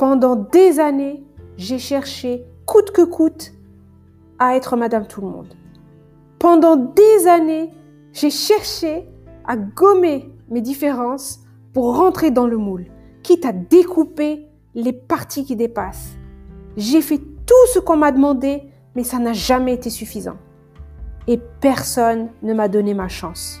Pendant des années, j'ai cherché coûte que coûte à être Madame Tout le Monde. Pendant des années, j'ai cherché à gommer mes différences pour rentrer dans le moule, quitte à découper les parties qui dépassent. J'ai fait tout ce qu'on m'a demandé, mais ça n'a jamais été suffisant. Et personne ne m'a donné ma chance.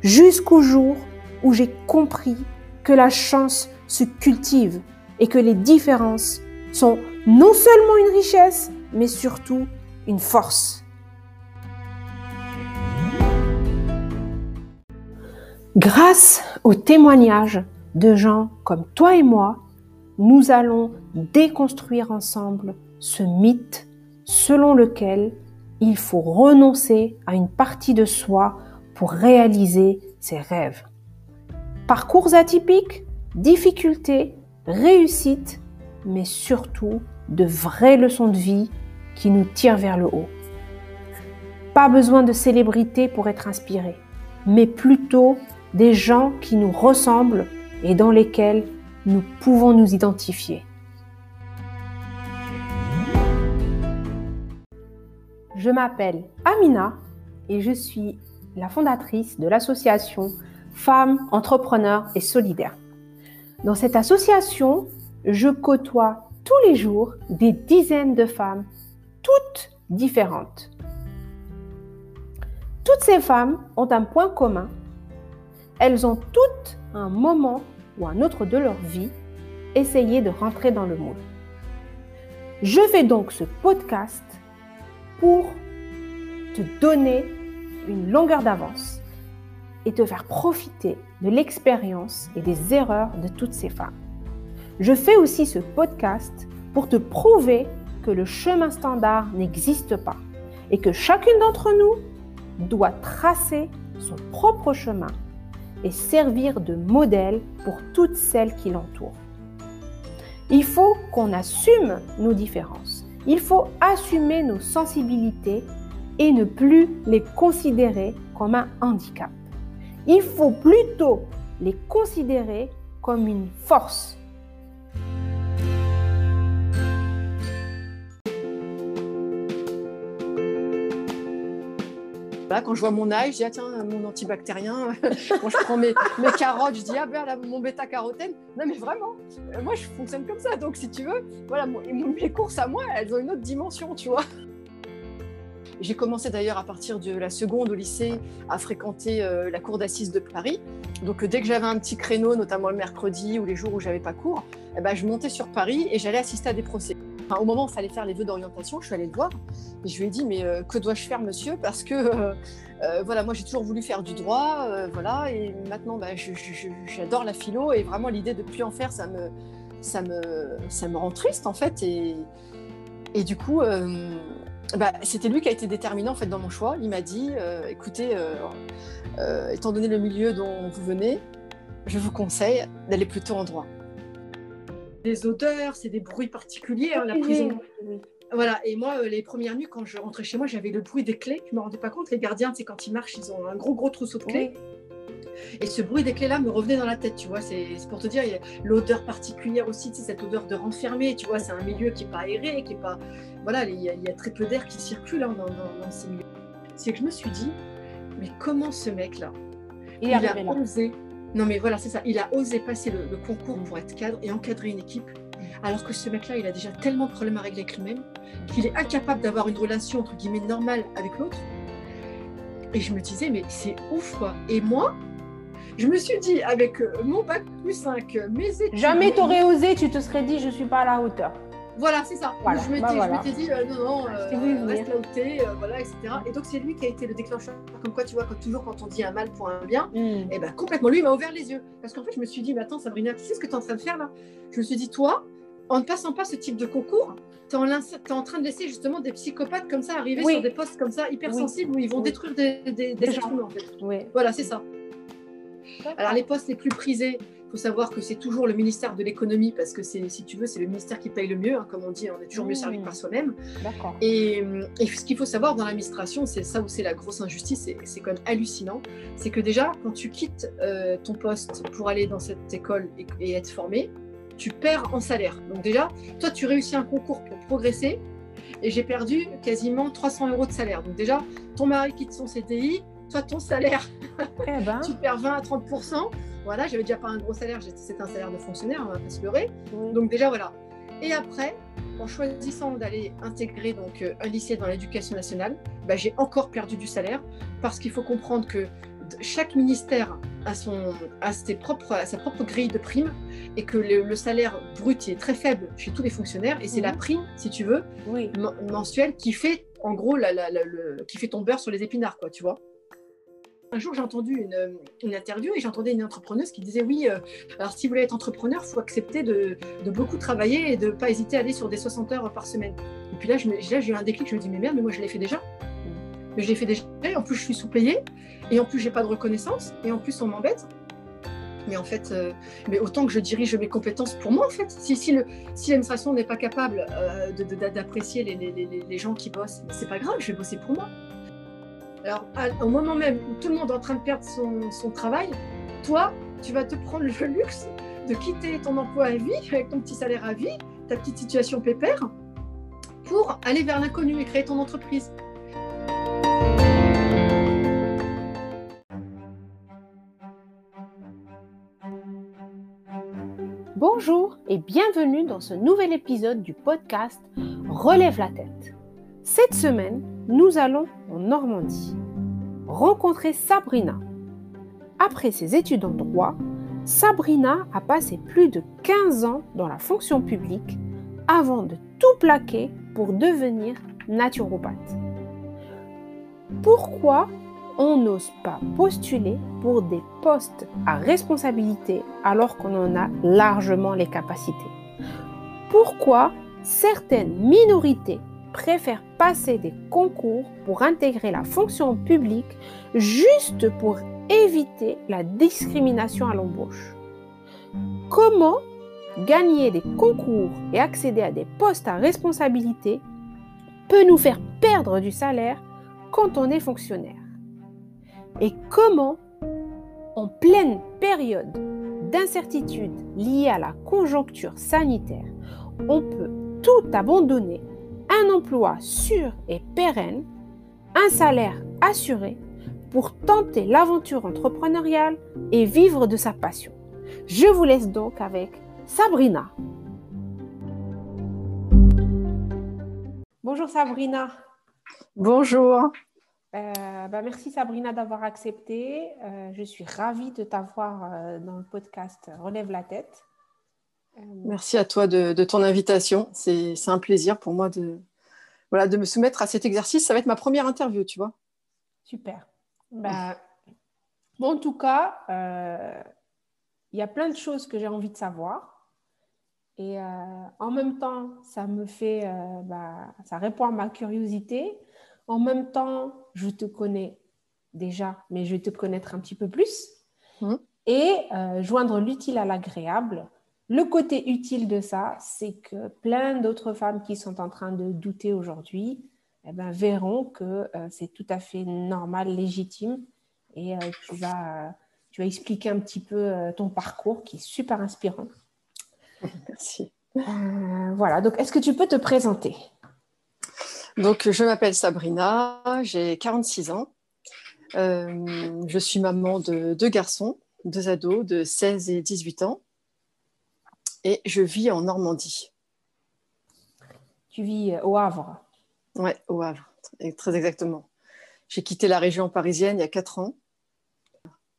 Jusqu'au jour où j'ai compris que la chance se cultive et que les différences sont non seulement une richesse, mais surtout une force. Grâce aux témoignages de gens comme toi et moi, nous allons déconstruire ensemble ce mythe selon lequel il faut renoncer à une partie de soi pour réaliser ses rêves. Parcours atypiques, difficultés, réussites, mais surtout de vraies leçons de vie qui nous tirent vers le haut. Pas besoin de célébrités pour être inspiré, mais plutôt des gens qui nous ressemblent et dans lesquels nous pouvons nous identifier. Je m'appelle Amina et je suis la fondatrice de l'association Femmes Entrepreneurs et Solidaires. Dans cette association, je côtoie tous les jours des dizaines de femmes, toutes différentes. Toutes ces femmes ont un point commun. Elles ont toutes un moment ou un autre de leur vie essayé de rentrer dans le moule. Je fais donc ce podcast pour te donner une longueur d'avance et te faire profiter de l'expérience et des erreurs de toutes ces femmes. Je fais aussi ce podcast pour te prouver que le chemin standard n'existe pas et que chacune d'entre nous doit tracer son propre chemin et servir de modèle pour toutes celles qui l'entourent. Il faut qu'on assume nos différences. Il faut assumer nos sensibilités et ne plus les considérer comme un handicap. Il faut plutôt les considérer comme une force. quand je vois mon âge, je dis ah, tiens, mon antibactérien, quand je prends mes, carottes, je dis ah ben mon bêta-carotène. Non mais vraiment, euh, moi je fonctionne comme ça. Donc si tu veux, voilà, mes courses à moi, elles ont une autre dimension, tu vois. J'ai commencé d'ailleurs à partir de la seconde au lycée à fréquenter euh, la cour d'assises de Paris. Donc dès que j'avais un petit créneau, notamment le mercredi ou les jours où j'avais pas cours, eh ben, je montais sur Paris et j'allais assister à des procès. au moment où il fallait faire les vœux d'orientation, je suis allée le voir et je lui ai dit mais euh, que dois-je faire monsieur? Parce que euh, voilà, moi j'ai toujours voulu faire du droit, voilà, et maintenant bah, j'adore la philo et vraiment l'idée de plus en faire, ça me, rend triste en fait et du coup bah, c'était lui qui a été déterminant en fait dans mon choix. Il m'a dit, euh, écoutez, euh, euh, étant donné le milieu dont vous venez, je vous conseille d'aller plutôt en droit. Des odeurs, c'est des bruits particuliers, hein, la prison. Voilà, et moi, les premières nuits, quand je rentrais chez moi, j'avais le bruit des clés. Je ne me rendais pas compte. Les gardiens, c'est quand ils marchent, ils ont un gros, gros trousseau de clés. Et ce bruit des clés-là me revenait dans la tête, tu vois. C'est pour te dire, il y a l'odeur particulière aussi, tu cette odeur de renfermé, tu vois. C'est un milieu qui n'est pas aéré, qui est pas. Voilà, il y, a, très peu d'air qui circule hein, dans, ces milieux. C'est que je me suis dit, mais comment ce mec-là, il, a osé. Non, mais voilà, c'est ça. Il a osé passer le, concours pour être cadre et encadrer une équipe alors que ce mec-là, il a déjà tellement de problèmes à régler avec lui-même qu'il est incapable d'avoir une relation entre guillemets normale avec l'autre. Et je me disais, mais c'est ouf quoi. Et moi, je me suis dit, avec euh, mon bac plus 5, euh, mes études. Jamais t'aurais osé, tu te serais dit, je ne suis pas à la hauteur. Voilà, c'est ça. Bah je m'étais dit, euh, non, non, reste là où t'es, voilà, etc. Et donc, c'est lui qui a été le déclencheur. Comme quoi, tu vois, quand, toujours quand on dit un mal pour un bien, mm. et eh ben complètement, lui, il m'a ouvert les yeux. Parce qu'en fait, je me suis dit, mais attends, Sabrina, tu sais ce que tu es en train de faire là? Je me suis dit, toi, en ne passant pas ce type de concours, tu es, en train de laisser justement des psychopathes comme ça arriver sur des postes comme ça, hypersensibles, où ils vont détruire des, des, des en fait. Voilà, c'est ça. Alors les postes les plus prisés, il faut savoir que c'est toujours le ministère de l'économie parce que c'est, si tu veux, c'est le ministère qui paye le mieux. Hein, comme on dit, on est toujours mieux servi que par soi-même. Et, et, ce qu'il faut savoir dans l'administration, c'est ça où c'est la grosse injustice, et c'est quand même hallucinant, c'est que déjà, quand tu quittes euh, ton poste pour aller dans cette école et, être formé, tu perds en salaire. Donc déjà, toi, tu réussis un concours pour progresser et j'ai perdu quasiment 300 euros de salaire. Donc déjà, ton mari quitte son CDI, toi, ton salaire, eh ben. tu perds 20 à 30 Voilà, j'avais déjà pas un gros salaire, c'était un salaire de fonctionnaire, on va pas se leurrer. Donc déjà, voilà. Et après, en choisissant d'aller intégrer donc euh, un lycée dans l'éducation nationale, bah, j'ai encore perdu du salaire parce qu'il faut comprendre que chaque ministère a, son, a ses propres, sa propre grille de primes et que le, salaire brut est très faible chez tous les fonctionnaires et c'est la mhm. prime, si tu veux, mensuelle qui fait en gros la, le, qui fait ton beurre sur les épinards, quoi, tu vois. Un jour, j'ai entendu une, interview et j'entendais une entrepreneuse qui disait Oui, euh, alors si vous voulez être entrepreneur, il faut accepter de, beaucoup travailler et de ne pas hésiter à aller sur des 60 heures par semaine. Et puis là, j'ai eu un déclic, je me dis Mais merde, mais moi je l'ai fait déjà. Mais je l'ai fait déjà, en plus je suis sous-payée, et en plus j'ai pas de reconnaissance, et en plus on m'embête. Mais en fait, euh, mais autant que je dirige mes compétences pour moi, en fait. Si, si l'administration n'est pas capable euh, d'apprécier les, les, les, gens qui bossent, c'est pas grave, je vais bosser pour moi. Alors, au moment même où tout le monde est en train de perdre son, son travail, toi, tu vas te prendre le luxe de quitter ton emploi à vie, avec ton petit salaire à vie, ta petite situation pépère, pour aller vers l'inconnu et créer ton entreprise. Bonjour et bienvenue dans ce nouvel épisode du podcast Relève la tête. Cette semaine, nous allons en Normandie rencontrer Sabrina. Après ses études en droit, Sabrina a passé plus de 15 ans dans la fonction publique avant de tout plaquer pour devenir naturopathe. Pourquoi on n'ose pas postuler pour des postes à responsabilité alors qu'on en a largement les capacités? Pourquoi certaines minorités préfèrent passer des concours pour intégrer la fonction publique juste pour éviter la discrimination à l'embauche. Comment gagner des concours et accéder à des postes à responsabilité peut nous faire perdre du salaire quand on est fonctionnaire? Et comment, en pleine période d'incertitude liée à la conjoncture sanitaire, on peut tout abandonner, un emploi sûr et pérenne, un salaire assuré pour tenter l'aventure entrepreneuriale et vivre de sa passion. Je vous laisse donc avec Sabrina. Bonjour Sabrina. Bonjour. Euh, bah, merci Sabrina d'avoir accepté. Euh, je suis ravie de t'avoir euh, dans le podcast Relève la tête. Merci à toi de, ton invitation. C'est un plaisir pour moi de, voilà, de me soumettre à cet exercice. Ça va être ma première interview, tu vois. Super. Bah, bon, en tout cas, il y a plein de choses que j'ai envie de savoir. Et en même temps, ça me fait, bah, ça répond à ma curiosité. En même temps, je te connais déjà, mais je vais te connaître un petit peu plus. Mmh. Et euh, joindre l'utile à l'agréable. Le côté utile de ça, c'est que plein d'autres femmes qui sont en train de douter aujourd'hui eh ben, verront que euh, c'est tout à fait normal, légitime. Et euh, tu, vas, tu vas expliquer un petit peu ton parcours qui est super inspirant. Merci. voilà, donc est-ce que tu peux te présenter? Donc, je m'appelle Sabrina, j'ai 46 ans. Euh, je suis maman de deux garçons, deux ados de 16 et 18 ans. Et je vis en Normandie. Tu vis euh, au Havre Oui, au Havre, très exactement. J'ai quitté la région parisienne il y a 4 ans.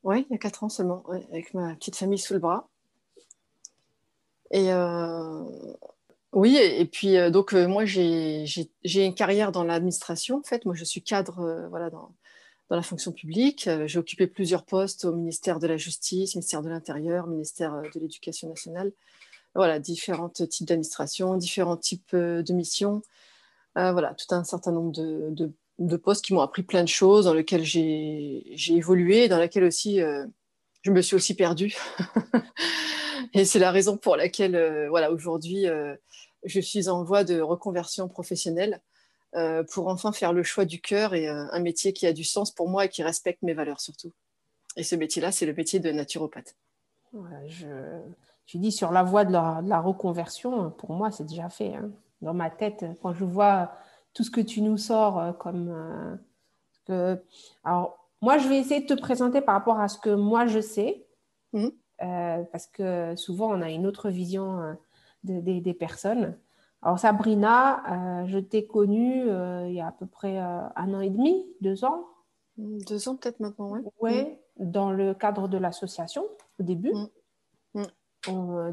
Oui, il y a 4 ans seulement, avec ma petite famille sous le bras. Et euh, oui, et, puis euh, donc euh, moi j'ai une carrière dans l'administration en fait. Moi je suis cadre voilà dans, dans, la fonction publique. j'ai occupé plusieurs postes au ministère de la Justice, ministère de l'Intérieur, ministère de l'Éducation nationale. Voilà différents types d'administration, différents types de missions. voilà tout un certain nombre de, de, postes qui m'ont appris plein de choses, dans lesquels j'ai évolué, dans lesquels aussi je me suis aussi perdue. et c'est la raison pour laquelle voilà aujourd'hui je suis en voie de reconversion professionnelle euh, pour enfin faire le choix du cœur et euh, un métier qui a du sens pour moi et qui respecte mes valeurs surtout. Et ce métier-là, c'est le métier de naturopathe. Tu dis sur la voie de la, reconversion, pour moi, c'est déjà fait. Hein. Dans ma tête, quand je vois tout ce que tu nous sors euh, comme... Euh, alors, moi, je vais essayer de te présenter par rapport à ce que moi, je sais. Mmh. Euh, parce que souvent, on a une autre vision des personnes. Alors, Sabrina, je t'ai connue il y a à peu près un an et demi, deux ans. Mmh, deux ans peut-être maintenant, oui. Oui, mmh. dans le cadre de l'association au début.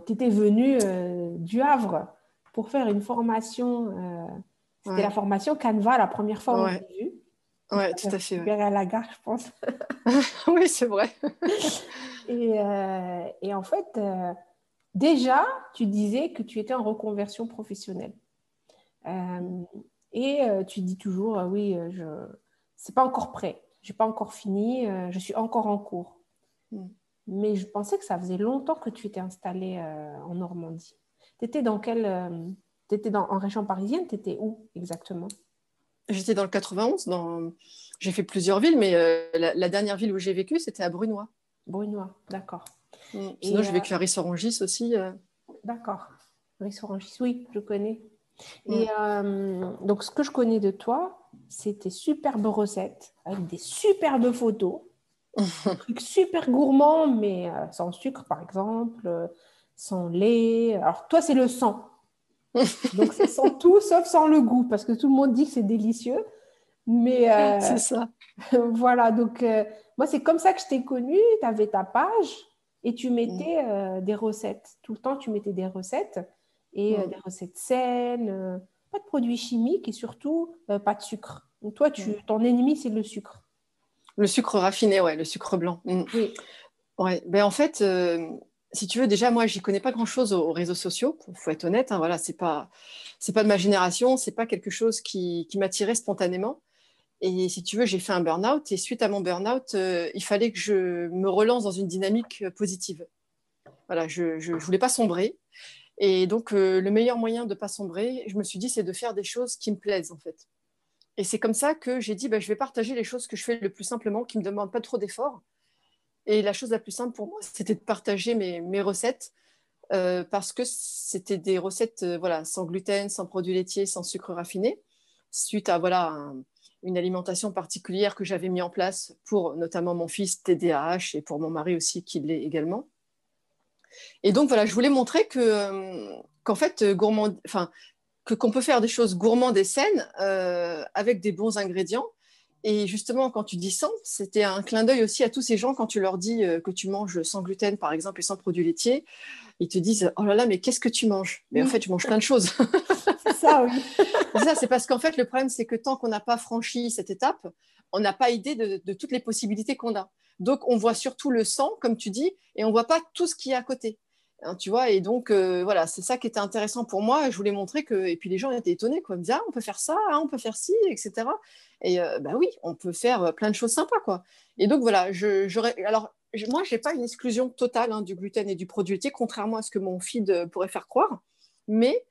Tu étais venue euh, du Havre pour faire une formation. Euh, c'était la formation Canva, la première fois où ouais. vu. Oui, tout à fait. Ouais. à la gare, je pense. oui, c'est vrai. et, et, en fait, déjà, tu disais que tu étais en reconversion professionnelle. et tu dis toujours, oui, je c'est pas encore prêt. Je n'ai pas encore fini. je suis encore en cours. Mm mais je pensais que ça faisait longtemps que tu étais installée euh, en Normandie. Tu étais dans quelle. Euh, tu étais dans, en région parisienne Tu étais où exactement? J'étais dans le 91. Dans... J'ai fait plusieurs villes, mais euh, la, dernière ville où j'ai vécu, c'était à Brunois. Brunois, d'accord. Mm. Sinon, j'ai vécu à Rissorangis aussi. D'accord. Rissorangis, oui, je connais. Et donc, ce que je connais de toi, c'est tes superbes recettes avec des superbes photos un truc super gourmand, mais euh, sans sucre, par exemple, euh, sans lait. Alors, toi, c'est le sang. Donc, c'est sans tout, sauf sans le goût, parce que tout le monde dit que c'est délicieux. Mais euh, c'est ça. voilà, donc moi, c'est comme ça que je t'ai connue. Tu avais ta page et tu mettais des recettes. Tout le temps, tu mettais des recettes et des recettes saines, pas de produits chimiques et surtout pas de sucre. Donc, toi, tu, ton ennemi, c'est le sucre. Le sucre raffiné, ouais, le sucre blanc. Mm. Oui. Ouais. Ben, en fait, euh, si tu veux, déjà, moi, j'y connais pas grand-chose aux, réseaux sociaux. Il faut être honnête. Hein, voilà, c'est pas, c'est pas de ma génération. C'est pas quelque chose qui, qui m'attirait spontanément. Et si tu veux, j'ai fait un burn-out. Et suite à mon burn-out, euh, il fallait que je me relance dans une dynamique euh, positive. Voilà, je ne voulais pas sombrer. Et donc, le meilleur moyen de ne pas sombrer, je me suis dit, c'est de faire des choses qui me plaisent, en fait. Et c'est comme ça que j'ai dit, bah, je vais partager les choses que je fais le plus simplement, qui ne me demandent pas trop d'efforts. Et la chose la plus simple pour moi, c'était de partager mes, recettes, euh, parce que c'était des recettes euh, voilà, sans gluten, sans produits laitiers, sans sucre raffiné, suite à voilà, une alimentation particulière que j'avais mis en place pour notamment mon fils TDAH et pour mon mari aussi qui l'est également. Et donc voilà, je voulais montrer que euh, qu'en fait, gourmand, que qu'on peut faire des choses gourmandes et saines euh, avec des bons ingrédients. Et justement, quand tu dis sans, c'était un clin d'œil aussi à tous ces gens quand tu leur dis euh, que tu manges sans gluten, par exemple, et sans produits laitiers. Ils te disent Oh là là, mais qu'est-ce que tu manges? Mais en fait, je mange plein de choses. c'est ça, oui. c'est ça, c'est parce qu'en fait, le problème, c'est que tant qu'on n'a pas franchi cette étape, on n'a pas idée de, de, toutes les possibilités qu'on a. Donc, on voit surtout le sang, comme tu dis, et on ne voit pas tout ce qui est à côté. Hein, et donc euh, voilà, c'est ça qui était intéressant pour moi. Je voulais montrer que, et puis les gens étaient étonnés, quoi, ils me disaient, ah, on peut faire ça, hein, on peut faire ci, etc. Et euh, bah oui, on peut faire euh, plein de choses sympas, quoi. Et donc voilà, je, j'aurais, alors moi, j'ai pas une exclusion totale hein, du gluten et du produit laitier, contrairement à ce que mon feed pourrait faire croire, mais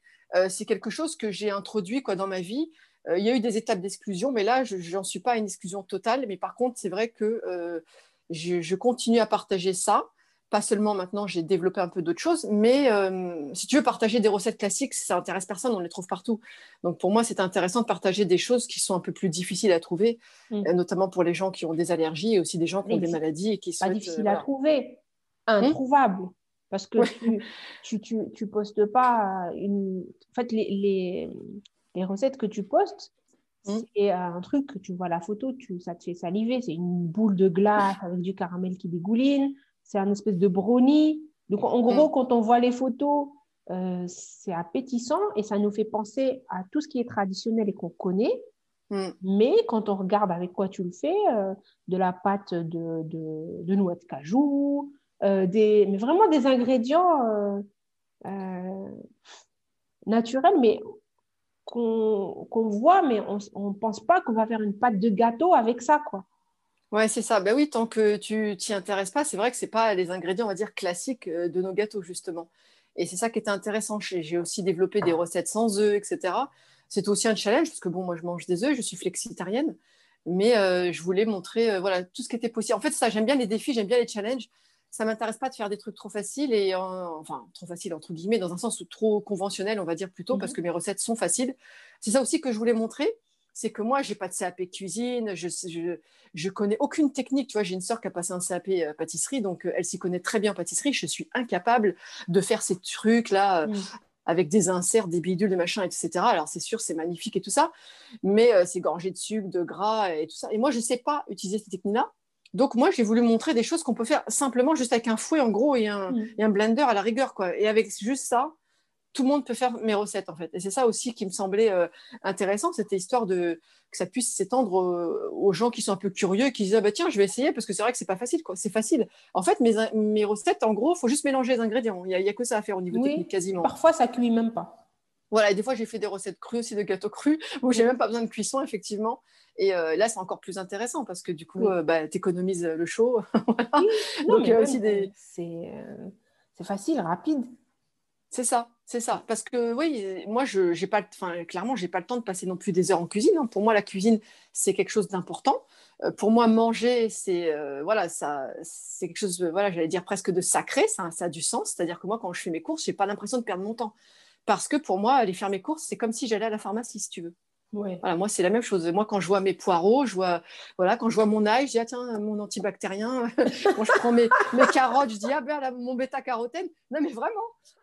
c'est quelque chose que j'ai introduit quoi dans ma vie. Il y a eu des étapes d'exclusion, mais là, je n'en suis pas à une exclusion totale. Mais par contre, c'est vrai que je, je, continue à partager ça pas seulement maintenant, j'ai développé un peu d'autres choses, mais euh, si tu veux partager des recettes classiques, ça intéresse personne, on les trouve partout. Donc pour moi, c'est intéressant de partager des choses qui sont un peu plus difficiles à trouver, mm. euh, notamment pour les gens qui ont des allergies et aussi des gens qui ont des maladies et qui sont pas difficile à trouver, introuvable. Parce que tu, tu, tu, postes pas une. En fait, les, les, les recettes que tu postes, mm. c'est un truc que tu vois la photo, tu, ça te fait saliver. C'est une boule de glace avec du caramel qui dégouline c'est un espèce de brownie. Donc, en gros, quand on voit les photos, euh, c'est appétissant et ça nous fait penser à tout ce qui est traditionnel et qu'on connaît. Mm. Mais quand on regarde avec quoi tu le fais, euh, de la pâte de, de, de noix de cajou, euh, des, mais vraiment des ingrédients naturels, mais qu'on voit, mais on ne pense pas qu'on va faire une pâte de gâteau avec ça. quoi. Ouais, c'est ça. Ben oui, tant que tu t'y intéresses pas, c'est vrai que c'est pas les ingrédients, on va dire, classiques euh, de nos gâteaux, justement. Et c'est ça qui était intéressant. J'ai aussi développé des recettes sans œufs, etc. C'est aussi un challenge, parce que bon, moi, je mange des œufs, je suis flexitarienne, mais euh, je voulais montrer euh, voilà, tout ce qui était possible. En fait, ça, j'aime bien les défis, j'aime bien les challenges. ça m'intéresse pas de faire des trucs trop faciles et enfin trop faciles entre guillemets dans un sens trop conventionnel on va dire plutôt parce mhm. que mes recettes sont faciles c'est ça aussi que je voulais montrer c'est que moi j'ai pas de CAP cuisine je, je, je connais aucune technique tu vois j'ai une sœur qui a passé un CAP euh, pâtisserie donc euh, elle s'y connaît très bien en pâtisserie je suis incapable de faire ces trucs là euh, mhm. avec des inserts, des bidules, des machins, etc. Alors c'est sûr, c'est magnifique et tout ça, mais c'est gorgé de sucre, de gras et tout ça. Et moi, je ne sais pas utiliser ces techniques-là. Donc moi, j'ai voulu montrer des choses qu'on peut faire simplement juste avec un fouet en gros et un, mm. blender à la rigueur. Quoi. Et avec juste ça, tout le monde peut faire mes recettes en fait. Et c'est ça aussi qui me semblait euh, intéressant, cette histoire de que ça puisse s'étendre aux, gens qui sont un peu curieux, qui disent ah bah tiens je vais essayer parce que c'est vrai que c'est pas facile quoi. C'est facile. En fait mes, mes recettes en gros, il faut juste mélanger les ingrédients. Il n'y a, que ça à faire au niveau technique quasiment. Parfois ça cuit même pas. Voilà, et des fois j'ai fait des recettes crues aussi de gâteaux crus où j'ai même pas besoin de cuisson effectivement. Et euh, là, c'est encore plus intéressant parce que du coup, euh, bah, tu économises le chaud. Donc, il y a aussi des. Euh, c'est facile, rapide. C'est ça, c'est ça. Parce que oui, moi, je j'ai pas, enfin, clairement, j'ai pas le temps de passer non plus des heures en cuisine. Hein. Pour moi, la cuisine, c'est quelque chose d'important. pour moi, manger, c'est voilà, ça, c'est quelque chose, voilà, j'allais dire presque de sacré. Ça, ça a du sens. C'est-à-dire que moi, quand je fais mes courses, j'ai pas l'impression de perdre mon temps. Parce que pour moi, aller faire mes courses, c'est comme si j'allais à la pharmacie, si tu veux. Voilà, moi, c'est la même chose. Moi, quand je vois mes poireaux, je vois, voilà, quand je vois mon ail, je dis, ah, tiens, mon antibactérien. quand je prends mes, mes, carottes, je dis, ah ben, là, mon bêta-carotène. Non, mais vraiment,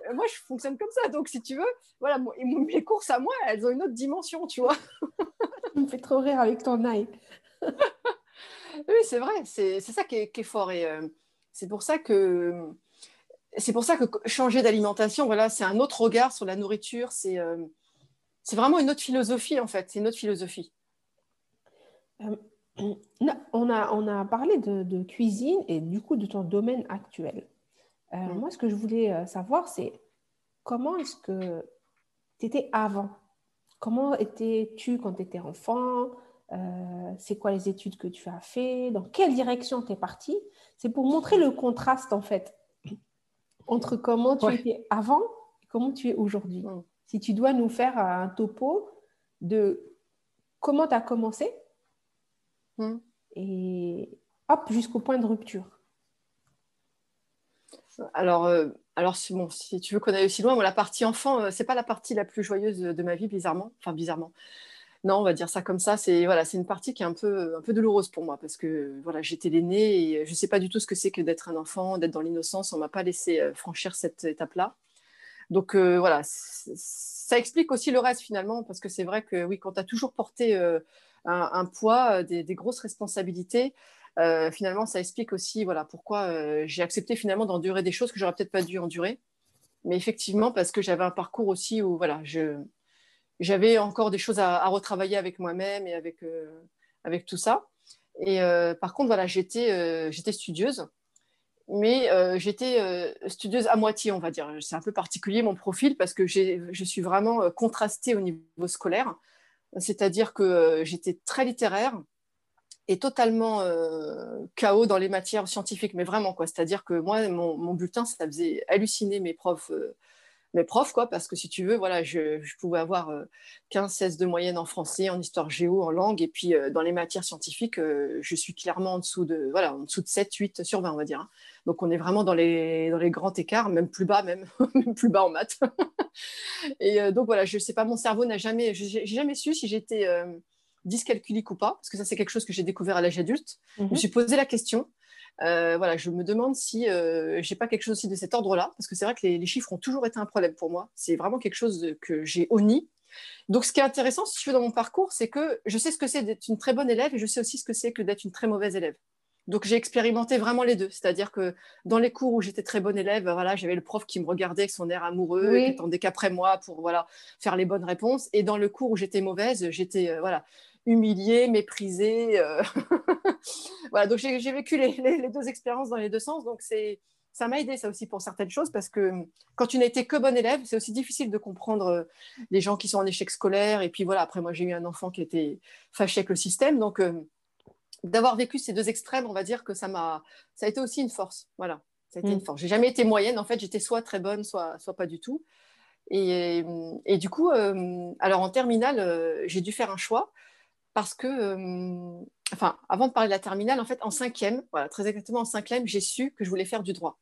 euh, moi, je fonctionne comme ça. Donc, si tu veux, voilà, mes courses à moi, elles ont une autre dimension, tu vois. tu me fais trop rire avec ton ail. oui, c'est vrai. C'est ça qui est, fort. Et euh, c'est pour ça que. C'est pour ça que changer d'alimentation, voilà, c'est un autre regard sur la nourriture. C'est euh, c'est vraiment une autre philosophie, en fait. C'est une autre philosophie. Euh, on, a, on a parlé de, cuisine et du coup de ton domaine actuel. Euh, mm. Moi, ce que je voulais euh, savoir, c'est comment est-ce que tu étais avant? Comment étais-tu quand tu étais enfant C'est quoi les études que tu as fait? Dans quelle direction tu es parti? C'est pour montrer le contraste, en fait, entre comment tu étais avant et comment tu es aujourd'hui. Mm si tu dois nous faire un topo de comment tu as commencé hmm. et hop, jusqu'au point de rupture. Alors, euh, alors bon, si tu veux qu'on aille aussi loin, moi, la partie enfant, euh, c'est pas la partie la plus joyeuse de, ma vie, bizarrement. Enfin, bizarrement. Non, on va dire ça comme ça. C'est voilà, c'est une partie qui est un peu, un peu douloureuse pour moi parce que voilà, j'étais l'aîné et je ne sais pas du tout ce que c'est que d'être un enfant, d'être dans l'innocence. On m'a pas laissé euh, franchir cette étape-là. Donc euh, voilà, ça explique aussi le reste finalement, parce que c'est vrai que oui, quand tu as toujours porté euh, un, poids, euh, des, grosses responsabilités, finalement, ça explique aussi voilà, pourquoi j'ai accepté finalement d'endurer des choses que j'aurais peut-être pas dû endurer. Mais effectivement, parce que j'avais un parcours aussi où voilà, j'avais encore des choses à, retravailler avec moi-même et avec, avec tout ça. Et par contre, voilà, j'étais studieuse mais euh, j'étais euh, studieuse à moitié, on va dire. C'est un peu particulier mon profil parce que je suis vraiment euh, contrastée au niveau scolaire. C'est-à-dire que j'étais très littéraire et totalement chaos dans les matières scientifiques, mais vraiment quoi. C'est-à-dire que moi, mon, mon, bulletin, ça faisait halluciner mes profs mes profs, quoi, parce que si tu veux, voilà, je, pouvais avoir 15, euh, 16 de moyenne en français, en histoire géo, en langue, et puis euh, dans les matières scientifiques, euh, je suis clairement en dessous de, voilà, en dessous de 7, 8 sur 20, on va dire. Hein. Donc on est vraiment dans les, dans les grands écarts, même plus bas, même, plus bas en maths. et donc voilà, je sais pas, mon cerveau n'a jamais, j'ai jamais su si j'étais dyscalculique ou pas, parce que ça c'est quelque chose que j'ai découvert à l'âge adulte. Je me mmh suis posé la question. Euh, voilà, je me demande si euh, j'ai pas quelque chose aussi de cet ordre-là, parce que c'est vrai que les, chiffres ont toujours été un problème pour moi. C'est vraiment quelque chose que j'ai honni. Donc, ce qui est intéressant, si tu veux, dans mon parcours, c'est que je sais ce que c'est d'être une très bonne élève et je sais aussi ce que c'est que d'être une très mauvaise élève. Donc, j'ai expérimenté vraiment les deux. C'est-à-dire que dans les cours où j'étais très bonne élève, voilà, j'avais le prof qui me regardait avec son air amoureux, qui attendait qu'après moi pour voilà, faire les bonnes réponses. Et dans le cours où j'étais mauvaise, j'étais euh, voilà, humiliée, méprisée. Euh. voilà, donc j'ai vécu les, deux expériences dans les deux sens. Donc c'est ça m'a aidé ça aussi pour certaines choses parce que quand tu n'étais que bon élève, c'est aussi difficile de comprendre euh, les gens qui sont en échec scolaire. Et puis voilà, après moi j'ai eu un enfant qui était fâché avec le système. Donc euh, d'avoir vécu ces deux extrêmes, on va dire que ça m'a, ça a été aussi une force. Voilà, ça a été une mm. force. J'ai jamais été moyenne. En fait, j'étais soit très bonne, soit, soit pas du tout. Et, et du coup, alors en terminale, j'ai dû faire un choix parce que, euh, enfin, avant de parler de la terminale, en fait, en cinquième, voilà, très exactement en cinquième, j'ai su que je voulais faire du droit.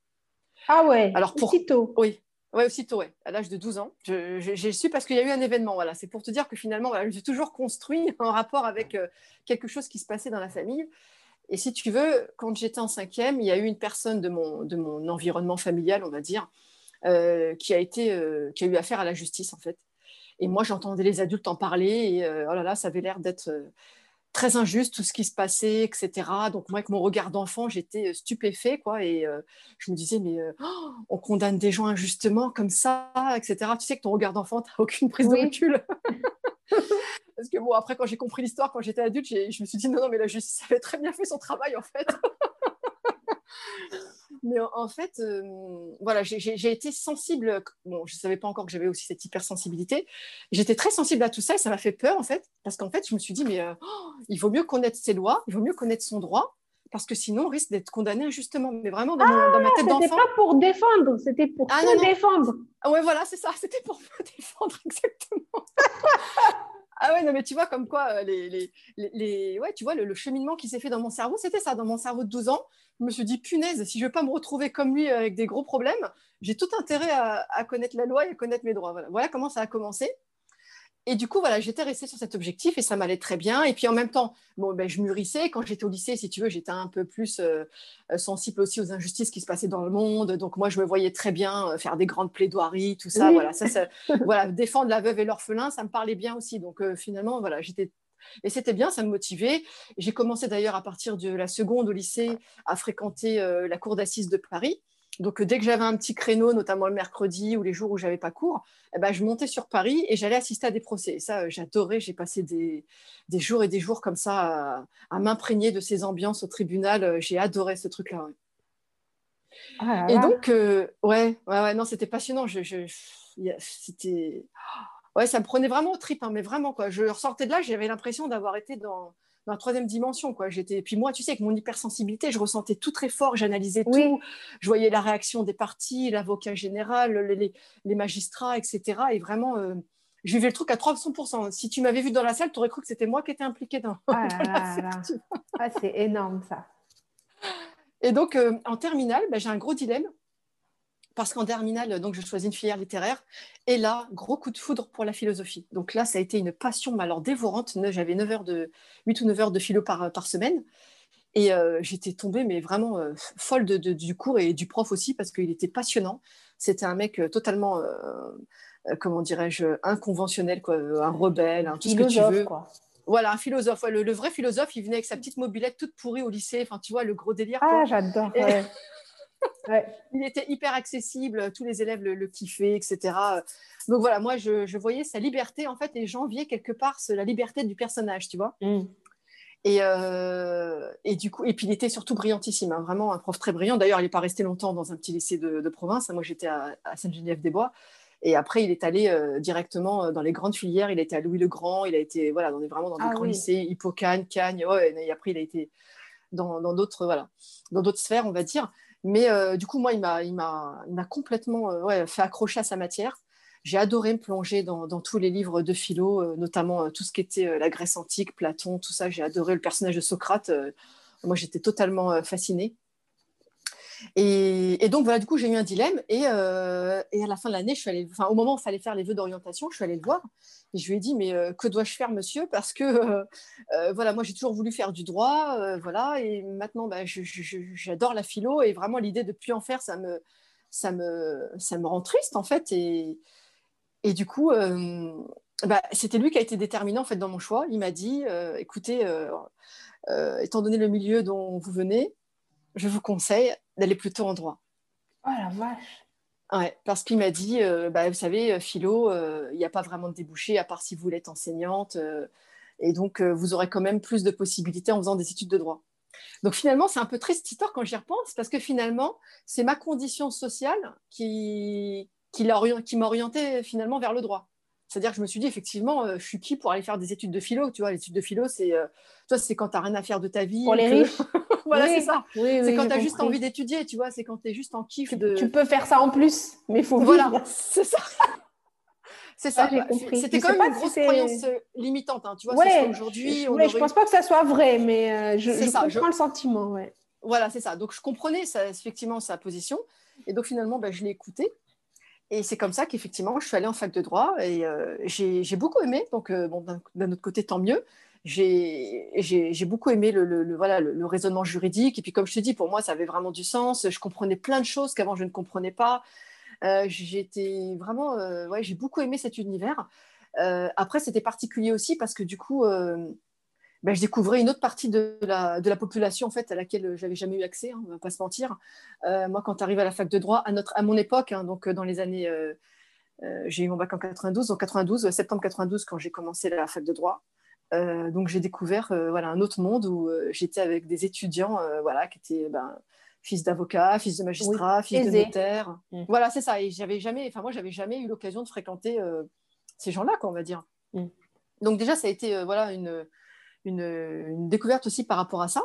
Ah ouais, Alors, pour- aussitôt. Oui, ouais, aussitôt, ouais, à l'âge de 12 ans. J'ai su parce qu'il y a eu un événement, voilà. C'est pour te dire que finalement, voilà, je suis toujours construit en rapport avec euh, quelque chose qui se passait dans la famille. Et si tu veux, quand j'étais en cinquième, il y a eu une personne de mon, de mon environnement familial, on va dire, euh, qui, a été, qui a eu affaire à la justice, en fait. Et moi, j'entendais les adultes en parler, et euh, oh là là, ça avait l'air d'être euh, très injuste, tout ce qui se passait, etc. Donc moi, avec mon regard d'enfant, j'étais euh, stupéfait, quoi, et euh, je me disais, mais oh, on condamne des gens injustement comme ça, etc. Tu sais que ton regard d'enfant, tu n'as aucune prise Oui. de recul. Parce que bon, après, quand j'ai compris l'histoire, quand j'étais adulte, je me suis dit, non, non, mais la justice avait très bien fait son travail, en fait. mais en, fait, euh, voilà, j'ai- été sensible. Bon, je ne savais pas encore que j'avais aussi cette hypersensibilité. J'étais très sensible à tout ça et ça m'a fait peur, en fait, parce qu'en fait, je me suis dit, mais euh, oh, il vaut mieux connaître ses lois, il vaut mieux connaître son droit, parce que sinon, on risque d'être condamné injustement. Mais vraiment, dans, mon- dans ma tête C'était d'enfant. pas pour défendre, c'était pour Ah, te non, non. défendre. Ah ouais, voilà, c'est ça, c'était pour me défendre exactement. Ah ouais, non, mais tu vois, comme quoi, euh, les, les, les, ouais, tu vois, le, cheminement qui s'est fait dans mon cerveau, c'était ça, dans mon cerveau de 12 ans. Je me suis dit, punaise, si je veux pas me retrouver comme lui avec des gros problèmes, j'ai tout intérêt à, à connaître la loi et à connaître mes droits. Voilà. voilà comment ça a commencé. Et du coup, voilà, j'étais restée sur cet objectif et ça m'allait très bien. Et puis en même temps, bon, ben, je mûrissais. Quand j'étais au lycée, si tu veux, j'étais un peu plus euh, euh, sensible aussi aux injustices qui se passaient dans le monde. Donc moi, je me voyais très bien euh, faire des grandes plaidoiries, tout ça. Oui. Voilà, ça, ça- voilà, défendre la veuve et l'orphelin, ça me parlait bien aussi. Donc euh, finalement, voilà, j'étais et c'était bien, ça me motivait. J'ai commencé d'ailleurs à partir de la seconde au lycée à fréquenter euh, la cour d'assises de Paris. Donc euh, dès que j'avais un petit créneau, notamment le mercredi ou les jours où j'avais pas cours, eh ben, je montais sur Paris et j'allais assister à des procès. Et ça, euh, j'adorais. J'ai passé des, des jours et des jours comme ça à, à m'imprégner de ces ambiances au tribunal. Euh, J'ai adoré ce truc-là. ouais. Ah Et donc, euh, ouais, ouais, ouais, non, c'était passionnant. Je, je- c'était, ouais, ça me prenait vraiment au trip, hein, mais vraiment quoi. Je ressortais de là, j'avais l'impression d'avoir été dans, dans la troisième dimension, quoi. J'étais, puis moi, tu sais, avec mon hypersensibilité, je ressentais tout très fort, j'analysais Oui. tout, je voyais la réaction des parties, l'avocat général, les, magistrats, etc. Et vraiment, euh, je vivais le truc à 300%. Si tu m'avais vu dans la salle, tu aurais cru que c'était moi qui étais impliquée dans. Ah dans là la là salle, là. tu vois. Ah, c'est énorme ça. Et donc, euh, en terminale, ben, j'ai un gros dilemme. Parce qu'en terminale, donc, je choisis une filière littéraire. Et là, gros coup de foudre pour la philosophie. Donc là, ça a été une passion, mais alors dévorante. J'avais 9 heures de, 8 ou 9 heures de philo par, par semaine. Et euh, j'étais tombée, mais vraiment euh, folle de, de- du cours et du prof aussi, parce qu'il était passionnant. C'était un mec euh, totalement, euh, comment dirais-je, inconventionnel, quoi, un rebelle, un tout ce que tu veux. quoi. Voilà, un philosophe. Ouais, le, le vrai philosophe, il venait avec sa petite mobilette toute pourrie au lycée. Enfin, tu vois, le gros délire. Ah, j'adore. Ouais. Ouais. il était hyper accessible, tous les élèves le, le kiffaient, etc. Donc voilà, moi, je, je voyais sa liberté, en fait, et j'enviais quelque part la liberté du personnage, tu vois. Mm. Et, euh, et du coup, et puis il était surtout brillantissime, hein, vraiment un prof très brillant. D'ailleurs, il n'est pas resté longtemps dans un petit lycée de, de province. Moi, j'étais à, à Sainte-Geneviève-des-Bois. Et après, il est allé euh, directement euh, dans les grandes filières. Il été à Louis-le-Grand. Il a été voilà, dans des, vraiment dans des Ah grands oui. lycées, Hippocane, Cagnes. Ouais, et après, il a été dans d'autres voilà, dans d'autres sphères, on va dire. Mais euh, du coup, moi, il m'a complètement euh, fait accrocher à sa matière. J'ai adoré me plonger dans, tous les livres de philo, euh, notamment tout ce qui était la Grèce antique, Platon, tout ça. J'ai adoré le personnage de Socrate. moi, j'étais totalement fascinée. Et, donc, voilà, du coup, j'ai eu un dilemme. Et, euh, et à la fin de l'année, je suis allée, enfin, au moment où il fallait faire les vœux d'orientation, je suis allée le voir. Et je lui ai dit, mais euh, que dois-je faire, monsieur? Parce que, euh, voilà, moi, j'ai toujours voulu faire du droit. voilà, et maintenant, bah, j'adore la philo. Et vraiment, l'idée de ne plus en faire, ça me, ça, me, ça me rend triste, en fait. Et, et du coup, bah, c'était lui qui a été déterminant, en fait, dans mon choix. Il m'a dit, écoutez, étant donné le milieu dont vous venez, je vous conseille d'aller plutôt en droit. Oh la vache. Ouais, parce qu'il m'a dit, euh, bah, vous savez, euh, philo, euh, il n'y a pas vraiment de débouché, à part si vous voulez être enseignante. euh, et donc, vous aurez quand même plus de possibilités en faisant des études de droit. Donc, finalement, c'est un peu triste cette histoire quand j'y repense, parce que finalement, c'est ma condition sociale qui, qui, orientée finalement vers le droit. C'est-à-dire que je me suis dit, effectivement, euh, je suis qui pour aller faire des études de philo Tu vois, l'étude de philo, c'est euh, c'est quand tu n'as rien à faire de ta vie. Pour les que- riches. voilà, Oui. c'est ça. Oui, C'est oui, quand tu as juste envie d'étudier, tu vois, c'est quand tu es juste en kiff Tu, de. tu peux faire ça en plus, mais il faut Voilà, c'est ça. C'est ça. j'ai compris. C'était quand même une si grosse c'est- croyance euh, limitante. hein. Tu vois, Ouais, aujourd'hui. ouais, je aurait- pense pas que ça soit vrai, mais euh, je, je ça, comprends je- le sentiment, ouais. Voilà, c'est ça. Donc, je comprenais ça, effectivement sa position. Et donc, finalement, ben, je l'ai écouté. Et c'est comme ça qu'effectivement, je suis allée en fac de droit et euh, j'ai beaucoup aimé. Donc, euh, bon, d'un autre côté, tant mieux. J'ai beaucoup aimé le, raisonnement juridique. Et puis, comme je te dis, pour moi, ça avait vraiment du sens. Je comprenais plein de choses qu'avant, je ne comprenais pas. Euh, J'étais vraiment... ouais, j'ai beaucoup aimé cet univers. Après, c'était particulier aussi parce que du coup... euh, ben, je découvrais une autre partie de la, de la population en fait à laquelle j'avais jamais eu accès, hein, on va pas se mentir. Euh, moi, quand tu arrives à la fac de droit, à, notre, à mon époque, hein, donc euh, dans les années, euh, euh, j'ai eu mon bac en 92, en 92, euh, septembre 92, quand j'ai commencé la fac de droit. Euh, donc j'ai découvert euh, voilà un autre monde où euh, j'étais avec des étudiants euh, voilà qui étaient ben, fils d'avocat, fils de magistrat, fils de notaire. Mm. Voilà, c'est ça. Et j'avais jamais, enfin moi, j'avais jamais eu l'occasion de fréquenter euh, ces gens-là, quoi, on va dire. Mm. Donc déjà, ça a été euh, voilà une, une, une découverte aussi par rapport à ça.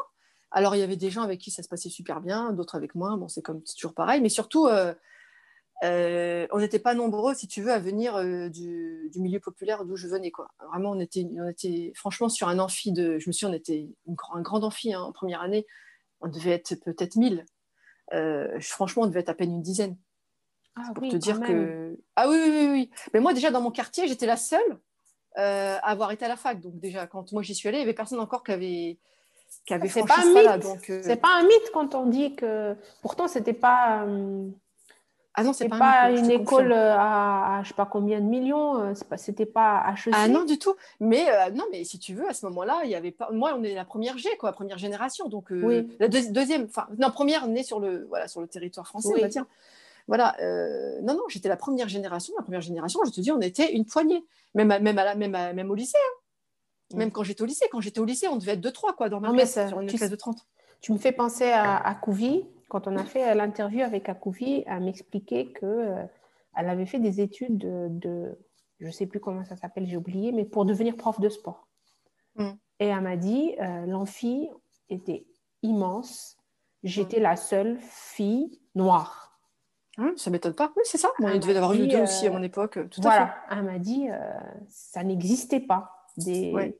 Alors il y avait des gens avec qui ça se passait super bien, d'autres avec moi. Bon, c'est comme toujours pareil, mais surtout. euh, euh, on n'était pas nombreux, si tu veux, à venir euh, du, du milieu populaire d'où je venais. Quoi. Vraiment, on était, on était franchement sur un amphi de. Je me suis, on était une un grand amphi hein, en première année. On devait être peut-être 1000. Euh, franchement, on devait être à peine une dizaine. Ah Pour te dire que. Ah oui, oui, oui, oui. Mais moi, déjà, dans mon quartier, j'étais la seule euh, avoir été à la fac. Donc, déjà, quand moi j'y suis allée, il n'y avait personne encore qui avait, qui avait C'est franchi pas un mythe. Donc, euh, C'est pas un mythe quand on dit que. Pourtant, c'était pas. euh, Ah non, C'est pas, pas, un mythe, je une école euh, à, à je sais pas combien de millions. c'est pas- C'était pas HEC. Ah non, du tout. Mais non, mais si tu veux, à ce moment-là, il y avait pas. Moi, on est la première G, quoi, première génération. Donc Oui. la deux- deuxième, enfin, non, première née sur le, voilà, sur le territoire français, Oui. on va dire. Voilà. euh, non, non, j'étais la première génération. La première génération, je te dis, on était une poignée. Même, à- même, à la, même, à- même au lycée. hein. Mm. Même quand j'étais au lycée. Quand j'étais au lycée, on devait être deux, trois, quoi, dans ma Non, mais classe, ça- sur une tu classe de 30. Tu me fais penser à, à Couvi. Quand on a fait l'interview avec Akouvi, elle m'expliquait que euh, elle avait fait des études de, de- je sais plus comment ça s'appelle, j'ai oublié, mais pour devenir prof de sport. Mm. Et elle m'a dit, euh, l'amphi était immense. J'étais Mm. la seule fille noire. Hein, ça m'étonne pas. Oui, c'est ça. Il devait y avoir une ou oui, deux aussi à euh, mon époque. Tout à fait. elle m'a dit, euh, ça n'existait pas. Des, Ouais.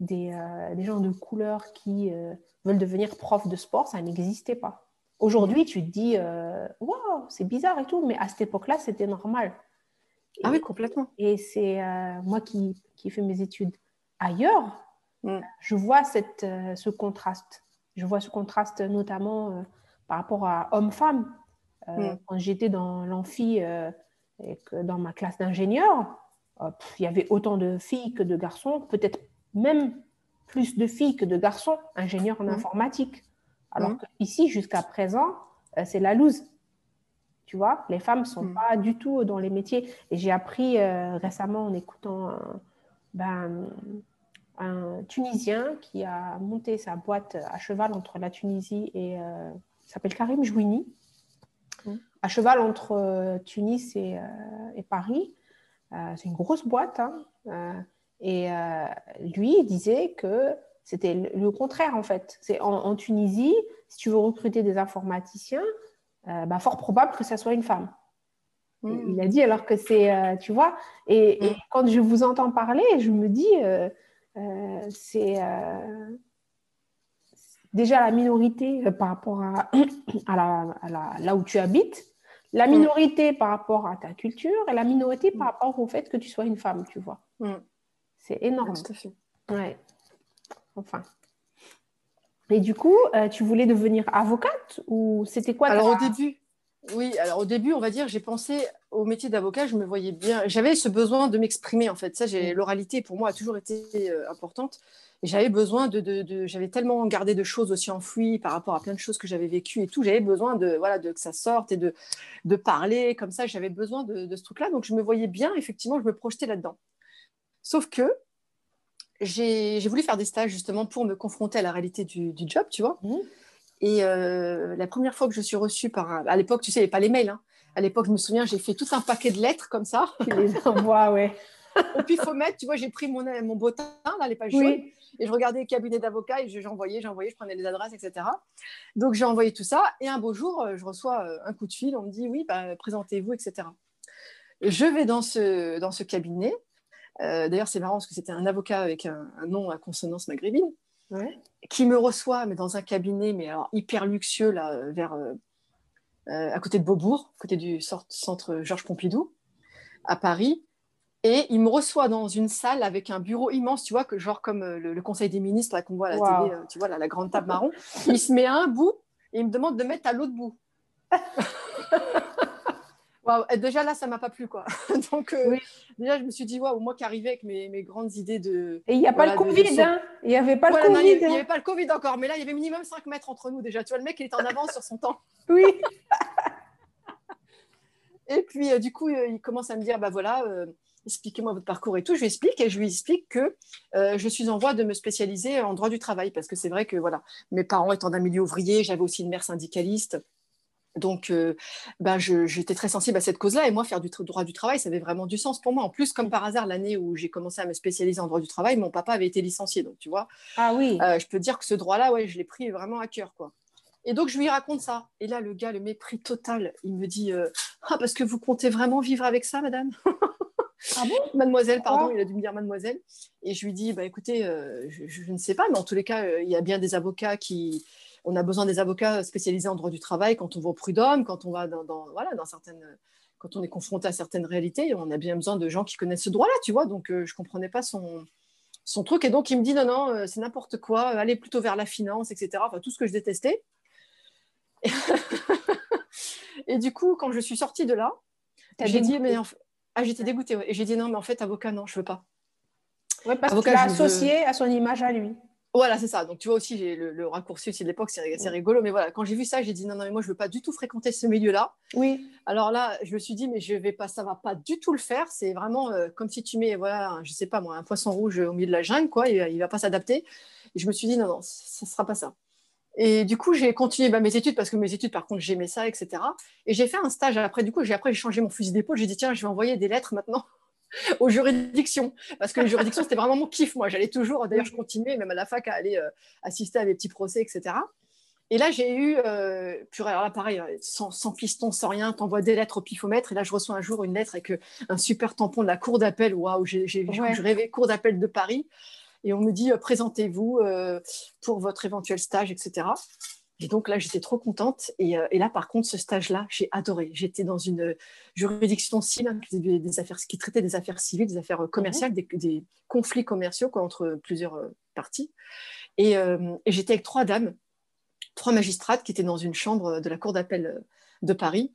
des, euh, des gens de couleur qui euh, veulent devenir prof de sport, ça n'existait pas. Aujourd'hui, tu te dis, euh, waouh, c'est bizarre et tout, mais à cette époque-là, c'était normal. Ah oui, complètement. Et c'est euh, moi qui, qui fais mes études ailleurs, Mm. je vois cette, euh, ce contraste. Je vois ce contraste notamment euh, par rapport à homme-femme. Euh, Mm. Quand j'étais dans l'amphi euh, et que dans ma classe d'ingénieur, euh, il y avait autant de filles que de garçons, peut-être même plus de filles que de garçons ingénieurs en Mm. informatique. Alors Mm. qu'ici, jusqu'à présent, euh, c'est la loose. Tu vois, les femmes ne sont pas du tout dans les métiers. Et j'ai appris euh, récemment en écoutant un, ben, un Tunisien qui a monté sa boîte à cheval entre la Tunisie et. euh, il s'appelle Karim Jouini. À cheval entre euh, Tunis et, euh, et Paris. Euh, c'est une grosse boîte. hein. Et lui, il disait que c'était le, contraire, en fait. C'est en, en Tunisie, si tu veux recruter des informaticiens, bah, fort probable que ça soit une femme. Mm. Il a dit alors que c'est, tu vois, et, et Mm. quand je vous entends parler, je me dis, euh, c'est euh, déjà la minorité euh, par rapport à, à, la, à la- là où tu habites, la minorité par rapport à ta culture et la minorité par Mm. rapport au fait que tu sois une femme, tu vois. Mm. C'est énorme. Tout à fait. Ouais. Enfin. Et du coup, euh, tu voulais devenir avocate ou c'était quoi Alors au début, oui, alors au début, on va dire, j'ai pensé au métier d'avocat, je me voyais bien, j'avais ce besoin de m'exprimer en fait. Ça, j'ai Mm. l'oralité pour moi a toujours été euh, importante. Et j'avais besoin de, de- de- j'avais tellement gardé de choses aussi enfouies par rapport à plein de choses que j'avais vécues et tout. J'avais besoin de voilà de que ça sorte et de de parler comme ça. J'avais besoin de, de ce truc-là, donc je me voyais bien. Effectivement, je me projetais là-dedans. Sauf que j'ai voulu faire des stages justement pour me confronter à la réalité du, du job, tu vois. Mhm. Et euh, la première fois que je suis reçue par un... À l'époque, tu sais, il n'y avait pas les mails. hein. À l'époque, je me souviens, j'ai fait tout un paquet de lettres comme ça. Tu les envoies, ouais. Et puis, il faut mettre, tu vois, j'ai pris mon, mon bottin, là, les pages Oui. jaunes, et je regardais les cabinets d'avocats et je- j'envoyais, j'envoyais, je prenais les adresses, etc. Donc, j'ai envoyé tout ça. Et un beau jour, euh, je reçois euh, un coup de fil. On me dit, oui, bah, présentez-vous, etc. je vais dans ce, dans ce cabinet. Euh, d'ailleurs, c'est marrant parce que c'était un avocat avec un, nom à consonance maghrébine qui me reçoit mais dans un cabinet mais alors hyper luxueux là, vers, euh, à côté de Beaubourg, à côté du centre Georges Pompidou, à Paris. Et il me reçoit dans une salle avec un bureau immense, tu vois, que genre comme le, Conseil des ministres qu'on voit à la télé, tu vois, la grande table marron. Il se met à un bout et il me demande de mettre à l'autre bout. déjà là, ça m'a pas plu, quoi. Donc, euh, déjà, je me suis dit, waouh, moi qui arrivais avec mes, mes, grandes idées de. Et il n'y a pas le Covid, hein Il n'y avait pas le Covid. Il n'y avait, pas le Covid encore, mais là, il y avait minimum 5 mètres entre nous déjà. Tu vois, le mec, il était en avance sur son temps. Oui. et puis, euh, du coup, euh, il commence à me dire, bah voilà. Expliquez-moi votre parcours et tout. Je lui explique et je lui explique que je suis en voie de me spécialiser en droit du travail parce que c'est vrai que voilà, mes parents étant d'un milieu ouvrier, j'avais aussi une mère syndicaliste. Donc, euh, bah, j'étais très sensible à cette cause-là. Et moi, faire du droit du travail, ça avait vraiment du sens pour moi. En plus, comme par hasard, l'année où j'ai commencé à me spécialiser en droit du travail, mon papa avait été licencié. Donc, tu vois, ah oui. Euh, je peux dire que ce droit-là, ouais, je l'ai pris vraiment à cœur. quoi. Et donc, je lui raconte ça. Et là, le gars, le mépris total, il me dit euh, Ah, parce que vous comptez vraiment vivre avec ça, madame? Ah bon? Mademoiselle, pardon, il a dû me dire mademoiselle. Et je lui dis Bah écoutez, je, je, ne sais pas, mais en tous les cas, il y a bien des avocats qui on a besoin des avocats spécialisés en droit du travail quand on va au prud'homme, quand on va dans, voilà, dans certaines, quand on est confronté à certaines réalités, on a bien besoin de gens qui connaissent ce droit-là, tu vois. Donc, euh, je ne comprenais pas son, son truc. Et donc, il me dit, non, non, euh, c'est n'importe quoi, allez plutôt vers la finance, etc. Enfin, tout ce que je détestais. Et, du coup, quand je suis sortie de là, j'ai dit, mais ah, j'étais dégoûtée. Et j'ai dit, non, mais en fait, avocat, non, je ne veux pas. Ouais, parce qu'il l'a associé à son image à lui. Voilà, c'est ça. Donc, tu vois aussi, j'ai le, raccourci aussi de l'époque, c'est rigolo. Mais voilà, quand j'ai vu ça, j'ai dit non, non, mais moi, je veux pas du tout fréquenter ce milieu-là. Oui. Alors là, je me suis dit, mais je vais pas, ça va pas du tout le faire. C'est vraiment euh, comme si tu mets, voilà, je sais pas moi, un poisson rouge au milieu de la jungle, quoi. Il, il va pas s'adapter. Et je me suis dit, non, non, ça sera pas ça. Et du coup, j'ai continué bah, mes études parce que mes études, par contre, j'aimais ça, etc. Et j'ai fait un stage après. Du coup, j'ai après j'ai changé mon fusil d'épaule. J'ai dit tiens, je vais envoyer des lettres maintenant aux juridictions. Parce que les juridictions, c'était vraiment mon kiff. Moi, j'allais toujours, d'ailleurs, je continuais, même à la fac, à aller euh, assister à des petits procès, etc. Et là, j'ai eu, euh, alors là, pareil, euh, sans, sans piston, sans rien, t'envoies des lettres au pifomètre. Et là, je reçois un jour une lettre avec euh, un super tampon de la cour d'appel. Waouh, j'ai, je rêvais cour d'appel de Paris. Et on me dit, présentez-vous pour votre éventuel stage, etc. Et donc là, j'étais trop contente. Et, euh, et, là, par contre, ce stage-là, j'ai adoré. J'étais dans une juridiction civile hein, qui, des affaires, qui, traitait des affaires civiles, des affaires euh, commerciales, des, des, conflits commerciaux quoi, entre plusieurs euh, parties. Et, et j'étais avec trois dames, trois magistrates qui étaient dans une chambre de la Cour d'appel de Paris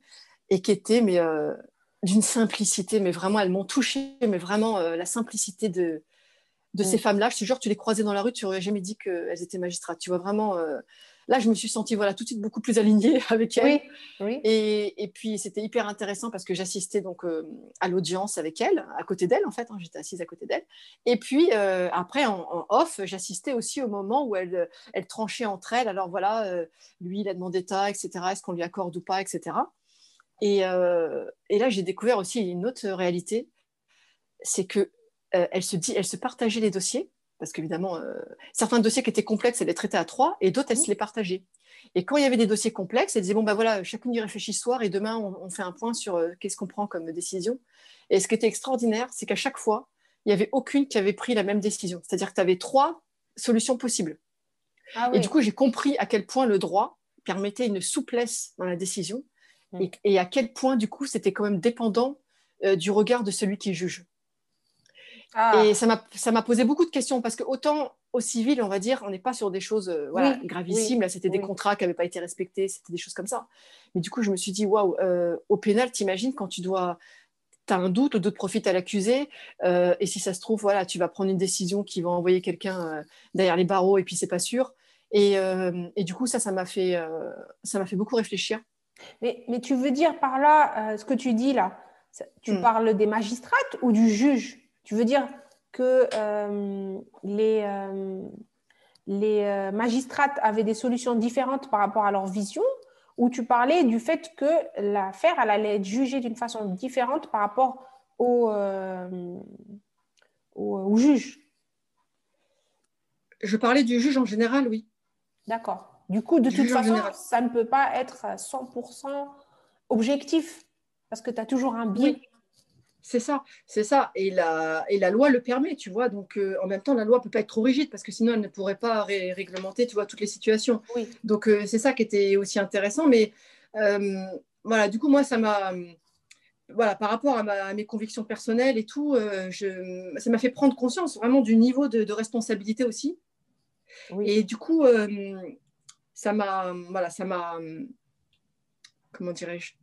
et qui étaient mais, d'une simplicité, mais vraiment, elles m'ont touchée, mais vraiment la simplicité de, de ces femmes-là. Je te jure, tu les croisais dans la rue, tu n'aurais jamais dit qu'elles étaient magistrates. Tu vois vraiment Là, je me suis sentie voilà, tout de suite beaucoup plus alignée avec elle. Oui, Et, puis, c'était hyper intéressant parce que j'assistais donc euh, à l'audience avec elle, à côté d'elle, en fait. Hein, j'étais assise à côté d'elle. Et puis, euh, après, en, off, j'assistais aussi au moment où elle, elle tranchait entre elles. Alors, voilà, euh, lui, il a demandé ça, etc. Est-ce qu'on lui accorde ou pas, etc. Et, et là, j'ai découvert aussi une autre réalité. C'est que elle se dit, elle se partageait les dossiers parce qu'évidemment, euh, certains dossiers qui étaient complexes, elle les traitait à trois, et d'autres, elle se les partageait. Et quand il y avait des dossiers complexes, elle disait, bon, ben voilà, chacune y réfléchit ce soir, et demain, on, fait un point sur euh, qu'est-ce qu'on prend comme décision. Et ce qui était extraordinaire, c'est qu'à chaque fois, il n'y avait aucune qui avait pris la même décision. C'est-à-dire que tu avais trois solutions possibles. Ah et du coup, j'ai compris à quel point le droit permettait une souplesse dans la décision, mm. et, à quel point, du coup, c'était quand même dépendant euh, du regard de celui qui juge. Ah. Et ça m'a posé beaucoup de questions parce que autant au civil, on va dire, on n'est pas sur des choses euh, gravissimes. Là, c'était des contrats qui n'avaient pas été respectés, c'était des choses comme ça. Mais du coup, je me suis dit, waouh, euh, au pénal, t'imagines quand tu dois, tu as un doute, le doute profite à l'accusé, euh, et si ça se trouve, voilà, tu vas prendre une décision qui va envoyer quelqu'un derrière les barreaux, et puis c'est pas sûr. Et, et, du coup, ça, ça m'a fait, ça m'a fait beaucoup réfléchir. Mais, mais, tu veux dire par là, ce que tu dis là, tu hmm. parles des magistrates ou du juge? Tu veux dire que euh, les, euh, les euh, magistrates avaient des solutions différentes par rapport à leur vision? Ou tu parlais du fait que l'affaire allait être jugée d'une façon différente par rapport au, au, juge Je parlais du juge en général, oui. D'accord. Du coup, de toute façon, ça ne peut pas être 100% objectif parce que tu as toujours un biais. C'est ça, c'est ça. Et la, et la loi le permet, tu vois. Donc, euh, en même temps, la loi ne peut pas être trop rigide parce que sinon, elle ne pourrait pas réglementer, tu vois, toutes les situations. Donc, euh, c'est ça qui était aussi intéressant. Mais euh, voilà, du coup, moi, ça m'a. Voilà, par rapport à, mes convictions personnelles et tout, je, ça m'a fait prendre conscience vraiment du niveau de, responsabilité aussi. Et du coup, ça m'a. Voilà, ça m'a. Comment dirais-je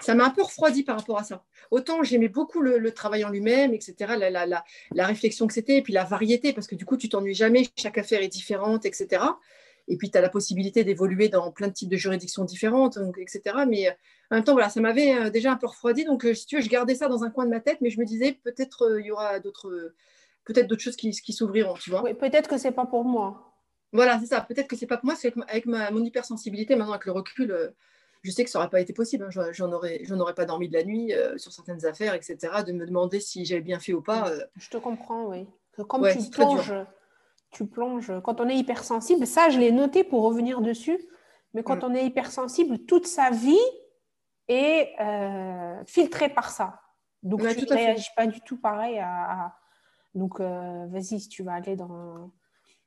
ça m'a un peu refroidi par rapport à ça. Autant j'aimais beaucoup le, travail en lui-même, etc., la, la, réflexion que c'était, et puis la variété, parce que du coup, tu t'ennuies jamais, chaque affaire est différente, etc. Et puis, tu as la possibilité d'évoluer dans plein de types de juridictions différentes, donc, etc. Mais euh, en même temps, voilà, ça m'avait euh, déjà un peu refroidi. Donc, euh, si tu veux, je gardais ça dans un coin de ma tête, mais je me disais, peut-être il y aura d'autres peut-être d'autres choses qui, qui s'ouvriront, tu vois. Oui, peut-être que c'est pas pour moi. Voilà, c'est ça. Peut-être que c'est pas pour moi, c'est avec, ma, mon hypersensibilité, maintenant avec le recul, je sais que ça n'aurait pas été possible. Hein. J'en aurais, aurais pas dormi de la nuit euh, sur certaines affaires, etc. De me demander si j'avais bien fait ou pas. Euh. Je te comprends, oui. Comme tu plonges, tu plonges. Quand on est hypersensible, ça, je l'ai noté pour revenir dessus. Mais quand mm. on est hypersensible, toute sa vie est euh, filtrée par ça. Donc, tu ne réagis pas du tout pareil à. Donc, vas-y, si tu vas aller dans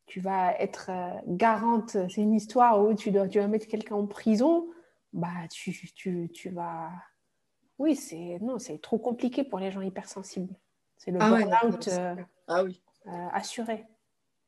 tu vas être garante. C'est une histoire où tu dois, tu vas mettre quelqu'un en prison bah, tu, tu, tu vas. Oui, c'est non, c'est trop compliqué pour les gens hypersensibles. C'est le ah burn-out euh, ah oui. Euh, assuré.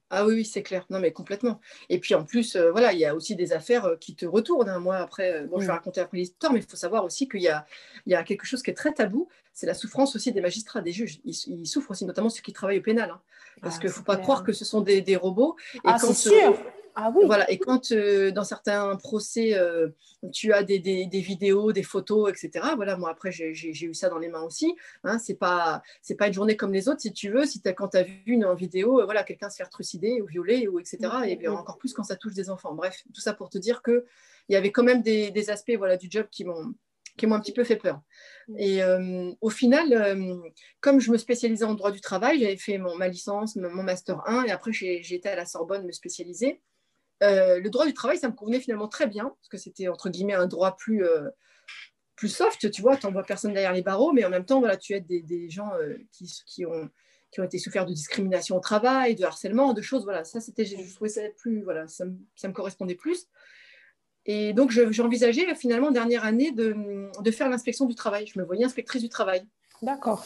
Ah oui, oui c'est clair. Non, mais complètement. Et puis en plus, euh, voilà, il y a aussi des affaires qui te retournent. Hein. Moi, après, bon, je vais mm. raconter après l'histoire, mais il faut savoir aussi qu'il y a, il y a quelque chose qui est très tabou. C'est la souffrance aussi des magistrats, des juges. Ils, souffrent aussi, notamment ceux qui travaillent au pénal. Hein. parce ah, qu'il ne faut pas croire que ce sont des, des robots. Et ah, c'est sûr ah voilà. Et quand euh, dans certains procès, euh, tu as des, des, vidéos, des photos, etc. Voilà, moi après, j'ai eu ça dans les mains aussi. Hein, c'est pas, c'est pas une journée comme les autres, si tu veux. Si as, quand tu as vu une vidéo, euh, voilà, quelqu'un se faire trucider ou violer, ou etc. Et bien, encore plus quand ça touche des enfants. Bref, tout ça pour te dire qu'il y avait quand même des, des aspects voilà, du job qui m'ont qui m'ont un petit peu fait peur. Et au final, comme je me spécialisais en droit du travail, j'avais fait mon, ma licence, mon master 1, et après j'ai été à la Sorbonne me spécialiser. Euh, le droit du travail, ça me convenait finalement très bien, parce que c'était entre guillemets un droit plus, euh, plus soft, tu vois, tu n'envoies personne derrière les barreaux, mais en même temps, voilà, tu aides des, des gens euh, qui, qui, ont, qui ont été souffert de discrimination au travail, de harcèlement, de choses, voilà, ça c'était, je trouvais ça plus, voilà, ça me, ça me correspondait plus. Et donc, j'ai envisagé finalement, dernière année, de, de faire l'inspection du travail. Je me voyais inspectrice du travail. D'accord.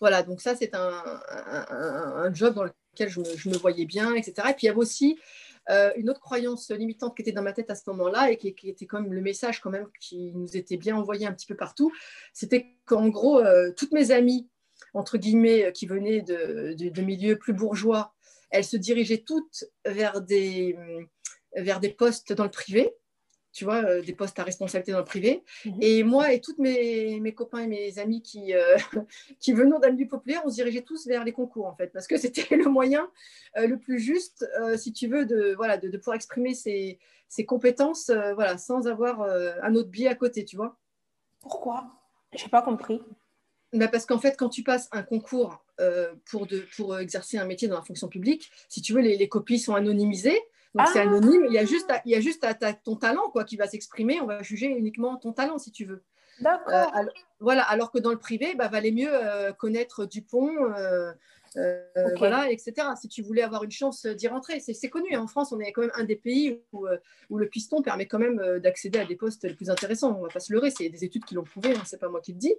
Voilà, donc ça, c'est un, un, un, job dans lequel je me, je me, voyais bien, etc. Et puis, il y avait aussi euh, une autre croyance limitante qui était dans ma tête à ce moment-là et qui, était même le message quand même qui nous était bien envoyé un petit peu partout, c'était qu'en gros, euh, toutes mes amies, entre guillemets, qui venaient de, de, milieux plus bourgeois, elles se dirigeaient toutes vers des, vers des postes dans le privé tu vois, euh, des postes à responsabilité dans le privé. Mhm. Et moi et tous mes, mes, copains et mes amis qui, euh, qui venaient d'un milieu populaire, on se dirigeait tous vers les concours, en fait, parce que c'était le moyen euh, le plus juste, si tu veux, de, voilà, de, pouvoir exprimer ses, ses compétences voilà, sans avoir un autre biais à côté, tu vois. Pourquoi? Je n'ai pas compris. Bah parce qu'en fait, quand tu passes un concours pour, de, pour exercer un métier dans la fonction publique, si tu veux, les, les copies sont anonymisées. Donc c'est ah. anonyme, il y a juste, il y a juste ton talent quoi, qui va s'exprimer, on va juger uniquement ton talent si tu veux. D'accord. Euh, voilà, alors que dans le privé, bah, valait mieux euh, connaître Dupont, euh, voilà, etc. Si tu voulais avoir une chance d'y rentrer, c'est connu. Hein. En France, on est quand même un des pays où, où le piston permet quand même d'accéder à des postes les plus intéressants. On ne va pas se leurrer, c'est des études qui l'ont prouvé, hein, c'est pas moi qui le dis.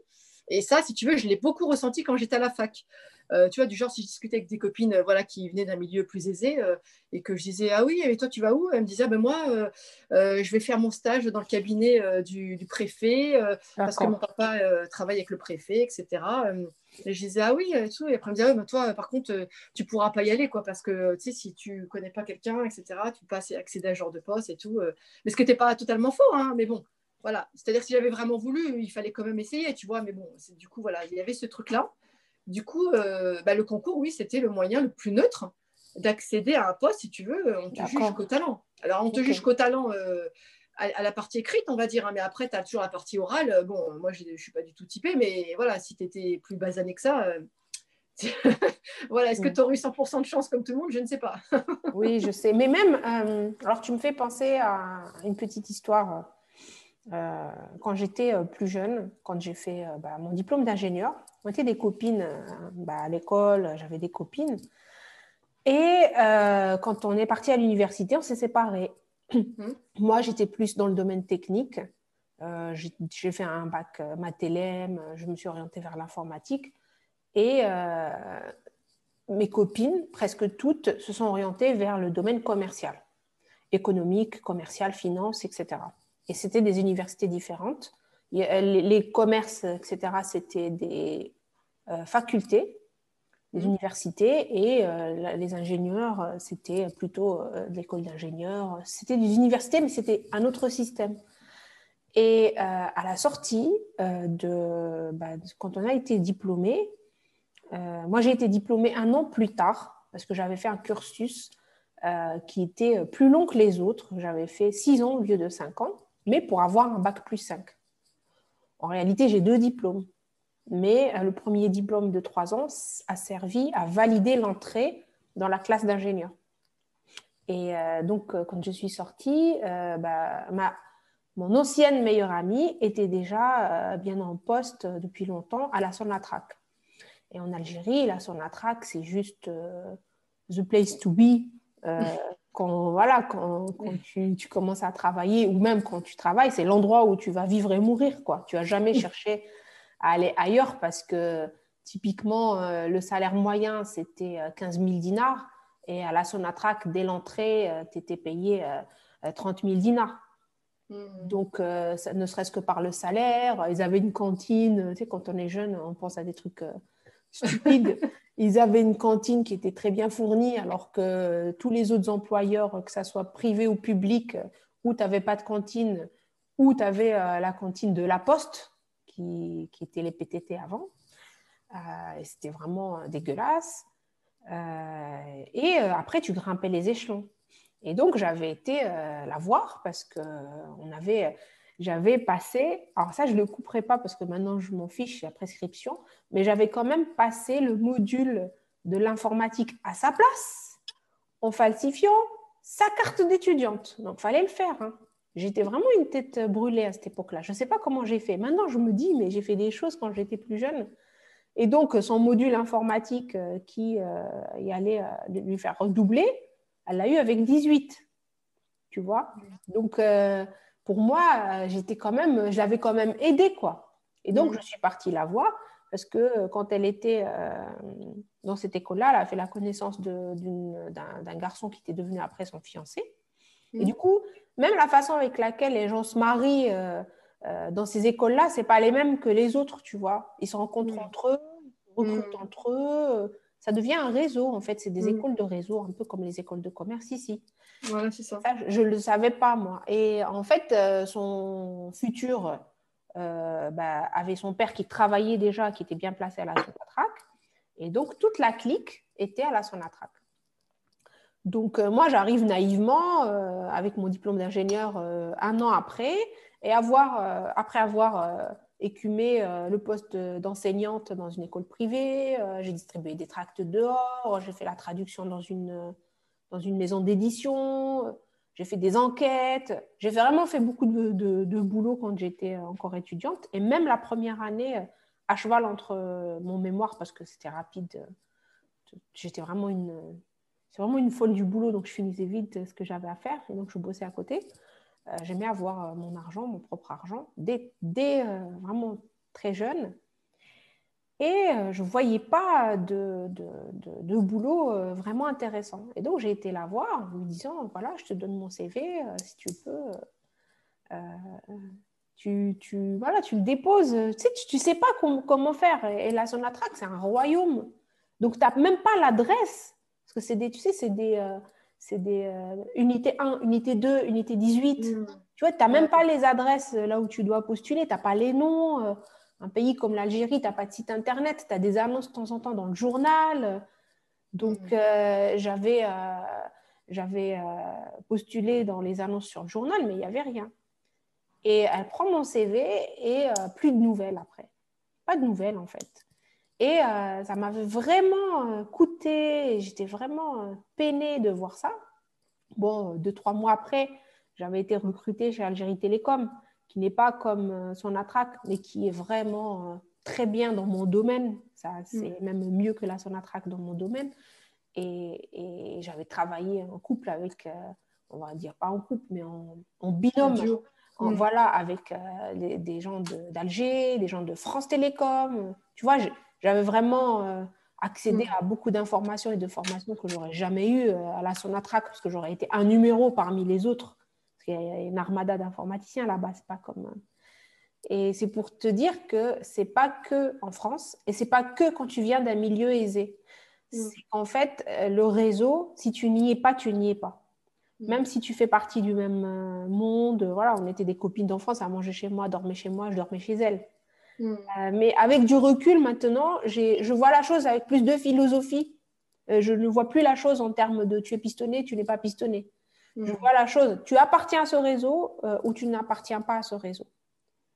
Et ça, si tu veux, je l'ai beaucoup ressenti quand j'étais à la fac. Euh, tu vois, du genre, si je discutais avec des copines euh, voilà, qui venaient d'un milieu plus aisé euh, et que je disais Ah oui, mais toi, tu vas où? Elle me disait ah, ben Moi, je vais faire mon stage dans le cabinet du, préfet parce que mon papa travaille avec le préfet, etc. Et je disais Ah oui, et, tout. et après, elle me disait ah, ben Toi, par contre, tu pourras pas y aller quoi, parce que tu sais, si tu connais pas quelqu'un, etc., tu peux pas accéder à ce genre de poste et tout. Mais ce qui n'était pas totalement faux, hein, mais bon. Voilà, c'est-à-dire si j'avais vraiment voulu, il fallait quand même essayer, tu vois, mais bon, du coup, voilà, il y avait ce truc-là. Du coup, euh, bah, le concours, oui, c'était le moyen le plus neutre d'accéder à un poste, si tu veux, on te juge qu'au talent. Alors, on te juge qu'au talent euh, à, la partie écrite, on va dire, hein, mais après, tu as toujours la partie orale. Bon, moi, je ne suis pas du tout typée, mais voilà, si tu étais plus basané que ça, euh, voilà, est-ce que tu aurais eu 100% de chance comme tout le monde? Je ne sais pas. oui, je sais. Mais même, alors tu me fais penser à une petite histoire quand j'étais plus jeune, quand j'ai fait bah, mon diplôme d'ingénieur, on était des copines bah, à l'école, j'avais des copines. Et quand on est parti à l'université, on s'est séparés. Mmh. Moi, j'étais plus dans le domaine technique. Euh, j'ai fait un bac euh, mathélème, je me suis orientée vers l'informatique. Et euh, mes copines, presque toutes, se sont orientées vers le domaine commercial, économique, commercial, finance, etc. Et c'était des universités différentes. Les commerces, etc., c'était des facultés, des mmh. universités, et les ingénieurs, c'était plutôt de l'école d'ingénieurs. C'était des universités, mais c'était un autre système. Et euh, à la sortie, euh, bah, de, quand on a été diplômé, euh, moi j'ai été diplômée un an plus tard parce que j'avais fait un cursus qui était plus long que les autres. J'avais fait six ans au lieu de cinq ans, mais pour avoir un bac plus 5. En réalité, j'ai deux diplômes. Mais le premier diplôme de trois ans a servi à valider l'entrée dans la classe d'ingénieur. Et donc, quand je suis sortie, bah, ma mon ancienne meilleure amie était déjà euh, bien en poste euh, depuis longtemps à la Sonatrach. Et en Algérie, la Sonatrach, c'est juste euh, the place to be. quand voilà, quand, tu, commences à travailler ou même quand tu travailles, c'est l'endroit où tu vas vivre et mourir. Quoi. Tu vas jamais chercher à aller ailleurs parce que typiquement, le salaire moyen, c'était 15 000 dinars. Et à la Sonatrach, dès l'entrée, tu étais payé 30 000 dinars. Mm. Donc, euh, ça, ne serait-ce que par le salaire, ils avaient une cantine. Tu sais, quand on est jeune, on pense à des trucs euh, stupides. ils avaient une cantine qui était très bien fournie, alors que tous les autres employeurs, que ce soit privé ou public, où tu n'avais pas de cantine, où tu avais euh, la cantine de la Poste, qui, était les PTT avant. et c'était vraiment dégueulasse. et après, tu grimpais les échelons. Et donc, j'avais été euh, la voir parce que on avait, j'avais passé, alors ça, je ne le couperai pas parce que maintenant, je m'en fiche, la prescription, mais j'avais quand même passé le module de l'informatique à sa place en falsifiant sa carte d'étudiante. Donc, fallait le faire. Hein. J'étais vraiment une tête brûlée à cette époque-là. Je ne sais pas comment j'ai fait. Maintenant, je me dis, mais j'ai fait des choses quand j'étais plus jeune. Et donc, son module informatique euh, qui euh, y allait lui faire redoubler, elle l'a eu avec 18. Tu vois Donc, euh, pour moi, euh, j'étais quand même, je l'avais quand même aidée, quoi. Et donc, mm. je suis partie la voir parce que euh, quand elle était dans cette école-là, elle a fait la connaissance d'un garçon qui était devenu après son fiancé. Et mm. du coup, même la façon avec laquelle les gens se marient dans ces écoles-là, c'est pas les mêmes que les autres, tu vois. Ils se rencontrent mm. entre eux, recrutent entre eux ça devient un réseau, en fait. C'est des écoles de réseau, un peu comme les écoles de commerce ici. Je ne le savais pas, moi. Et en fait, euh, son futur euh, bah, avait son père qui travaillait déjà, qui était bien placé à la Sonatrach. Et donc, toute la clique était à la Sonatrach. Donc, euh, moi, j'arrive naïvement avec mon diplôme d'ingénieur un an après, et après avoir écumé le poste d'enseignante dans une école privée, j'ai distribué des tracts dehors, j'ai fait la traduction dans une, dans une maison d'édition, j'ai fait des enquêtes, j'ai vraiment fait beaucoup de, boulot quand j'étais encore étudiante. Et même la première année, à cheval entre mon mémoire, parce que c'était rapide, j'étais vraiment une... C'est vraiment une folle du boulot, donc je finissais vite ce que j'avais à faire, et donc je bossais à côté. Euh, j'aimais avoir euh, mon argent, mon propre argent, dès, euh, vraiment très jeune. Et je ne voyais pas de, de, boulot vraiment intéressant. Et donc, j'ai été la voir en lui disant, voilà, je te donne mon CV, si tu peux, tu, tu, voilà, tu le déposes. Tu sais, tu ne sais pas comment faire. Et, la Sonatrach, c'est un royaume. Donc, tu n'as même pas l'adresse. Parce que c'est des, tu sais, c'est des, c'est des euh, unités 1, unité 2, unité 18. Mm. Tu vois, tu n'as même pas les adresses euh, là où tu dois postuler, tu n'as pas les noms. Euh, un pays comme l'Algérie, tu n'as pas de site internet, tu as des annonces de temps en temps dans le journal. Donc, mm. j'avais, j'avais postulé dans les annonces sur le journal, mais il n'y avait rien. Et elle prend mon CV et plus de nouvelles après. Pas de nouvelles en fait. Et euh, ça m'avait vraiment euh, coûté, j'étais vraiment euh, peinée de voir ça. Bon, deux, trois mois après, j'avais été recrutée chez Algérie Télécom, qui n'est pas comme son attraque, mais qui est vraiment très bien dans mon domaine. Ça, c'est mm. même mieux que la Sonatrack dans mon domaine. Et, j'avais travaillé en couple avec, on va dire pas en couple, mais en, binôme. En, mm. Voilà, avec des, gens d'Alger, des gens de France Télécom. Tu vois, j'avais vraiment accéder mm. à beaucoup d'informations et de formations que j'aurais jamais eues euh, à la Sonatrack parce que j'aurais été un numéro parmi les autres. Qu'il y a une armada d'informaticiens là-bas, c'est pas comme. Euh. Et c'est pour te dire que c'est pas que en France et c'est pas que quand tu viens d'un milieu aisé. Mm. C'est qu'en fait, euh, le réseau, si tu n'y es pas, tu n'y es pas. Mm. Même si tu fais partie du même monde, voilà, on était des copines d'enfance, à manger chez moi, dormait chez moi, je dormais chez elle. Mm. Euh, mais avec du recul maintenant, je vois la chose avec plus de philosophie. Euh, je ne vois plus la chose en termes de tu es pistonné, tu n'es pas pistonné. Je mm. vois la chose, tu appartiens à ce réseau euh, ou tu n'appartiens pas à ce réseau.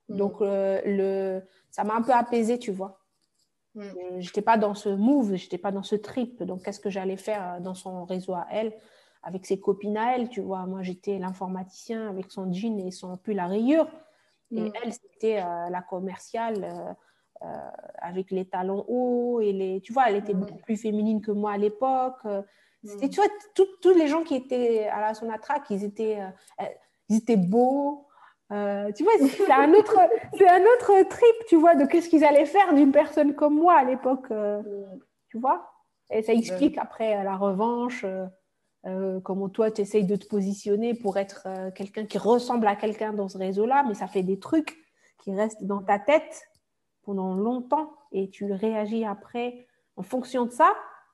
Mm. Donc, le, ça m'a un peu apaisé, tu vois. Je n'étais pas dans ce move, je n'étais pas dans ce trip. Donc, qu'est-ce que j'allais faire dans son réseau à elle, avec ses copines à elle, tu vois. Moi, j'étais l'informaticien avec son jean et son pull à rayures. Et mm. elle, c'était euh, la commerciale euh, euh, avec les talons hauts. Et les, tu vois, elle était beaucoup plus féminine que moi à l'époque. C'était, mm. tu vois, tous les gens qui étaient à la Sonatrach, ils étaient, ils étaient beaux. tu vois, c'est un, autre, c'est un autre trip, tu vois, de qu'est-ce qu'ils allaient faire d'une personne comme moi à l'époque, tu vois. Et ça explique après la revanche, euh, comment toi, tu essayes de te positionner pour être euh, quelqu'un qui ressemble à quelqu'un dans ce réseau-là, mais ça fait des trucs qui restent dans ta tête pendant longtemps et tu réagis après en fonction de ça.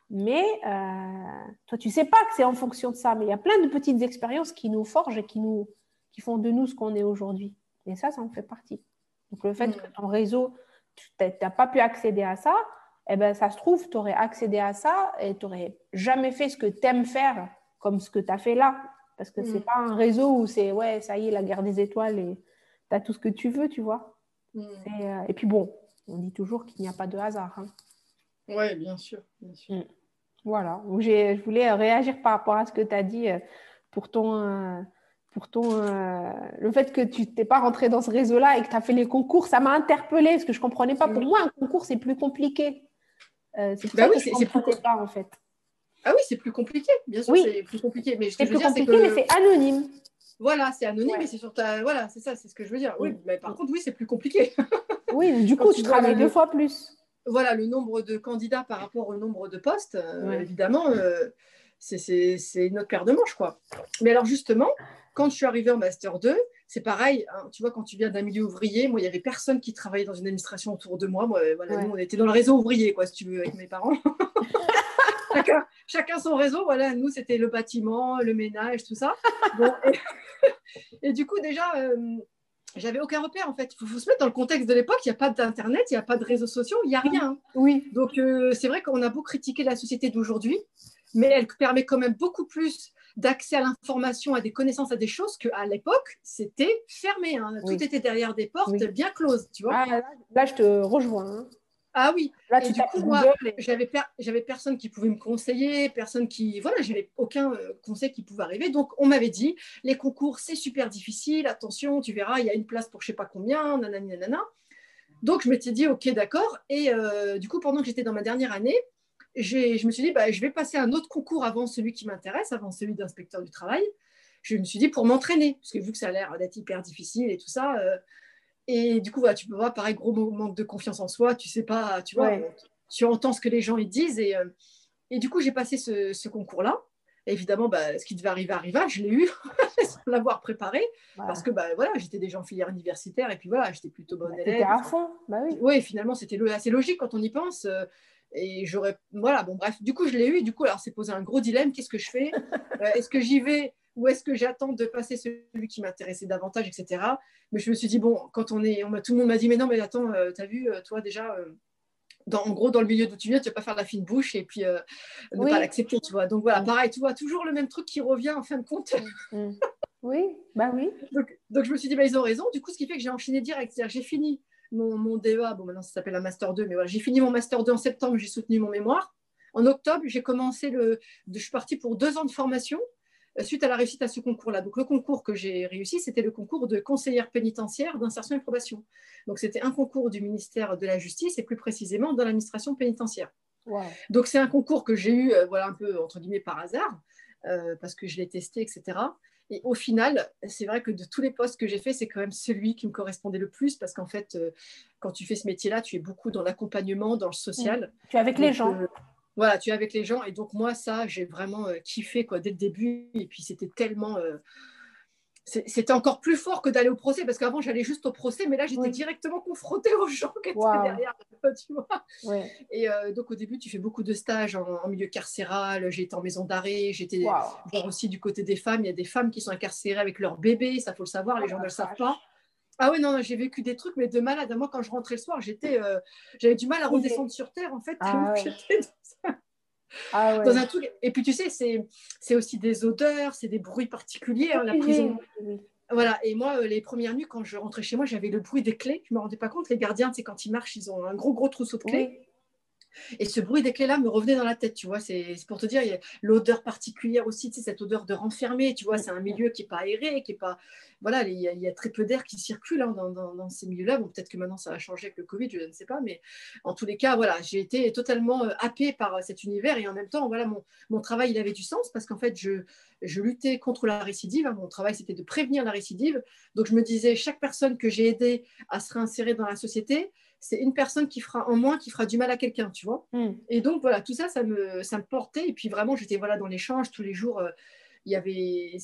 Mais euh, toi, tu sais pas que c'est en fonction de ça, mais il y a plein de petites expériences qui nous forgent et qui, nous, qui font de nous ce qu'on est aujourd'hui. Et ça, ça en fait partie. Donc le fait mm. que ton réseau, tu n'as pas pu accéder à ça, eh ben, ça se trouve, tu aurais accédé à ça et tu n'aurais jamais fait ce que tu aimes faire comme ce que tu as fait là. Parce que ce n'est mm. pas un réseau où c'est, ouais, ça y est, la guerre des étoiles et tu as tout ce que tu veux, tu vois. Mm. Euh, et puis bon, on dit toujours qu'il n'y a pas de hasard. Hein. Oui, bien sûr. Bien sûr. Mm. Voilà, je voulais réagir par rapport à ce que tu as dit euh, pour ton... Euh, pour ton, le fait que tu t'es pas rentré dans ce réseau-là et que tu as fait les concours, ça m'a interpellée parce que je comprenais pas. Pour moi, un concours, c'est plus compliqué. c'est bah oui, c'est plus pas en fait. Ah oui, c'est plus compliqué, bien sûr, c'est plus compliqué. Mais c'est plus compliqué, mais c'est anonyme. Voilà, c'est anonyme, mais c'est sur ta. Voilà, c'est ça, c'est ce que je veux dire. Oui, mais par contre, oui, c'est plus compliqué. oui, du coup, tu, travailles deux fois plus. Voilà, le nombre de candidats par rapport au nombre de postes, euh, évidemment, euh, c'est une autre paire de manches, quoi. Mais alors, justement, quand je suis arrivée en Master 2, c'est pareil, hein, tu vois, quand tu viens d'un milieu ouvrier, moi, il n'y avait personne qui travaillait dans une administration autour de moi. moi voilà, Nous, on était dans le réseau ouvrier, quoi, si tu veux, avec mes parents. chacun, son réseau. Voilà, nous, c'était le bâtiment, le ménage, tout ça. et, du coup, déjà, euh, j'avais aucun repère, en fait. Il faut, se mettre dans le contexte de l'époque. Il n'y a pas d'Internet, il n'y a pas de réseaux sociaux, il n'y a rien. Oui. Donc, euh, c'est vrai qu'on a beau critiquer la société d'aujourd'hui, mais elle permet quand même beaucoup plus d'accès à l'information, à des connaissances, à des choses qu'à l'époque, c'était fermé. Hein. Tout était derrière des portes bien closes, tu vois. Ah, là, je te rejoins. Hein. Ah oui. Là, tu du coup, moi, j'avais, personne qui pouvait me conseiller, personne qui, voilà, j'avais aucun euh, conseil qui pouvait arriver. Donc, on m'avait dit, les concours, c'est super difficile. Attention, tu verras, il y a une place pour je sais pas combien, nanani, nanana. Donc, je m'étais dit, ok, d'accord. Et euh, du coup, pendant que j'étais dans ma dernière année, je me suis dit, bah, je vais passer un autre concours avant celui qui m'intéresse, avant celui d'inspecteur du travail. Je me suis dit pour m'entraîner, parce que vu que ça a l'air d'être hyper difficile et tout ça, euh, et du coup, voilà, tu peux voir, pareil, gros manque de confiance en soi. Tu sais pas, tu vois, tu entends ce que les gens ils disent. Et, euh, et du coup, j'ai passé ce, concours-là. Évidemment, bah, ce qui devait arriver arriva. Je l'ai eu sans l'avoir préparé. Parce que bah, voilà, j'étais déjà en filière universitaire. Et puis voilà, j'étais plutôt bonne bah, élève. à fond, bah oui. Oui, finalement, c'était assez logique quand on y pense. Euh, et j'aurais. Voilà, bon, bref. Du coup, je l'ai eu. Et du coup, alors, c'est posé un gros dilemme. Qu'est-ce que je fais? Euh, Est-ce que j'y vais ou est-ce que j'attends de passer celui qui m'intéressait davantage, etc. Mais je me suis dit, bon, quand on est, tout le monde m'a dit, mais non, mais attends, euh, tu as vu, euh, toi déjà, euh, dans, en gros, dans le milieu d'où tu viens, tu vas pas faire la fine bouche et puis ne pas l'accepter, tu vois. Donc voilà, pareil, tu vois, toujours le même truc qui revient en fin de compte. Mm, mm. oui, bah oui. Donc, je me suis dit, bah, ils ont raison. Du coup, ce qui fait que j'ai enchaîné direct. C'est-à-dire j'ai fini mon, mon DEA, bon, maintenant ça s'appelle un Master 2, mais voilà, j'ai fini mon Master 2 en septembre, j'ai soutenu mon mémoire. En octobre, j'ai commencé le. Je suis partie pour deux ans de formation suite à la réussite à ce concours-là. Donc, le concours que j'ai réussi, c'était le concours de conseillère pénitentiaire d'insertion et probation. Donc, c'était un concours du ministère de la Justice et plus précisément dans l'administration pénitentiaire. Donc, c'est un concours que j'ai eu, euh, voilà, un peu entre guillemets par hasard, euh, parce que je l'ai testé, etc. Et au final, c'est vrai que de tous les postes que j'ai fait, c'est quand même celui qui me correspondait le plus parce qu'en fait, euh, quand tu fais ce métier-là, tu es beaucoup dans l'accompagnement, dans le social. Tu es avec les gens. Voilà, tu es avec les gens. Et donc, moi, ça, j'ai vraiment kiffé quoi, dès le début. Et puis, c'était tellement c'était encore plus fort que d'aller au procès parce qu'avant j'allais juste au procès mais là j'étais directement confrontée aux gens qui étaient derrière tu vois. Et euh, donc au début tu fais beaucoup de stages en, milieu carcéral. J'ai été en maison d'arrêt. J'étais aussi du côté des femmes. Il y a des femmes qui sont incarcérées avec leur bébé ça faut le savoir. Les gens ne le savent pas ah oui, non, j'ai vécu des trucs, mais de malade. Moi, quand je rentrais le soir, j'étais, euh, j'avais du mal à redescendre sur Terre, en fait. Ah Ah dans un truc. Et puis tu sais, c'est aussi des odeurs, c'est des bruits particuliers, hein, la prison. Voilà, et moi, euh, les premières nuits, quand je rentrais chez moi, j'avais le bruit des clés. Je ne me rendais pas compte. Les gardiens, c'est quand ils marchent, ils ont un gros, gros trousseau de clés. Et ce bruit des clés-là me revenait dans la tête, tu vois. C'est pour te dire, il y a l'odeur particulière aussi, tu sais, cette odeur de renfermé, tu vois. C'est un milieu qui n'est pas aéré, qui n'est pas. Voilà, il y, a, très peu d'air qui circule hein, dans, ces milieux-là. Bon, peut-être que maintenant ça va changer avec le Covid, je ne sais pas. Mais en tous les cas, voilà, j'ai été totalement euh, happée par euh, cet univers. Et en même temps, voilà, mon, travail, il avait du sens parce qu'en fait, je, je luttais contre la récidive. Hein. Mon travail, c'était de prévenir la récidive. Donc, je me disais, chaque personne que j'ai aidée à se réinsérer dans la société, c'est une personne qui fera en moins qui fera du mal à quelqu'un, tu vois. Hmm. Et donc voilà, tout ça, ça me, ça me portait. Et puis vraiment, j'étais voilà dans l'échange tous les jours. Euh, il y avait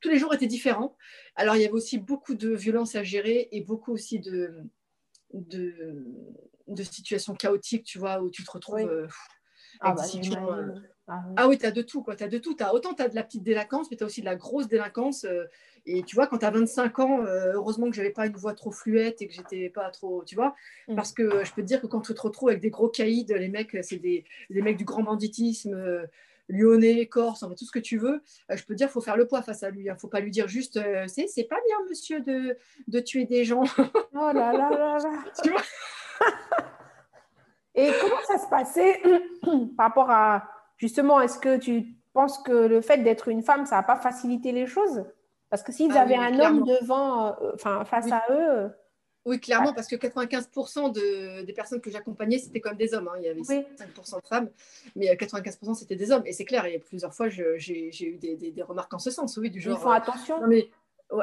tous les jours étaient différents. Alors il y avait aussi beaucoup de violence à gérer et beaucoup aussi de de, de situations chaotiques, tu vois, où tu te retrouves euh, ah, bah, euh, ah, ah, oui, tu as de tout, quoi. Tu as de tout. As, autant tu as de la petite délinquance, mais tu as aussi de la grosse délinquance. Et tu vois, quand tu as 25 ans, euh, heureusement que j'avais pas une voix trop fluette et que j'étais pas trop, tu vois, mm. parce que je peux te dire que quand tu te retrouves avec des gros caïds, les mecs, c'est des, des, mecs du grand banditisme, euh, lyonnais, corse, enfin, tout ce que tu veux, euh, je peux te dire, faut faire le poids face à lui. Il hein. faut pas lui dire juste, c'est, c'est pas bien, monsieur, de, de tuer des gens. oh là là là là. tu vois? Et comment ça se passait par rapport à, justement, est-ce que tu penses que le fait d'être une femme, ça n'a pas facilité les choses? Parce que s'ils ah avaient un homme devant, euh, enfin, face à eux. Euh, oui, clairement, parce que 95% de, des personnes que j'accompagnais, c'était comme des hommes. Hein. Il y avait 5% de femmes, mais 95% euh, c'était des hommes. Et c'est clair, et plusieurs fois, j'ai eu des, des, remarques en ce sens, oui, du genre. Ils font attention. mais,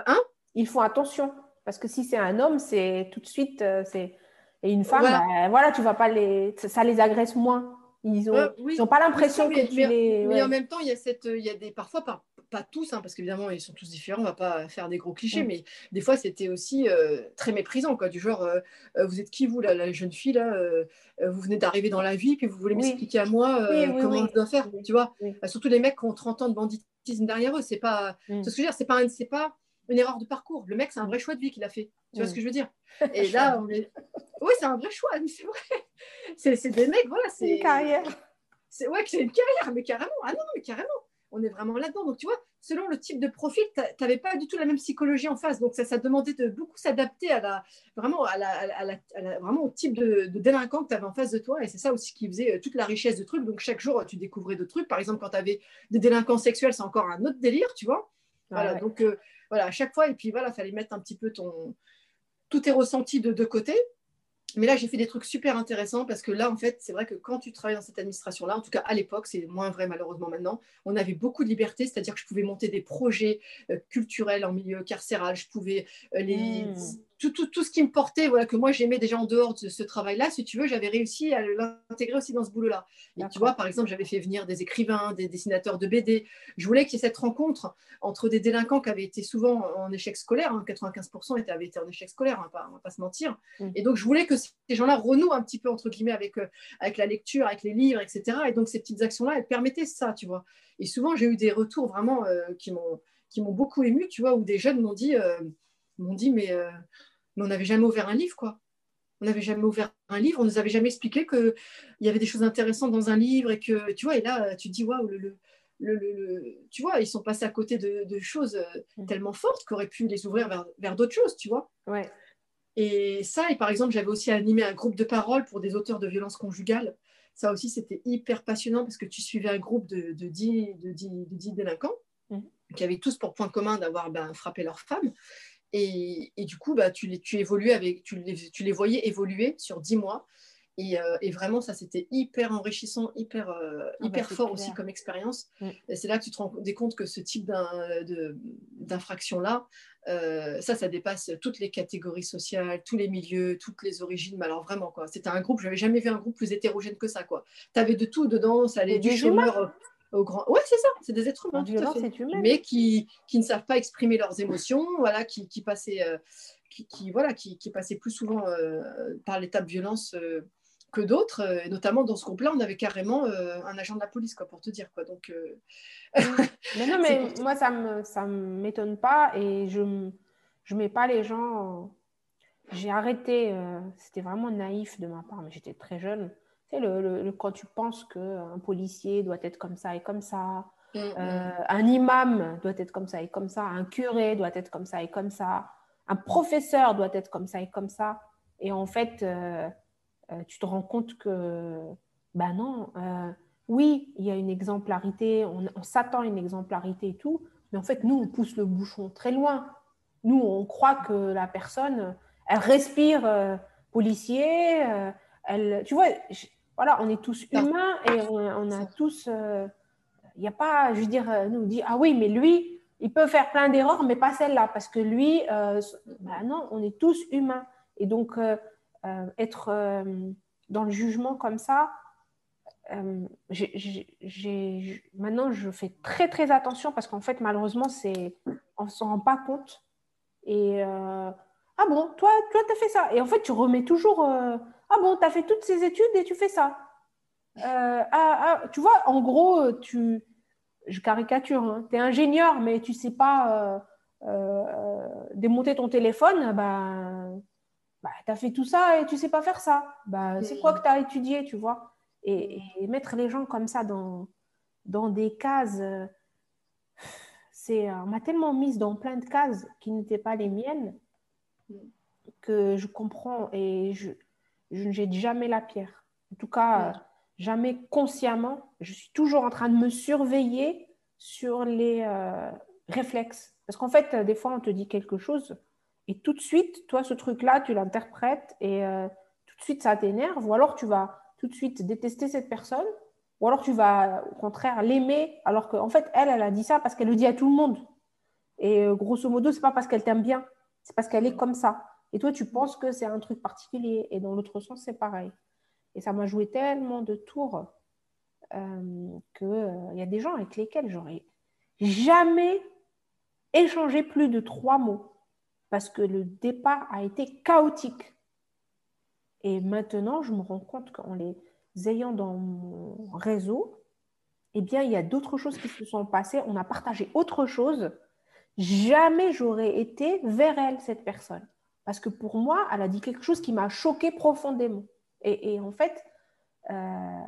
hein? Ils font attention. Parce que si c'est un homme, c'est tout de suite. c'est Et une femme, voilà. Ben, tu vas pas les. Ça les agresse moins. Ils n'ont ont pas l'impression que tu les. Mais en même temps, il y a, cette, il y a des, parfois, pas, pas tous, hein, parce qu'évidemment, ils sont tous différents, on va pas faire des gros clichés, mm. mais des fois, c'était aussi euh, très méprisant, quoi, du genre, euh, euh, vous êtes qui, vous, la, jeune fille, là Vous venez d'arriver dans la vie, puis vous voulez m'expliquer à moi comment je dois faire, tu vois? Surtout les mecs qui ont 30 ans de banditisme derrière eux, c'est pas. Mm. Ce que je veux dire, c'est pas, c'est pas une erreur de parcours. Le mec, c'est un vrai choix de vie qu'il a fait. Tu vois ce mm. que je veux dire? Et là, on est... Oui, c'est un vrai choix, mais c'est vrai. C'est des mecs, voilà. C'est une carrière. C'est ouais, c'est une carrière, mais carrément. Ah non, mais carrément on est vraiment là-dedans. Donc, tu vois, selon le type de profil, tu n'avais pas du tout la même psychologie en face. Donc, ça, ça demandait de beaucoup s'adapter à la, vraiment, à la, vraiment au type de, délinquant que tu avais en face de toi. Et c'est ça aussi qui faisait euh, toute la richesse de trucs. Donc, chaque jour, tu découvrais d'autres trucs. Par exemple, quand tu avais des délinquants sexuels, c'est encore un autre délire, tu vois. Voilà, donc, euh, voilà, à chaque fois. Et puis, voilà, il fallait mettre un petit peu ton, tous tes ressentis de deux côtés. Mais là, j'ai fait des trucs super intéressants parce que là, en fait, c'est vrai que quand tu travailles dans cette administration-là, en tout cas à l'époque, c'est moins vrai malheureusement maintenant, on avait beaucoup de liberté, c'est-à-dire que je pouvais monter des projets euh, culturels en milieu carcéral, je pouvais euh, les, mmh tout, tout, ce qui me portait, voilà, que moi j'aimais déjà en dehors de ce travail-là, si tu veux, j'avais réussi à l'intégrer aussi dans ce boulot-là. Et tu vois, par exemple, j'avais fait venir des écrivains, des dessinateurs de BD. Je voulais qu'il y ait cette rencontre entre des délinquants qui avaient été souvent en échec scolaire, 95% hein, avaient été en échec scolaire, on ne va pas se mentir. Mm. Et donc je voulais que ces gens-là renouent un petit peu, entre guillemets, avec, euh, avec la lecture, avec les livres, etc. Et donc ces petites actions-là, elles permettaient ça, tu vois. Et souvent, j'ai eu des retours vraiment euh, qui m'ont beaucoup ému, tu vois, où des jeunes m'ont dit, euh, m'ont dit, mais mais on n'avait jamais ouvert un livre, quoi. On n'avait jamais ouvert un livre, on nous avait jamais expliqué qu'il y avait des choses intéressantes dans un livre et que, tu vois, et là, tu te dis, waouh, le, le, tu vois, ils sont passés à côté de, choses euh, mm. tellement fortes qu'aurait pu les ouvrir vers, vers d'autres choses, tu vois. Et ça, et par exemple, j'avais aussi animé un groupe de parole pour des auteurs de violences conjugales. Ça aussi, c'était hyper passionnant parce que tu suivais un groupe de, de, 10, de, 10, de 10 délinquants Mhm. qui avaient tous pour point commun d'avoir ben, frappé leur femme. Et, et du coup, bah, tu, les, tu, évoluais avec, tu, les, tu les voyais évoluer sur 10 mois. Et, euh, et, vraiment, ça, c'était hyper enrichissant, hyper, euh, Ah bah, hyper fort clair. aussi comme expérience. Mm. Et c'est là que tu te rends compte que ce type d'infraction-là, euh, ça, ça dépasse toutes les catégories sociales, tous les milieux, toutes les origines. Mais alors vraiment, quoi. C'était un groupe, j'avais jamais vu un groupe plus hétérogène que ça, quoi. Tu avais de tout dedans, ça allait du chômeur au- grand. Ouais, c'est ça, c'est des êtres humains. Tout à fait mais qui, qui ne savent pas exprimer leurs émotions, voilà, qui, qui passaient, euh, qui, qui- voilà, qui, qui passaient plus souvent euh, par l'étape violence euh, que d'autres. euh, et notamment dans ce groupe-là, on avait carrément un agent de la police, quoi, pour te dire. Quoi. Donc, Mais non, mais pour- moi, ça me, ça m'étonne pas et je ne je mets pas les gens. en- J'ai arrêté, c'était vraiment naïf de ma part, mais j'étais très jeune. Tu sais, le, le- le- quand tu penses qu'un policier doit être comme ça et comme ça, euh, un imam doit être comme ça et comme ça, un curé doit être comme ça et comme ça, un professeur doit être comme ça et comme ça. Et en fait, euh, euh, tu te rends compte que, ben non, oui, il y a une exemplarité, on, on s'attend à une exemplarité et tout, mais en fait, nous, on pousse le bouchon très loin. Nous, on croit que la personne, elle respire policier, elle, tu vois, voilà, on est tous humains et on, on a tous, euh, il n'y a pas, je veux dire, euh, nous on dit, ah oui, mais lui, il peut faire plein d'erreurs, mais pas celle-là, parce que lui, euh, ben non, on est tous humains. Et donc, euh, euh, être euh, dans le jugement comme ça, euh, maintenant, je fais très, très attention parce qu'en fait, malheureusement, c'est, on ne s'en rend pas compte. Et euh, ah bon, toi, toi, tu as fait ça. Et en fait, tu remets toujours, euh, ah bon, tu as fait toutes ces études et tu fais ça. Euh, ah, ah, tu vois, en gros, tu, je caricature, tu es ingénieur, mais tu ne sais pas euh, euh, démonter ton téléphone, bah, bah, tu as fait tout ça et tu ne sais pas faire ça. Bah, c'est quoi que tu as étudié, tu vois? Et, et mettre les gens comme ça dans, dans des cases, euh, c'est, euh, on m'a tellement mise dans plein de cases qui n'étaient pas les miennes que je comprends et je, je ne jette jamais la pierre. En tout cas, euh, jamais consciemment. Je suis toujours en train de me surveiller sur les euh, réflexes. Parce qu'en fait, euh, des fois, on te dit quelque chose et tout de suite, toi, ce truc-là, tu l'interprètes et euh, tout de suite, ça t'énerve. Ou alors, tu vas tout de suite détester cette personne. Ou alors, tu vas au contraire l'aimer alors qu'en fait, elle, elle a dit ça parce qu'elle le dit à tout le monde. Et euh, grosso modo, c'est pas parce qu'elle t'aime bien, c'est parce qu'elle est comme ça. Et toi, tu penses que c'est un truc particulier. Et dans l'autre sens, c'est pareil. Et ça m'a joué tellement de tours euh, qu'il euh, y a des gens avec lesquels j'aurais jamais échangé plus de trois mots parce que le départ a été chaotique. Et maintenant, je me rends compte qu'en les ayant dans mon réseau, eh bien, il y a d'autres choses qui se sont passées. On a partagé autre chose. Jamais j'aurais été vers elle, cette personne. Parce que pour moi, elle a dit quelque chose qui m'a choqué profondément. Et, en fait, euh,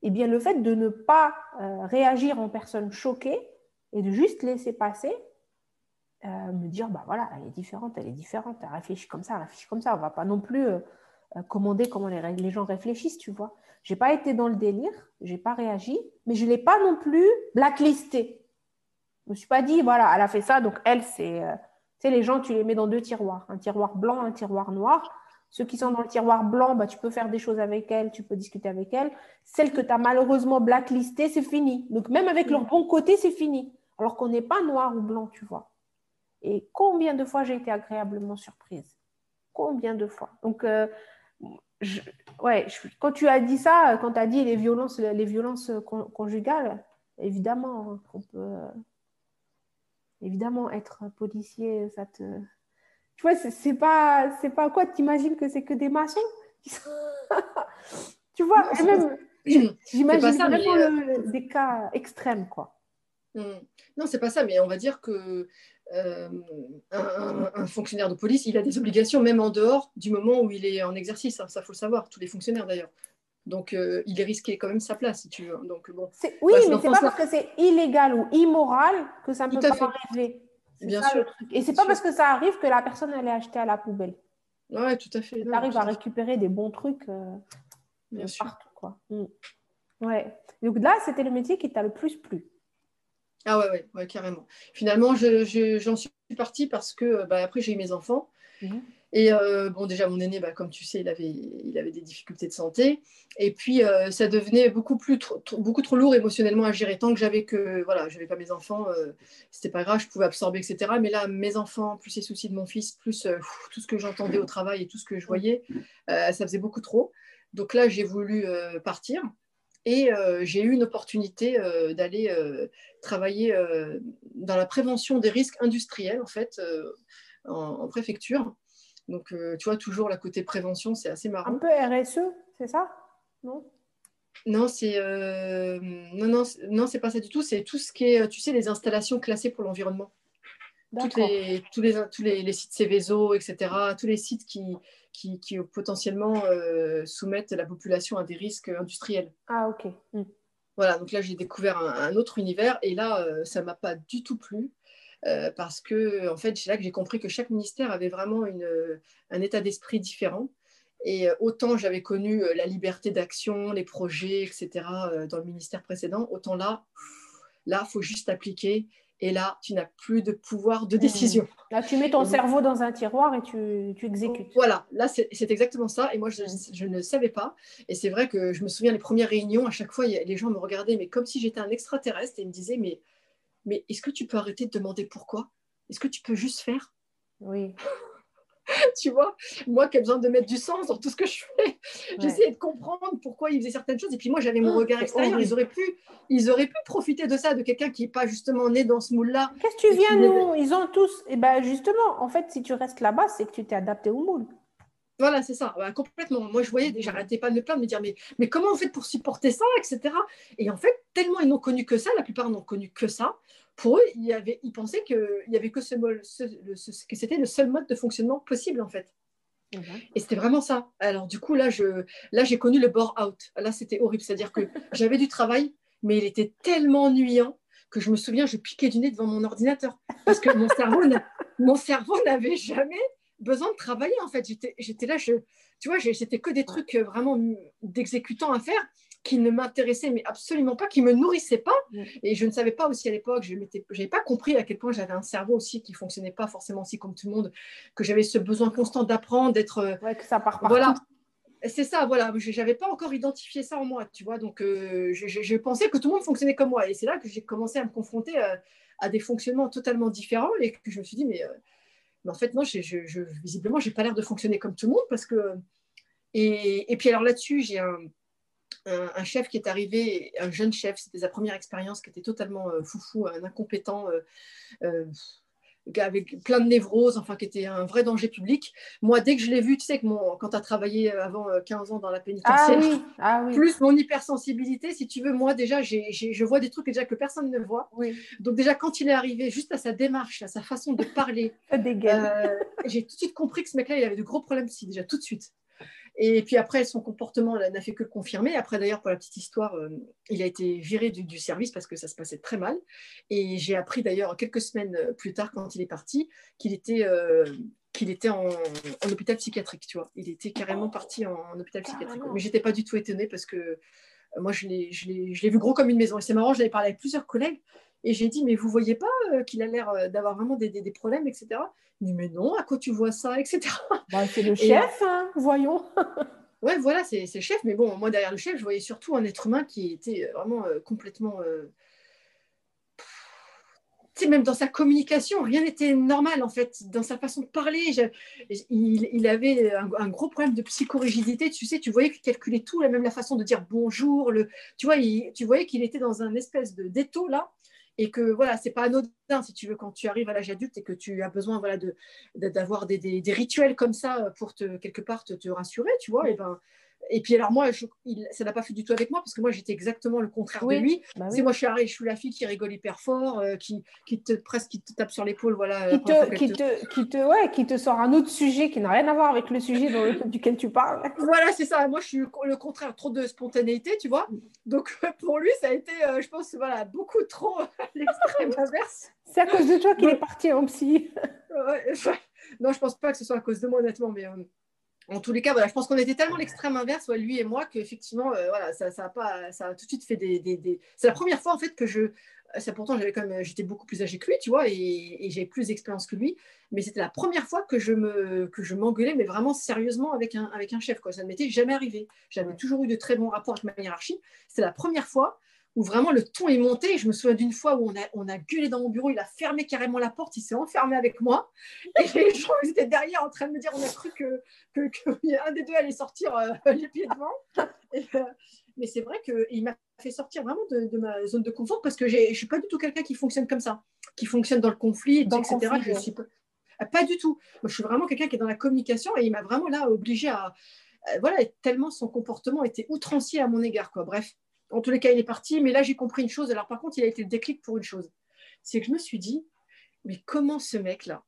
eh bien, le fait de ne pas euh, réagir en personne choquée et de juste laisser passer, euh, me dire, bah voilà, elle est différente, elle est différente, elle réfléchit comme ça, elle réfléchit comme ça. On ne va pas non plus commander comment les, les, gens réfléchissent, tu vois. Je n'ai pas été dans le délire, je n'ai pas réagi, mais je ne l'ai pas non plus blacklisté. Je ne me suis pas dit, voilà, elle a fait ça, donc elle, c'est... Les gens, tu les mets dans deux tiroirs, un tiroir blanc, un tiroir noir. Ceux qui sont dans le tiroir blanc, bah, tu peux faire des choses avec elles, tu peux discuter avec elles. Celles que tu as malheureusement blacklistées, c'est fini. Donc, même avec leur bon côté, c'est fini. Alors qu'on n'est pas noir ou blanc, tu vois. Et combien de fois j'ai été agréablement surprise Combien de fois Donc, euh, ouais, quand tu as dit ça, quand tu as dit les violences, les violences con, conjugales, évidemment, on peut. Évidemment, être policier, ça te. Tu vois, c'est pas, c'est pas quoi T'imagines que c'est que des maçons Tu vois, non, même. J'imagine vraiment mais, euh... le, des cas extrêmes, quoi. Non, c'est pas ça, mais on va dire que euh, un, un, fonctionnaire de police, il a des obligations même en dehors du moment où il est en exercice. Hein, ça, faut le savoir. Tous les fonctionnaires d'ailleurs. Donc, euh, il est risqué quand même sa place, si tu veux. Donc, bon. Oui, ouais, mais c'est pas parce que c'est illégal ou immoral que ça ne peut pas fait. arriver. Bien ça, sûr. Et c'est pas sûr. parce que ça arrive que la personne elle est achetée à la poubelle. Ouais, tout à fait. Tu arrives à récupérer des bons trucs euh, Bien sûr. partout. quoi. Mm. Ouais. Donc là, c'était le métier qui t'a le plus plu. Ah ouais, ouais, ouais carrément. Finalement, j'en je, suis partie parce que bah, après, j'ai eu mes enfants. Mhm. Et euh, bon, déjà, mon aîné, bah, comme tu sais, il avait, il avait des difficultés de santé. Et puis, euh, ça devenait beaucoup, plus, trop, beaucoup trop lourd émotionnellement à gérer. Tant que j'avais que, voilà, je n'avais pas mes enfants, euh, c'était pas grave, je pouvais absorber, etc. Mais là, mes enfants, plus les soucis de mon fils, plus tout ce que j'entendais au travail et tout ce que je voyais, ça faisait beaucoup trop. Donc là, j'ai voulu partir. Et j'ai eu une opportunité d'aller travailler dans la prévention des risques industriels, en fait, en, préfecture. Donc, euh, tu vois, toujours la côté prévention, c'est assez marrant. Un peu RSE, c'est ça? Non? Non, c'est euh, non, non, non, c'est pas ça du tout. C'est tout ce qui est, tu sais, les installations classées pour l'environnement. Toutes les, tous les, tous les, sites Céveso, etc. Tous les sites qui, qui, qui potentiellement euh, soumettent la population à des risques industriels. Ah, ok. Hmm. Voilà, donc là, j'ai découvert un, autre univers et là, ça m'a pas du tout plu. Euh, parce que en fait, c'est là que j'ai compris que chaque ministère avait vraiment une, un état d'esprit différent. Et euh, autant j'avais connu euh, la liberté d'action, les projets, etc. dans le ministère précédent, autant là, là, faut juste appliquer. Et là, tu n'as plus de pouvoir de mmh. décision. Là, tu mets ton cerveau dans un tiroir et tu, tu exécutes. Voilà, là, c'est exactement ça. Et moi, je, je, ne savais pas. Et c'est vrai que je me souviens, les premières réunions, à chaque fois, les gens me regardaient, mais comme si j'étais un extraterrestre, et ils me disaient, mais mais est-ce que tu peux arrêter de demander pourquoi? Est-ce que tu peux juste faire? Oui. tu vois, moi qui ai besoin de mettre du sens dans tout ce que je fais, j'essayais de comprendre pourquoi ils faisaient certaines choses. Et puis moi, j'avais mon oh, regard extérieur. Ils auraient, pu, ils auraient pu profiter de ça, de quelqu'un qui n'est pas justement né dans ce moule-là. Qu'est-ce que tu viens, nous? Ils ont tous. Et eh ben justement, en fait, si tu restes là-bas, c'est que tu t'es adapté au moule. Voilà, c'est ça, complètement. Moi, je voyais, j'arrêtais pas de me plaindre, de me dire, mais, mais comment on fait pour supporter ça, etc. Et en fait, tellement ils n'ont connu que ça, la plupart n'ont connu que ça. Pour eux, il y avait, ils pensaient qu'il y avait que ce, ce, que c'était le seul mode de fonctionnement possible, en fait. Et c'était vraiment ça. Alors, du coup, là, je, là, j'ai connu le bore out. Là, c'était horrible. C'est-à-dire que j'avais du travail, mais il était tellement ennuyant que je me souviens, je piquais du nez devant mon ordinateur parce que mon cerveau, mon cerveau n'avait jamais besoin de travailler en fait. J'étais là, je, tu vois, c'était que des trucs euh, vraiment d'exécutants à faire qui ne m'intéressaient mais absolument pas, qui me nourrissaient pas. Et je ne savais pas aussi à l'époque, je n'avais pas compris à quel point j'avais un cerveau aussi qui fonctionnait pas forcément aussi comme tout le monde, que j'avais ce besoin constant d'apprendre, d'être. Euh, ouais, que ça part partout. Voilà. C'est ça, voilà. Je n'avais pas encore identifié ça en moi, tu vois. Donc, euh, je, pensais que tout le monde fonctionnait comme moi. Et c'est là que j'ai commencé à me confronter à, des fonctionnements totalement différents et que je me suis dit, mais mais en fait, non, visiblement, je n'ai pas l'air de fonctionner comme tout le monde parce que. Et, puis, alors là-dessus, j'ai un, un, chef qui est arrivé, un jeune chef, c'était sa première expérience, qui était totalement euh, foufou, un incompétent. Euh, euh, avec plein de névroses, enfin qui était un vrai danger public. Moi, dès que je l'ai vu, tu sais que mon, quand tu as travaillé avant 15 ans dans la pénitentiaire, ah oui, ah plus mon hypersensibilité, si tu veux, moi déjà, je vois des trucs déjà que personne ne voit. Donc déjà, quand il est arrivé, juste à sa démarche, à sa façon de parler, euh, j'ai tout de suite compris que ce mec-là, il avait de gros problèmes si déjà tout de suite. Et puis après, son comportement n'a fait que le confirmer. Après, d'ailleurs, pour la petite histoire, euh, il a été viré du, service parce que ça se passait très mal. Et j'ai appris d'ailleurs quelques semaines plus tard, quand il est parti, qu'il était, euh, qu'il était en, hôpital psychiatrique. Tu vois, il était carrément parti en, hôpital psychiatrique. Mais j'étais pas du tout étonnée parce que euh, moi, je l'ai vu gros comme une maison. Et c'est marrant, j'avais parlé avec plusieurs collègues et j'ai dit, mais vous voyez pas euh, qu'il a l'air euh, d'avoir vraiment des, des, problèmes, etc. Il dit, mais non, à quoi tu vois ça, etc. Bah, c'est le chef, hein, voyons. ouais, voilà, c'est le chef. Mais bon, moi, derrière le chef, je voyais surtout un être humain qui était euh, vraiment complètement... Tu sais, même dans sa communication, rien n'était normal, en fait. Dans sa façon de parler, il, il, avait un, gros problème de psychorigidité. Tu sais, tu voyais qu'il calculait tout, même la façon de dire bonjour. Le, tu vois, tu voyais qu'il était dans un espèce de d'étau, là, et que voilà, c'est pas anodin si tu veux quand tu arrives à l'âge adulte et que tu as besoin voilà de d'avoir des, rituels comme ça pour te quelque part te, te rassurer, tu vois. Et ben et puis alors moi, il, ça n'a pas fait du tout avec moi parce que moi j'étais exactement le contraire de lui. Bah c'est moi je suis, je suis la fille qui rigole hyper fort, euh, qui, qui te presque qui te tape sur l'épaule, voilà. Qui te, qui te, qui te, ouais, qui te sort un autre sujet qui n'a rien à voir avec le sujet duquel tu parles. Voilà, c'est ça. Moi je suis le contraire, trop de spontanéité, tu vois. Donc pour lui ça a été, euh, je pense, voilà, beaucoup trop l'extrême inverse. C'est à cause de toi qu'il est parti en psy. non, je pense pas que ce soit à cause de moi honnêtement, mais. Euh, en tous les cas, voilà, je pense qu'on était tellement l'extrême inverse, lui et moi, qu'effectivement, euh, voilà, ça, ça, a pas, ça a tout de suite fait des. des, C'est la première fois en fait que je. Ça, pourtant, j'avais même, j'étais beaucoup plus âgée que lui, tu vois, et, et j'avais plus d'expérience que lui. Mais c'était la première fois que je me, que je m'engueulais, mais vraiment sérieusement avec un, avec un chef. Quoi. Ça ne m'était jamais arrivé. J'avais toujours eu de très bons rapports avec ma hiérarchie. C'était la première fois où vraiment le ton est monté. Je me souviens d'une fois où on a, on a gueulé dans mon bureau, il a fermé carrément la porte, il s'est enfermé avec moi. Et les gens étaient derrière en train de me dire on a cru que, que, que des deux allait sortir euh, les pieds devant. Euh, mais c'est vrai qu'il m'a fait sortir vraiment de, ma zone de confort parce que je ne suis pas du tout quelqu'un qui fonctionne comme ça, qui fonctionne dans le conflit, dans etc. je suis pas, pas, du tout. Moi, je suis vraiment quelqu'un qui est dans la communication et il m'a vraiment là obligé à. Euh, voilà, tellement son comportement était outrancier à mon égard. Quoi. Bref en tous les cas, il est parti. Mais là, j'ai compris une chose. Alors, par contre, il a été le déclic pour une chose. C'est que je me suis dit, mais comment ce mec-là,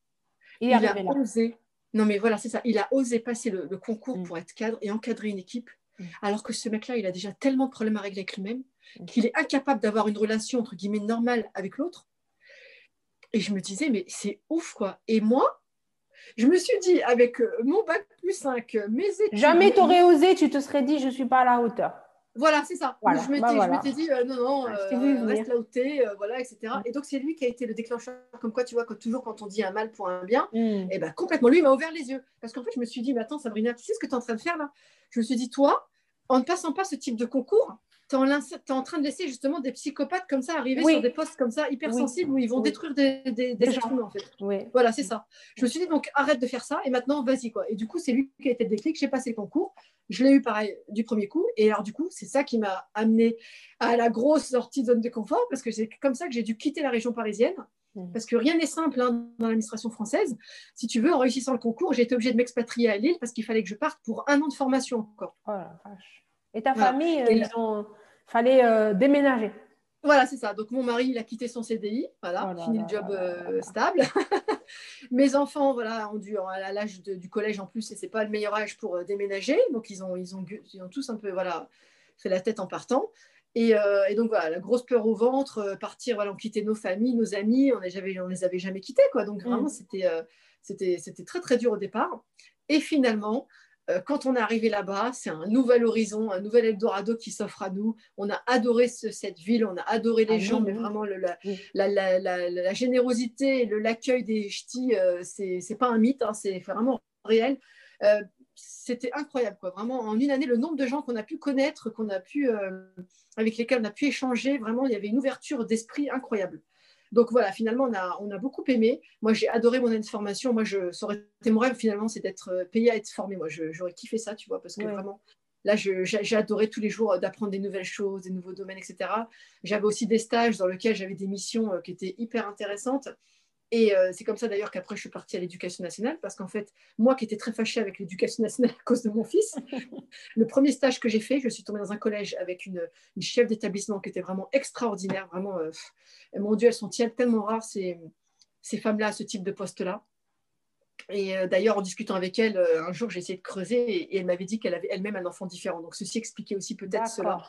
il, a osé. Non, mais voilà, c'est ça. Il a osé passer le, concours mm. pour être cadre et encadrer une équipe, mm. alors que ce mec-là, il a déjà tellement de problèmes à régler avec lui-même mm. qu'il est incapable d'avoir une relation, entre guillemets, normale avec l'autre. Et je me disais, mais c'est ouf, quoi. Et moi, je me suis dit, avec euh, mon bac plus 5, mes études. Jamais t'aurais osé, tu te serais dit, je ne suis pas à la hauteur. Voilà, c'est ça. je bah m'étais dit, euh, non, non, euh, reste là où t'es, euh, voilà, etc. Et donc, c'est lui qui a été le déclencheur. Comme quoi, tu vois, que toujours quand on dit un mal pour un bien, mm. et eh ben complètement, lui, il m'a ouvert les yeux. Parce qu'en fait, je me suis dit, mais attends, Sabrina, tu sais ce que tu es en train de faire là? Je me suis dit, toi, en ne passant pas ce type de concours, tu es, en train de laisser justement des psychopathes comme ça arriver sur des postes comme ça, hyper sensibles, où ils vont détruire des, des, humains, en fait. Voilà, c'est ça. Je me suis dit, donc, arrête de faire ça, et maintenant, vas-y, quoi. Et du coup, c'est lui qui a été le déclic. J'ai passé le concours. Je l'ai eu pareil du premier coup. Et alors, du coup, c'est ça qui m'a amené à la grosse sortie de zone de confort, parce que c'est comme ça que j'ai dû quitter la région parisienne. Mmh. Parce que rien n'est simple hein, dans l'administration française. Si tu veux, en réussissant le concours, j'ai été obligée de m'expatrier à Lille parce qu'il fallait que je parte pour un an de formation encore. Oh la vache. Et ta famille, euh, il fallait euh, déménager. Voilà, c'est ça. Donc mon mari, il a quitté son CDI, voilà, oh fini le job euh, stable. Mes enfants, voilà, ont dû à l'âge du collège en plus, et c'est pas le meilleur âge pour euh, déménager. Donc ils ont, ils ont, ils ont tous un peu, voilà, fait la tête en partant. Et, euh, et, donc voilà, la grosse peur au ventre, partir, voilà, on quittait nos familles, nos amis, on ne on les avait jamais quittés, quoi. Donc vraiment, mm. c'était, c'était, c'était très très dur au départ. Et finalement, quand on est arrivé là-bas, c'est un nouvel horizon, un nouvel Eldorado qui s'offre à nous. On a adoré cette ville, on a adoré les ah gens, mais vraiment la, générosité, l'accueil des ch'tis, euh, ce c'est pas un mythe, hein, c'est vraiment réel. Euh, c'était incroyable, quoi. Vraiment, en une année, le nombre de gens qu'on a pu connaître, qu'on a pu, avec lesquels on a pu échanger, vraiment, il y avait une ouverture d'esprit incroyable. Donc voilà, finalement, on a, on a beaucoup aimé. Moi, j'ai adoré mon année de formation. Moi, je, ça aurait été mon rêve finalement, c'est d'être euh, payé à être formé. Moi, j'aurais kiffé ça, tu vois, parce que vraiment, là, j'ai adoré tous les jours euh, d'apprendre des nouvelles choses, des nouveaux domaines, etc. J'avais aussi des stages dans lesquels j'avais des missions euh, qui étaient hyper intéressantes. Et euh, c'est comme ça d'ailleurs qu'après je suis partie à l'éducation nationale parce qu'en fait, moi qui étais très fâchée avec l'éducation nationale à cause de mon fils, le premier stage que j'ai fait, je suis tombée dans un collège avec une, chef d'établissement qui était vraiment extraordinaire. Vraiment, euh, mon Dieu, elles sont tellement rares ces, ces femmes-là à ce type de poste-là. Et euh, d'ailleurs, en discutant avec elle, un jour, j'ai essayé de creuser et, elle m'avait dit qu'elle avait elle-même un enfant différent. Donc, ceci expliquait aussi peut-être cela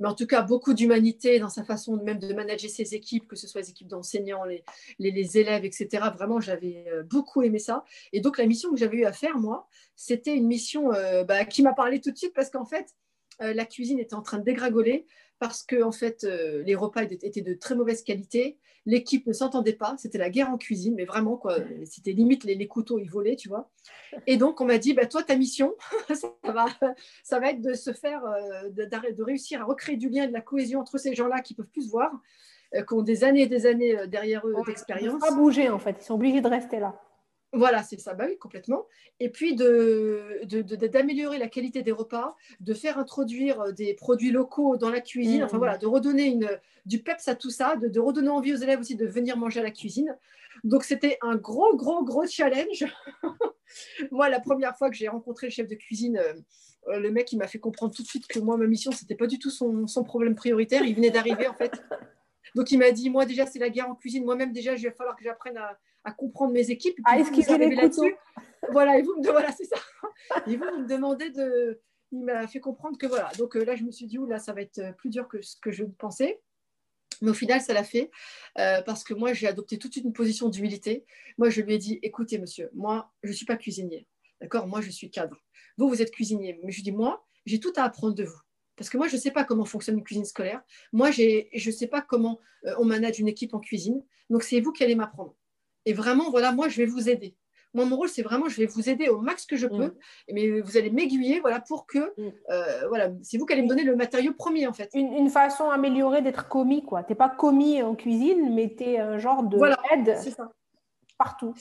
mais en tout cas beaucoup d'humanité dans sa façon même de manager ses équipes, que ce soit les équipes d'enseignants, les, élèves, etc. Vraiment, j'avais euh, beaucoup aimé ça. Et donc la mission que j'avais eu à faire, moi, c'était une mission euh, bah, qui m'a parlé tout de suite parce qu'en fait, euh, la cuisine était en train de dégringoler parce que en fait, les repas étaient de très mauvaise qualité l'équipe ne s'entendait pas, c'était la guerre en cuisine, mais vraiment, quoi, c'était limite les, couteaux, ils volaient, tu vois. Et donc, on m'a dit, bah, toi, ta mission, ça, va, ça va être de se faire, euh, de, de, réussir à recréer du lien et de la cohésion entre ces gens-là qui peuvent plus se voir, euh, qui ont des années et des années euh, derrière eux d'expérience. Ils ne pas bouger, en fait, ils sont obligés de rester là. Voilà, c'est ça, bah oui, complètement. Et puis d'améliorer de, la qualité des repas, de faire introduire euh, des produits locaux dans la cuisine, enfin mmh. voilà, de redonner une, du peps à tout ça, de, redonner envie aux élèves aussi de venir manger à la cuisine. Donc c'était un gros, gros, gros challenge. moi, la première fois que j'ai rencontré le chef de cuisine, euh, euh, le mec, il m'a fait comprendre tout de suite que moi, ma mission, c'était pas du tout son, son problème prioritaire. Il venait d'arriver, en fait. Donc il m'a dit, moi déjà, c'est la guerre en cuisine. Moi-même, déjà, il va falloir que j'apprenne à à comprendre mes équipes. Ah, est-ce qu'il est là-dessus Voilà, et vous me, voilà, c'est ça. Et vous, me demandez de. Il m'a fait comprendre que voilà. Donc euh, là, je me suis dit, là, ça va être plus dur que ce que je pensais. Mais au final, ça l'a fait euh, parce que moi, j'ai adopté toute une position d'humilité. Moi, je lui ai dit, écoutez, monsieur, moi, je ne suis pas cuisinier. D'accord? Moi, je suis cadre. Vous, vous êtes cuisinier. Mais je dis, moi, j'ai tout à apprendre de vous. Parce que moi, je ne sais pas comment fonctionne une cuisine scolaire. Moi, je ne sais pas comment euh, on manage une équipe en cuisine. Donc, c'est vous qui allez m'apprendre. Et vraiment, voilà, moi, je vais vous aider. Moi, mon rôle, c'est vraiment, je vais vous aider au max que je peux, mm. mais vous allez m'aiguiller, voilà, pour que, mm. euh, voilà, c'est vous qui allez me donner le matériau premier, en fait. Une, façon améliorée d'être commis, quoi. T'es pas commis en cuisine, mais tu es un genre de voilà, aide ça. partout.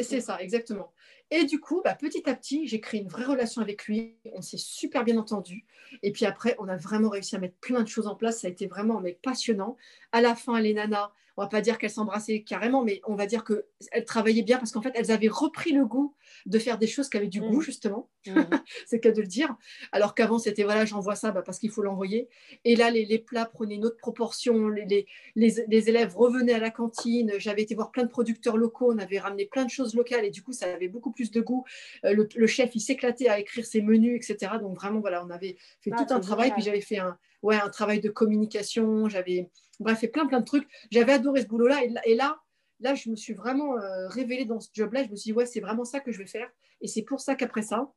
C'est ça, exactement. Et du coup, bah, petit à petit, j'ai créé une vraie relation avec lui. On s'est super bien entendu. Et puis après, on a vraiment réussi à mettre plein de choses en place. Ça a été vraiment mais, passionnant. À la fin, les nanas, on va pas dire qu'elles s'embrassaient carrément, mais on va dire qu'elles travaillaient bien parce qu'en fait, elles avaient repris le goût de faire des choses qui avaient du goût, mmh. justement. Mmh. c'est le cas de le dire. Alors qu'avant, c'était voilà, j'envoie ça bah, parce qu'il faut l'envoyer. Et là, les, plats prenaient une autre proportion. Les, les, élèves revenaient à la cantine. J'avais été voir plein de producteurs locaux. On avait ramené plein de choses locales et du coup, ça avait beaucoup plus de goût. Euh, le, chef, il s'éclatait à écrire ses menus, etc. Donc vraiment, voilà, on avait fait ah, tout un travail. Puis j'avais fait un, ouais, un travail de communication. J'avais Bref, fait plein, plein de trucs. J'avais adoré ce boulot-là. Et, là, là, je me suis vraiment euh, révélée dans ce job-là. Je me suis dit, ouais, c'est vraiment ça que je vais faire. Et c'est pour ça qu'après ça,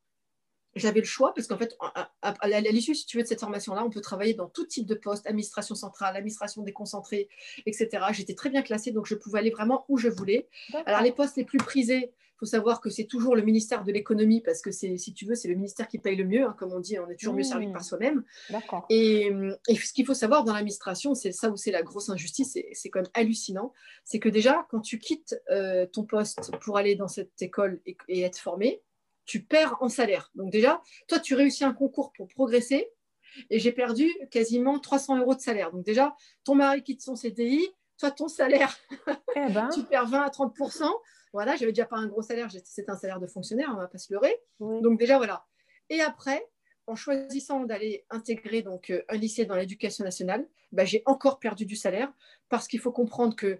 j'avais le choix parce qu'en fait, à, l'issue, si tu veux, de cette formation-là, on peut travailler dans tout type de poste, administration centrale, administration déconcentrée, etc. J'étais très bien classée, donc je pouvais aller vraiment où je voulais. Alors, les postes les plus prisés, il faut savoir que c'est toujours le ministère de l'économie parce que c'est, si tu veux, c'est le ministère qui paye le mieux. Hein, comme on dit, on est toujours mieux servi par soi-même. Et, et, ce qu'il faut savoir dans l'administration, c'est ça où c'est la grosse injustice, c'est quand même hallucinant. C'est que déjà, quand tu quittes euh, ton poste pour aller dans cette école et, être formé, tu perds en salaire. Donc déjà, toi, tu réussis un concours pour progresser et j'ai perdu quasiment 300 euros de salaire. Donc déjà, ton mari quitte son CDI, toi, ton salaire, eh ben. tu perds 20 à 30 voilà, j'avais déjà pas un gros salaire, c'était un salaire de fonctionnaire, on va pas se leurrer. Donc déjà voilà. Et après, en choisissant d'aller intégrer donc euh, un lycée dans l'éducation nationale, bah, j'ai encore perdu du salaire parce qu'il faut comprendre que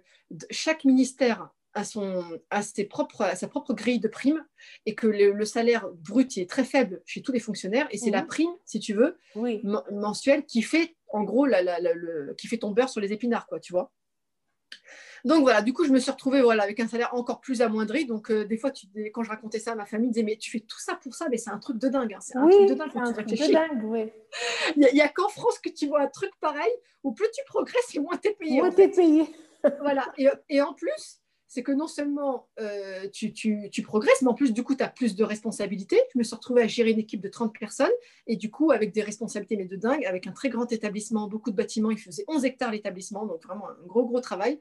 chaque ministère a, son, a, ses propres, sa propre grille de primes et que le, salaire brut est très faible chez tous les fonctionnaires et c'est la prime, si tu veux, mensuelle qui fait en gros qui fait ton beurre sur les épinards, quoi, tu vois. Donc voilà, du coup, je me suis retrouvée voilà, avec un salaire encore plus amoindri. Donc euh, des fois, tu, quand je racontais ça à ma famille, ils disaient Mais tu fais tout ça pour ça, mais c'est un truc de dingue. Hein. C'est un truc de dingue quand tu réfléchis. Il n'y a, qu'en France que tu vois un truc pareil où plus tu progresses et moins tu es payé. Moins tu es payé. voilà. Et, en plus, c'est que non seulement euh, tu, tu, progresses, mais en plus, du coup, tu as plus de responsabilités. Je me suis retrouvée à gérer une équipe de 30 personnes et du coup, avec des responsabilités, mais de dingue, avec un très grand établissement, beaucoup de bâtiments. Il faisait 11 hectares l'établissement, donc vraiment un gros, gros travail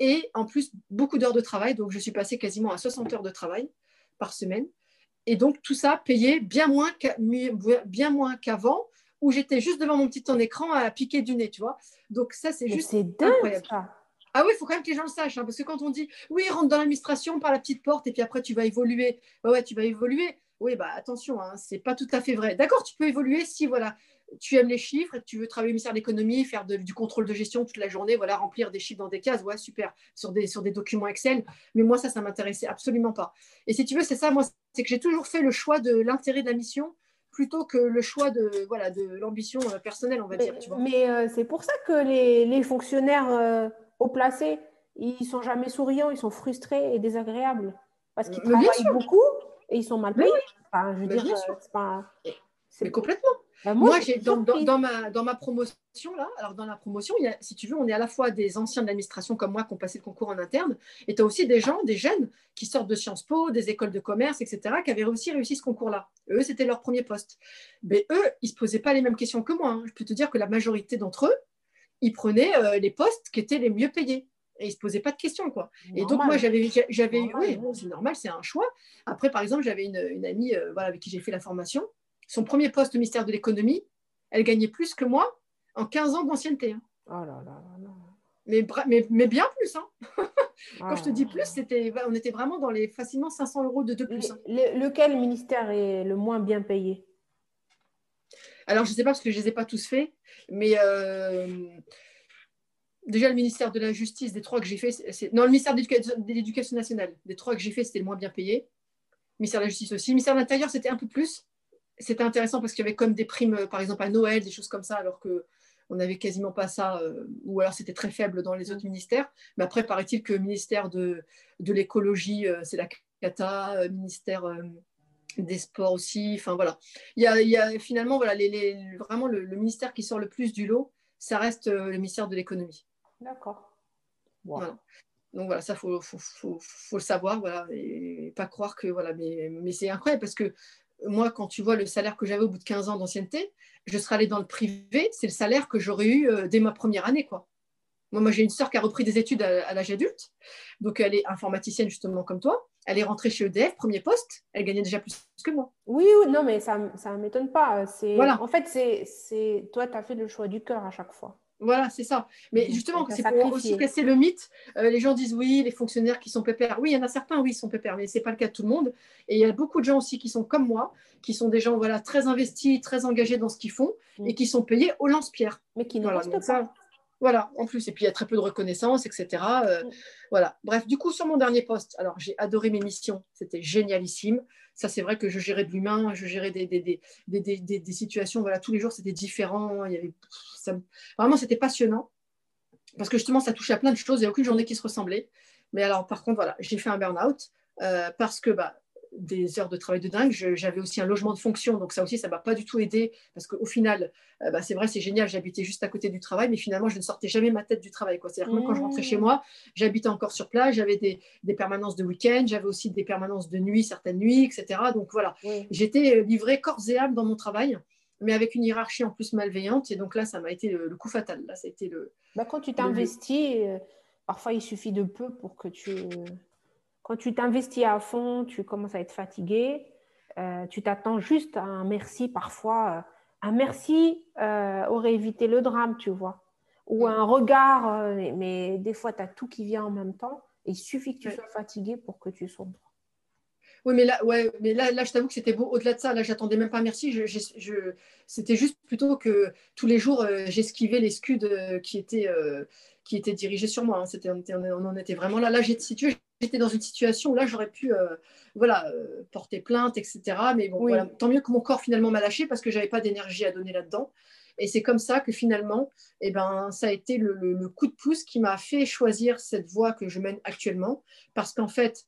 et en plus beaucoup d'heures de travail. Donc, je suis passée quasiment à 60 heures de travail par semaine. Et donc, tout ça payé bien moins qu'avant, où j'étais juste devant mon petit temps d'écran à piquer du nez, tu vois. Donc, ça, c'est juste incroyable. Ah oui, il faut quand même que les gens le sachent, hein, parce que quand on dit oui, rentre dans l'administration par la petite porte et puis après tu vas évoluer, ouais, tu vas évoluer. Oui, bah attention, hein, c'est pas tout à fait vrai. D'accord, tu peux évoluer si voilà, tu aimes les chiffres tu veux travailler au ministère de l'économie, faire du contrôle de gestion toute la journée, voilà, remplir des chiffres dans des cases, ouais, super, sur des, sur des documents Excel. Mais moi, ça, ça m'intéressait absolument pas. Et si tu veux, c'est ça, moi, c'est que j'ai toujours fait le choix de l'intérêt de la mission plutôt que le choix de voilà de l'ambition euh, personnelle, on va dire. Mais euh, c'est pour ça que les, les fonctionnaires euh, haut placés, ils sont jamais souriants, ils sont frustrés et désagréables parce qu'ils travaillent beaucoup et ils sont mal payés. Enfin, je veux dire, c'est pas. Mais complètement. Bah, moi, j'ai dans, dans, ma, dans ma promotion, là, alors dans la promotion, il y a, si tu veux, on est à la fois des anciens de l'administration comme moi qui ont passé le concours en interne, et tu as aussi des gens, des jeunes qui sortent de Sciences Po, des écoles de commerce, etc., qui avaient aussi réussi ce concours-là. Eux, c'était leur premier poste. Mais eux, ils ne se posaient pas les mêmes questions que moi. Hein. Je peux te dire que la majorité d'entre eux, ils prenaient euh, les postes qui étaient les mieux payés. Et ils ne se posaient pas de questions. Quoi. Et donc, moi, j'avais, j'avais oui, c'est normal, c'est un choix. Après, par exemple, j'avais une, une amie euh, voilà, avec qui j'ai fait la formation son premier poste au ministère de l'économie, elle gagnait plus que moi en 15 ans d'ancienneté. Hein. Oh là là mais, mais, bien plus. Hein. Quand je te dis plus, c'était, on était vraiment dans les facilement 500 euros de, de plus. Hein. lequel ministère est le moins bien payé? Alors, je ne sais pas parce que je ne les ai pas tous faits, mais euh, déjà le ministère de la Justice, des trois que j'ai fait, c'est... non, le ministère de l'Éducation nationale, des trois que j'ai fait, c'était le moins bien payé. Le ministère de la Justice aussi. Le ministère de l'Intérieur, c'était un peu plus c'était intéressant parce qu'il y avait comme des primes, euh, par exemple à Noël, des choses comme ça, alors que on n'avait quasiment pas ça, euh, ou alors c'était très faible dans les autres ministères. Mais après, paraît-il que le ministère de, de l'écologie, euh, c'est la cata, ministère des sports aussi. Enfin voilà, il y a, il y a finalement voilà les, les- vraiment le, le ministère qui sort le plus du lot, ça reste euh, le ministère de l'économie. D'accord. Voilà. Donc voilà, ça faut, faut, faut, faut le savoir, voilà, et pas croire que voilà, mais, mais c'est incroyable parce que moi, quand tu vois le salaire que j'avais au bout de 15 ans d'ancienneté, je serais allée dans le privé, c'est le salaire que j'aurais eu euh, dès ma première année, quoi. Moi, moi j'ai une sœur qui a repris des études à, à l'âge adulte, donc elle est informaticienne justement comme toi. Elle est rentrée chez EDF, premier poste, elle gagnait déjà plus que moi. Oui, oui, non, mais ça ne m'étonne pas. Voilà. En fait, c'est, c'est, toi, tu as fait le choix du cœur à chaque fois. Voilà, c'est ça. Mais justement, c'est pour aussi casser le mythe. Euh, les gens disent oui, les fonctionnaires qui sont pépères. Oui, il y en a certains, oui, ils sont pépères, mais ce n'est pas le cas de tout le monde. Et il y a beaucoup de gens aussi qui sont comme moi, qui sont des gens voilà, très investis, très engagés dans ce qu'ils font Mm. et qui sont payés au lance-pierre. Mais qui ne Voilà, pas. ça, voilà, en plus. Et puis, il y a très peu de reconnaissance, etc. Euh, Mm. Voilà. Bref, du coup, sur mon dernier poste, alors j'ai adoré mes missions. C'était génialissime. Ça, c'est vrai que je gérais de l'humain, je gérais des, situations. Voilà, tous les jours, c'était différent. Vraiment, c'était passionnant. Parce que justement, ça touchait à plein de choses. Il n'y a aucune journée qui se ressemblait. Mais alors, par contre, voilà, j'ai fait un burn-out euh, parce que bah, des heures de travail de dingue. J'avais aussi un logement de fonction, donc ça aussi, ça m'a pas du tout aidé parce qu'au final, euh, bah, c'est vrai, c'est génial, j'habitais juste à côté du travail, mais finalement, je ne sortais jamais ma tête du travail. C'est-à-dire que quand je rentrais chez Mmh. moi, j'habitais encore sur place, j'avais des, des permanences de week-end, j'avais aussi des permanences de nuit, certaines nuits, etc. Donc voilà, j'étais euh, livrée corps et âme dans mon travail, mais avec une hiérarchie en plus malveillante. Et donc là, ça m'a été le, le coup fatal. Là, ça a été le. Bah, quand tu t'investis, euh, parfois il suffit de peu pour que tu. Quand tu t'investis à fond, tu commences à être fatigué. euh, tu t'attends juste à un merci parfois. euh, un merci euh, aurait évité le drame, tu vois. Ou un regard, euh, mais, des fois, tu as tout qui vient en même temps. Et il suffit que tu sois fatigué pour que tu sombres. Oui, mais là, ouais, mais là, là je t'avoue que c'était beau. Au-delà de ça, là, j'attendais même pas merci. Je, je- je- c'était juste plutôt que tous les jours, j'esquivais les scuds qui, étaient, qui étaient dirigés sur moi. hein. C'était, on, était- on en était vraiment là. Là, j'étais, dans une situation où là, j'aurais pu euh, voilà, euh, porter plainte, etc. Mais bon, Oui. voilà, tant mieux que mon corps finalement m'a lâché parce que j'avais pas d'énergie à donner là-dedans. Et c'est comme ça que finalement, eh ben, ça a été le, le- le coup de pouce qui m'a fait choisir cette voie que je mène actuellement. Parce qu'en fait,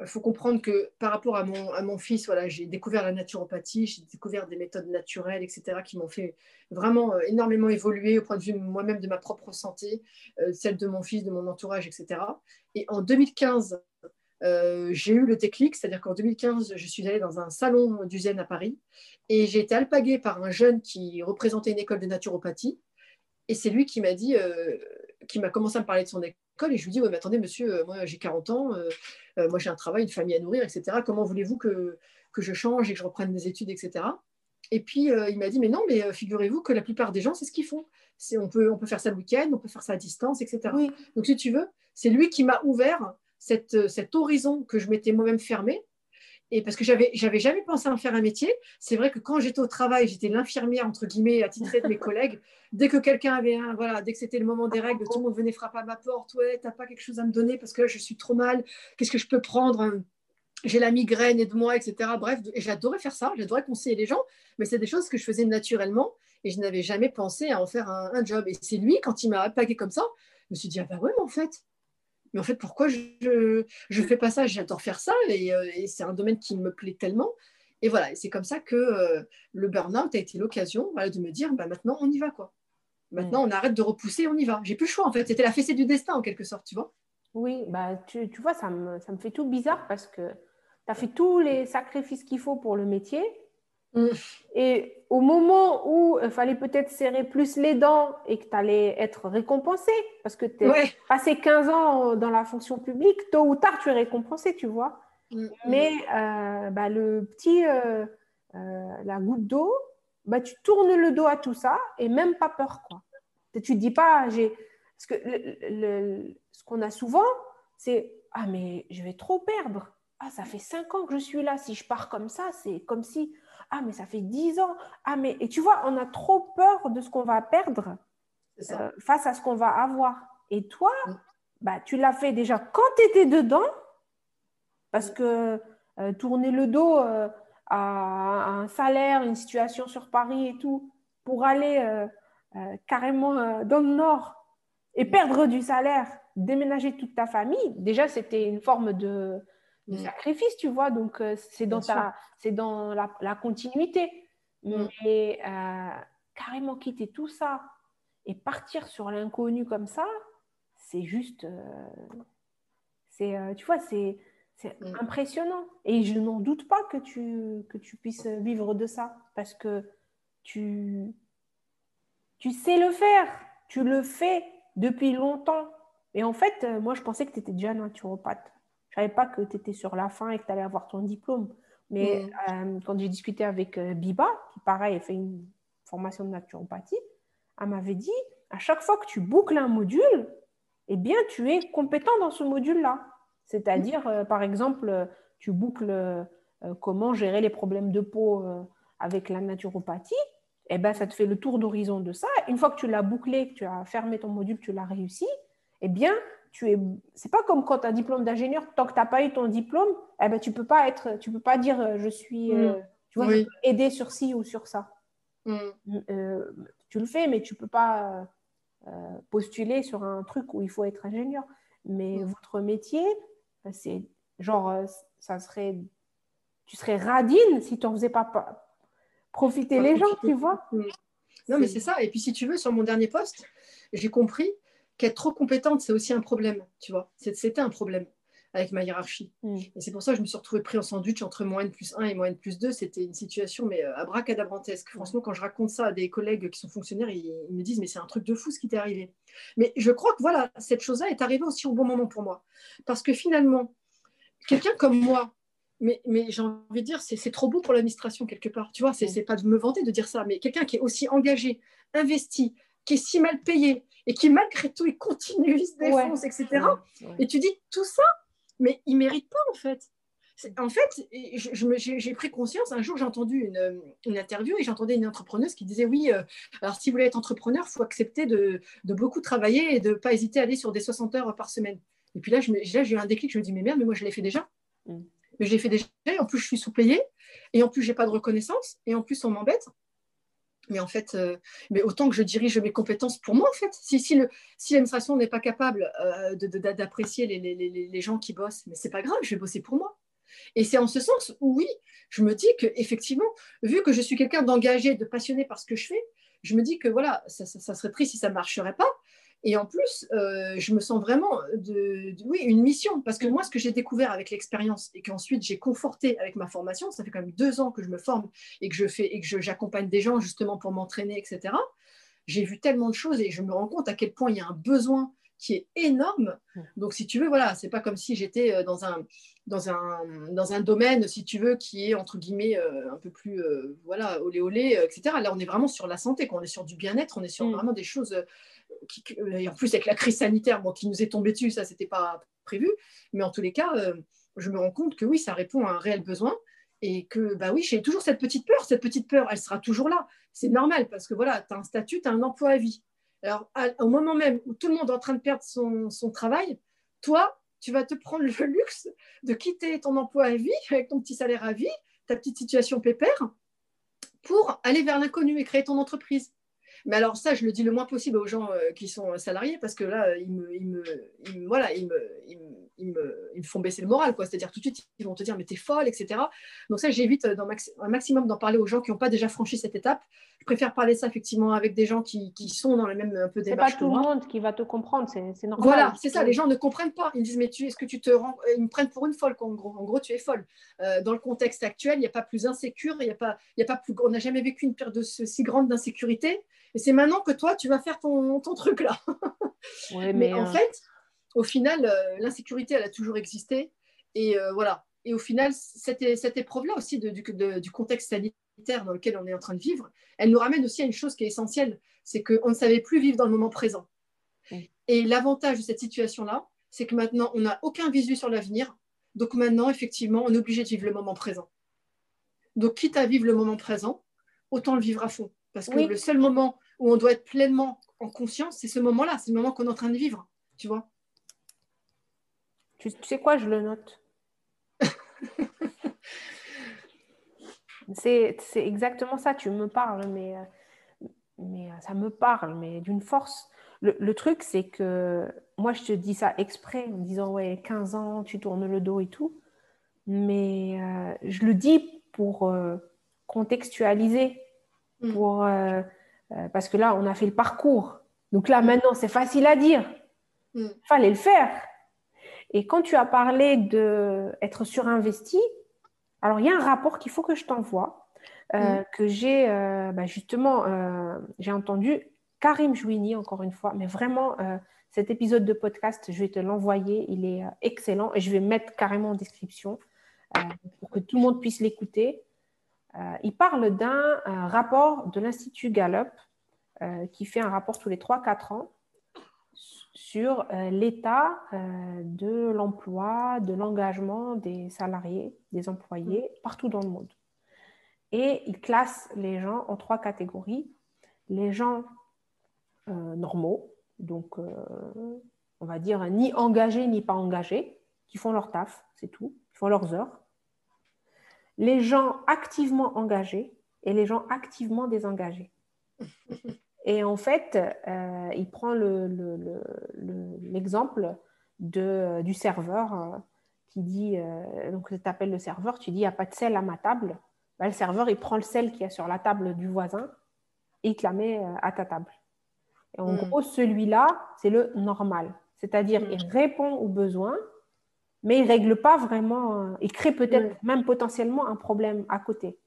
il faut comprendre que par rapport à mon, fils, voilà, j'ai découvert la naturopathie, j'ai découvert des méthodes naturelles, etc., qui m'ont fait vraiment euh, énormément évoluer au point de vue moi-même de ma propre santé, euh, celle de mon fils, de mon entourage, etc. Et en 2015, euh, j'ai eu le déclic, c'est-à-dire qu'en 2015, je suis allée dans un salon du Zen à Paris et j'ai été alpaguée par un jeune qui représentait une école de naturopathie. Et c'est lui qui m'a dit, qui m'a commencé à me parler de son école. Et je lui dis, ouais, mais attendez, monsieur, euh, moi j'ai 40 ans, euh, euh, moi j'ai un travail, une famille à nourrir, etc. Comment voulez-vous que, que je change et que je reprenne mes études, etc. Et puis euh, il m'a dit, mais non, mais euh, figurez-vous que la plupart des gens, c'est ce qu'ils font. On, peut, on peut faire ça le week-end, on peut faire ça à distance, etc. Oui, Donc, si tu veux, c'est lui qui m'a ouvert cette, cet horizon que je m'étais moi-même fermé. Et parce que j'avais, j'avais jamais pensé à en faire un métier. C'est vrai que quand j'étais au travail, j'étais l'infirmière, entre guillemets, attitrée de mes collègues. Dès que quelqu'un avait un, voilà, dès que c'était le moment des règles, tout le monde venait frapper à ma porte. Ouais, t'as pas quelque chose à me donner parce que là, je suis trop mal. Qu'est-ce que je peux prendre J'ai la migraine, aide-moi, etc. Bref, et j'adorais faire ça. J'adorais conseiller les gens. Mais c'est des choses que je faisais naturellement et je n'avais jamais pensé à en faire un, un job. Et c'est lui, quand il m'a pagué comme ça, je me suis dit, ah bah ouais, mais en fait, mais en fait, pourquoi je ne fais pas ça? J'adore faire ça et, euh, et c'est un domaine qui me plaît tellement. Et voilà, c'est comme ça que euh, le burn-out a été l'occasion voilà, de me dire, bah, maintenant, on y va. quoi. Maintenant, on arrête de repousser, on y va. J'ai plus le choix, en fait. C'était la fessée du destin, en quelque sorte, tu vois. oui bah, tu, tu vois, ça me, ça me fait tout bizarre parce que tu as fait tous les sacrifices qu'il faut pour le métier. Mm. Et au moment où il fallait peut-être serrer plus les dents et que tu allais être récompensé, parce que tu es Ouais. passé 15 ans dans la fonction publique, tôt ou tard, tu es récompensé, tu vois. Mm, Mais euh, bah, le petit, euh, euh, la goutte d'eau, bah, tu tournes le dos à tout ça et même pas peur. Quoi. Tu te dis pas, j'ai. Parce que le- le- ce qu'on a souvent, c'est Ah, mais je vais trop perdre. Ah, ça fait 5 ans que je suis là. Si je pars comme ça, c'est comme si. Ah, mais ça fait 10 ans. Ah, mais. Et tu vois, on a trop peur de ce qu'on va perdre euh, face à ce qu'on va avoir. Et toi, Mm. bah, tu l'as fait déjà quand tu étais dedans, parce que euh, tourner le dos euh, à, à un salaire, une situation sur Paris et tout, pour aller carrément dans le nord et perdre du salaire, déménager toute ta famille, déjà c'était une forme de, de Mm. sacrifice, tu vois. Donc, euh, c'est dans, ta, dans la, la continuité. Mm. Mais euh, carrément quitter tout ça et partir sur l'inconnu comme ça, c'est juste. euh, c'est, tu vois, c'est, c'est Mm. impressionnant. Et je n'en doute pas que tu, que tu puisses vivre de ça parce que tu, tu sais le faire. Tu le fais depuis longtemps. Et en fait, moi, je pensais que tu étais déjà naturopathe. Savais pas que tu étais sur la fin et que tu allais avoir ton diplôme. Mais euh, quand j'ai discuté avec euh, Biba, qui pareil, a fait une formation de naturopathie, elle m'avait dit, à chaque fois que tu boucles un module, eh bien, tu es compétent dans ce module-là. C'est-à-dire, euh, par exemple, tu boucles euh, comment gérer les problèmes de peau avec la naturopathie, eh ben, ça te fait le tour d'horizon de ça. Une fois que tu l'as bouclé, que tu as fermé ton module, tu l'as réussi, eh bien, tu es. C'est pas comme quand tu as un diplôme d'ingénieur, tant que tu n'as pas eu ton diplôme, eh ben, tu peux pas être, tu peux pas dire euh, je suis, euh, tu vois, Oui. aider sur ci ou sur ça. Mm. Euh, tu le fais, mais tu peux pas euh, postuler sur un truc où il faut être ingénieur. Mais Mm. votre métier, c'est genre, ça serait, tu serais radine si tu n'en faisais pas, pas profiter Pas les gens, tu vois. Non, mais c'est ça. Et puis, si tu veux, sur mon dernier poste, j'ai compris qu'être trop compétente, c'est aussi un problème, tu vois. C'était un problème avec ma hiérarchie. Mm. Et c'est pour ça que je me suis retrouvée pris en sandwich entre moins N plus 1 et moins N plus 2. C'était une situation, mais euh, abracadabrantesque. Franchement, quand je raconte ça à des collègues qui sont fonctionnaires, ils, ils me disent, mais c'est un truc de fou ce qui t'est arrivé. Mais je crois que voilà, cette chose-là est arrivée aussi au bon moment pour moi. Parce que finalement, quelqu'un comme moi, mais, mais j'ai envie de dire, c'est trop beau pour l'administration quelque part. Tu vois, c'est Mm. c'est pas de me vanter de dire ça, mais quelqu'un qui est aussi engagé, investi, qui est si mal payé et qui malgré tout, il continue, il se défonce, etc. Ouais. Et tu dis tout ça, mais il mérite pas en fait. En fait, j'ai pris conscience. Un jour, j'ai entendu une, une interview et j'entendais une entrepreneuse qui disait oui. euh, alors, si vous voulez être entrepreneur, il faut accepter de, de beaucoup travailler et de ne pas hésiter à aller sur des 60 heures par semaine. Et puis là, j'ai eu un déclic. Je me dis mais merde, mais moi, je l'ai fait déjà. Mm. Mais je l'ai fait déjà. Et en plus, je suis sous-payée. Et en plus, j'ai pas de reconnaissance. Et en plus, on m'embête. Mais en fait, euh, mais autant que je dirige mes compétences pour moi, en fait. Si, si le, si l'administration n'est pas capable euh, d'apprécier les, les- les- gens qui bossent, mais c'est pas grave, je vais bosser pour moi. Et c'est en ce sens où, oui, je me dis que effectivement, vu que je suis quelqu'un d'engagé, de passionné par ce que je fais, je me dis que voilà, ça, ça- ça serait triste si ça ne marcherait pas. Et en plus, euh, je me sens vraiment de, de- oui, une mission. Parce que moi, ce que j'ai découvert avec l'expérience et qu'ensuite j'ai conforté avec ma formation, ça fait quand même deux ans que je me forme et que je fais et que j'accompagne des gens justement pour m'entraîner, etc. J'ai vu tellement de choses et je me rends compte à quel point il y a un besoin qui est énorme. Donc, si tu veux, voilà, c'est pas comme si j'étais euh, dans un, dans, un, dans un domaine, si tu veux, qui est entre guillemets euh, un peu plus, euh, voilà, olé olé, etc. Là, on est vraiment sur la santé, quoi. on est sur du bien-être, on est sur Mm. vraiment des choses. Euh, et en plus, avec la crise sanitaire, qui nous est tombée dessus, ça, c'était pas prévu. Mais en tous les cas, euh, je me rends compte que oui, ça répond à un réel besoin. Et que, bah oui, j'ai toujours cette petite peur. Cette petite peur, elle sera toujours là. C'est normal parce que voilà, tu as un statut, tu as un emploi à vie. Alors, au moment même où tout le monde est en train de perdre son travail, toi, tu vas te prendre le luxe de quitter ton emploi à vie avec ton petit salaire à vie, ta petite situation pépère, pour aller vers l'inconnu et créer ton entreprise. Mais alors ça, je le dis le moins possible aux gens euh, qui sont salariés parce que là, ils me, font baisser le moral, quoi. C'est-à-dire tout de suite, ils vont te dire mais t'es folle, etc. Donc ça, j'évite euh, un maximum d'en parler aux gens qui n'ont pas déjà franchi cette étape. Je préfère parler ça effectivement avec des gens qui, qui sont dans la même un peu C'est pas démarche tout le monde qui va te comprendre, c'est normal. Voilà, c'est ça. Les gens ne comprennent pas. Ils me disent, mais tu, est-ce que tu te rends. Ils me prennent pour une folle, en gros. En gros, tu es folle. Euh, dans le contexte actuel, il n'y a pas plus insécure, il n'y a pas, il y a pas plus. On n'a jamais vécu une période de si grande d'insécurité. Et c'est maintenant que toi, tu vas faire ton, ton truc là. Ouais, Mais, mais, en euh, fait, au final, euh, l'insécurité, elle a toujours existé. Et euh, voilà. Et au final, cette, cette épreuve-là aussi de- du, de- du contexte sanitaire dans lequel on est en train de vivre, elle nous ramène aussi à une chose qui est essentielle, c'est qu'on ne savait plus vivre dans le moment présent. Oui. Et l'avantage de cette situation-là, c'est que maintenant, on n'a aucun visu sur l'avenir. Donc maintenant, effectivement, on est obligé de vivre le moment présent. Donc, quitte à vivre le moment présent, autant le vivre à fond. Parce que Oui. le seul moment où on doit être pleinement en conscience, c'est ce moment-là, c'est le moment qu'on est en train de vivre. Tu vois tu, tu sais quoi, je le note. c'est exactement ça, tu me parles, mais, mais ça me parle, mais d'une force. Le, le truc, c'est que moi, je te dis ça exprès en disant, ouais, 15 ans, tu tournes le dos et tout. mais euh, je le dis pour euh, contextualiser, Mm. pour, euh, parce que là, on a fait le parcours. Donc là, Mm. maintenant, c'est facile à dire. Mm. Il fallait le faire. Et quand tu as parlé d'être surinvesti, alors il y a un rapport qu'il faut que je t'envoie, euh, Mm. que j'ai euh, bah, justement, euh, j'ai entendu Karim Jouini, encore une fois, mais vraiment, cet épisode de podcast, je vais te l'envoyer, il est excellent et je vais mettre carrément en description pour que tout le monde puisse l'écouter. Il parle d'un rapport de l'Institut Gallup qui fait un rapport tous les 3-4 ans sur euh, l'état euh, de l'emploi, de l'engagement des salariés, des employés partout dans le monde. Et il classe les gens en trois catégories. Les gens euh, normaux, donc euh, on va dire ni engagés ni pas engagés, qui font leur taf, c'est tout, qui font leurs heures. Les gens activement engagés et les gens activement désengagés. Et en fait, euh, il prend le- le- le- le- l'exemple de, du serveur euh, qui dit, euh, donc tu appelles le serveur, tu dis, il n'y a pas de sel à ma table. Ben, le serveur, il prend le sel qui est sur la table du voisin et il te la met euh, à ta table. Et en Mm. gros, celui-là, c'est le normal. C'est-à-dire, Mm. il répond aux besoins, mais il ne règle pas vraiment, euh, il crée peut-être même potentiellement un problème à côté.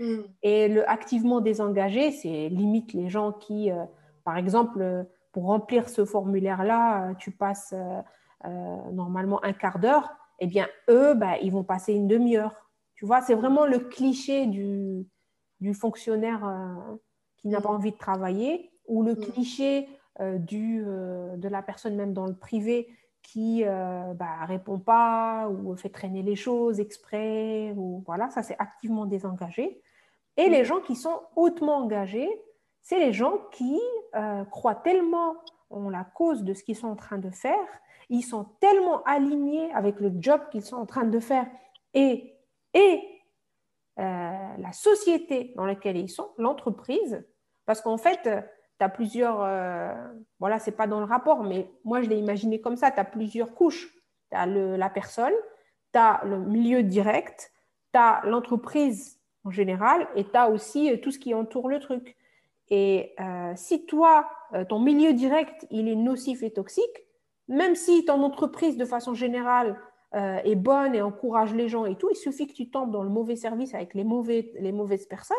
Mm. Et le activement désengagé, c'est limite les gens qui, euh, par exemple, euh, pour remplir ce formulaire-là, euh, tu passes euh, normalement un quart d'heure, eh bien, eux, bah, ils vont passer une demi-heure. Tu vois, c'est vraiment le cliché du, du fonctionnaire euh, qui n'a Mm. pas envie de travailler ou le Mm. cliché du, de la personne même dans le privé qui euh, bah, répond pas ou fait traîner les choses exprès. Ou, voilà, ça c'est activement désengagé. Et les gens qui sont hautement engagés, c'est les gens qui euh, croient tellement en la cause de ce qu'ils sont en train de faire, ils sont tellement alignés avec le job qu'ils sont en train de faire et, et euh, la société dans laquelle ils sont, l'entreprise, parce qu'en fait, tu as plusieurs, euh, voilà, c'est pas dans le rapport, mais moi je l'ai imaginé comme ça, tu as plusieurs couches. Tu as la personne, tu as le milieu direct, tu as l'entreprise en général, et tu as aussi euh, tout ce qui entoure le truc. Et euh, si toi, euh, ton milieu direct, il est nocif et toxique, même si ton entreprise, de façon générale, est bonne et encourage les gens et tout, il suffit que tu tombes dans le mauvais service avec les, mauvais, les mauvaises personnes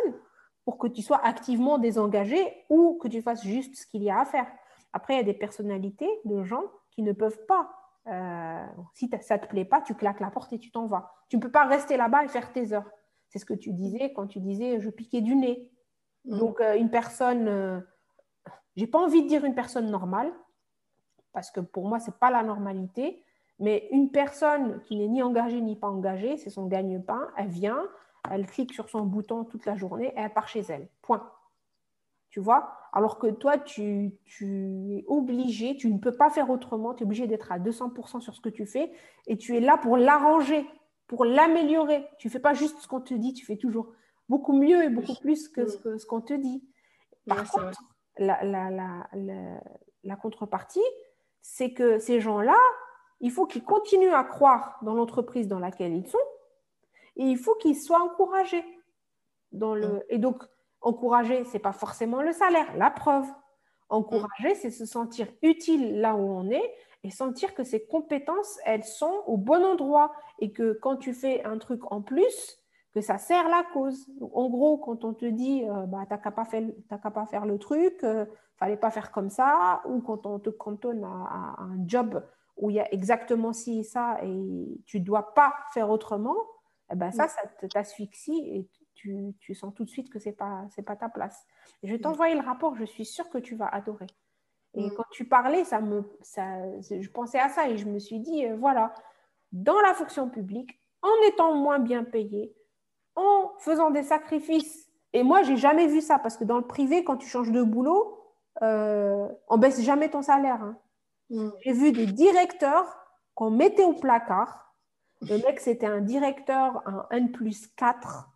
pour que tu sois activement désengagé ou que tu fasses juste ce qu'il y a à faire. Après, il y a des personnalités de gens qui ne peuvent pas. si ça ne te plaît pas, tu claques la porte et tu t'en vas. Tu ne peux pas rester là-bas et faire tes heures. C'est ce que tu disais quand tu disais je piquais du nez. Mm. Donc, euh, une personne, euh, j'ai pas envie de dire une personne normale, parce que pour moi, c'est pas la normalité, mais une personne qui n'est ni engagée ni pas engagée, c'est son gagne-pain, elle vient, elle clique sur son bouton toute la journée et elle part chez elle. Point. Tu vois? Alors que toi, tu, tu es obligé, tu ne peux pas faire autrement, tu es obligé d'être à 200% sur ce que tu fais et tu es là pour l'arranger, pour l'améliorer. Tu ne fais pas juste ce qu'on te dit, tu fais toujours beaucoup mieux et beaucoup plus que ce que- ce qu'on te dit. Par Ouais, contre, la, la- la- la- la contrepartie, c'est que ces gens-là, il faut qu'ils continuent à croire dans l'entreprise dans laquelle ils sont et il faut qu'ils soient encouragés. Dans le... Mm. Et donc, encourager, ce n'est pas forcément le salaire, la preuve. Encourager, c'est se sentir utile là où on est et sentir que ses compétences, elles sont au bon endroit et que quand tu fais un truc en plus, que ça sert la cause. En gros, quand on te dit, euh, bah, t'as qu'à pas, qu'à pas faire le truc, euh, fallait pas faire comme ça, ou quand on te cantonne à, à un job où il y a exactement ci et ça et tu dois pas faire autrement, eh ben ça, ça t'asphyxie et tu, tu sens tout de suite que c'est pas c'est pas ta place. Je vais t'envoyer le rapport, je suis sûre que tu vas adorer. Et Mm. quand tu parlais, ça me, ça, je pensais à ça et je me suis dit, euh, voilà, dans la fonction publique, en étant moins bien payé, en faisant des sacrifices. Et moi, j'ai jamais vu ça parce que dans le privé, quand tu changes de boulot, euh, on baisse jamais ton salaire. hein. Mm. J'ai vu des directeurs qu'on mettait au placard. Le mec, c'était un directeur, un N plus 4.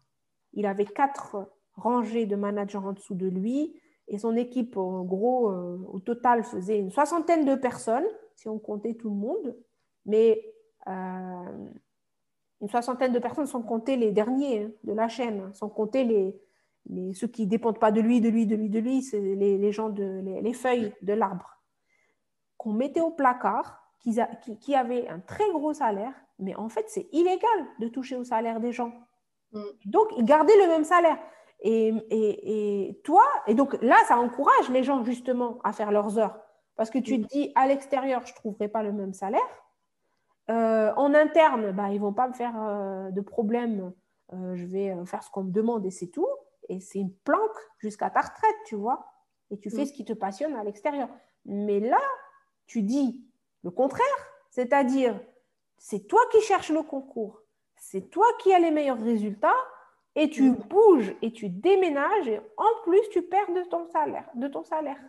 Il avait quatre rangées de managers en dessous de lui. Et son équipe, en gros, euh, au total, faisait une soixantaine de personnes, si on comptait tout le monde. Mais euh, une soixantaine de personnes, sans compter les derniers hein, de la chaîne, sans compter les, les, ceux qui ne dépendent pas de lui, de lui, de lui, de lui, c'est les, les, gens de les, feuilles de l'arbre, qu'on mettait au placard, qui, qui, avaient un très gros salaire, mais en fait, c'est illégal de toucher au salaire des gens. Mm. Donc, ils gardaient le même salaire. Et, et, et, toi, et donc là, ça encourage les gens justement à faire leurs heures. Parce que tu te dis, à l'extérieur, je ne trouverai pas le même salaire. Euh, en interne, bah, ils ne vont pas me faire euh, de problème. Euh, je vais faire ce qu'on me demande et c'est tout. Et c'est une planque jusqu'à ta retraite, tu vois. Et tu fais mm. ce qui te passionne à l'extérieur. Mais là, tu dis le contraire. C'est-à-dire, c'est toi qui cherches le concours. C'est toi qui as les meilleurs résultats. Et tu mm. bouges et tu déménages. Et en plus, tu perds de ton salaire. De ton salaire.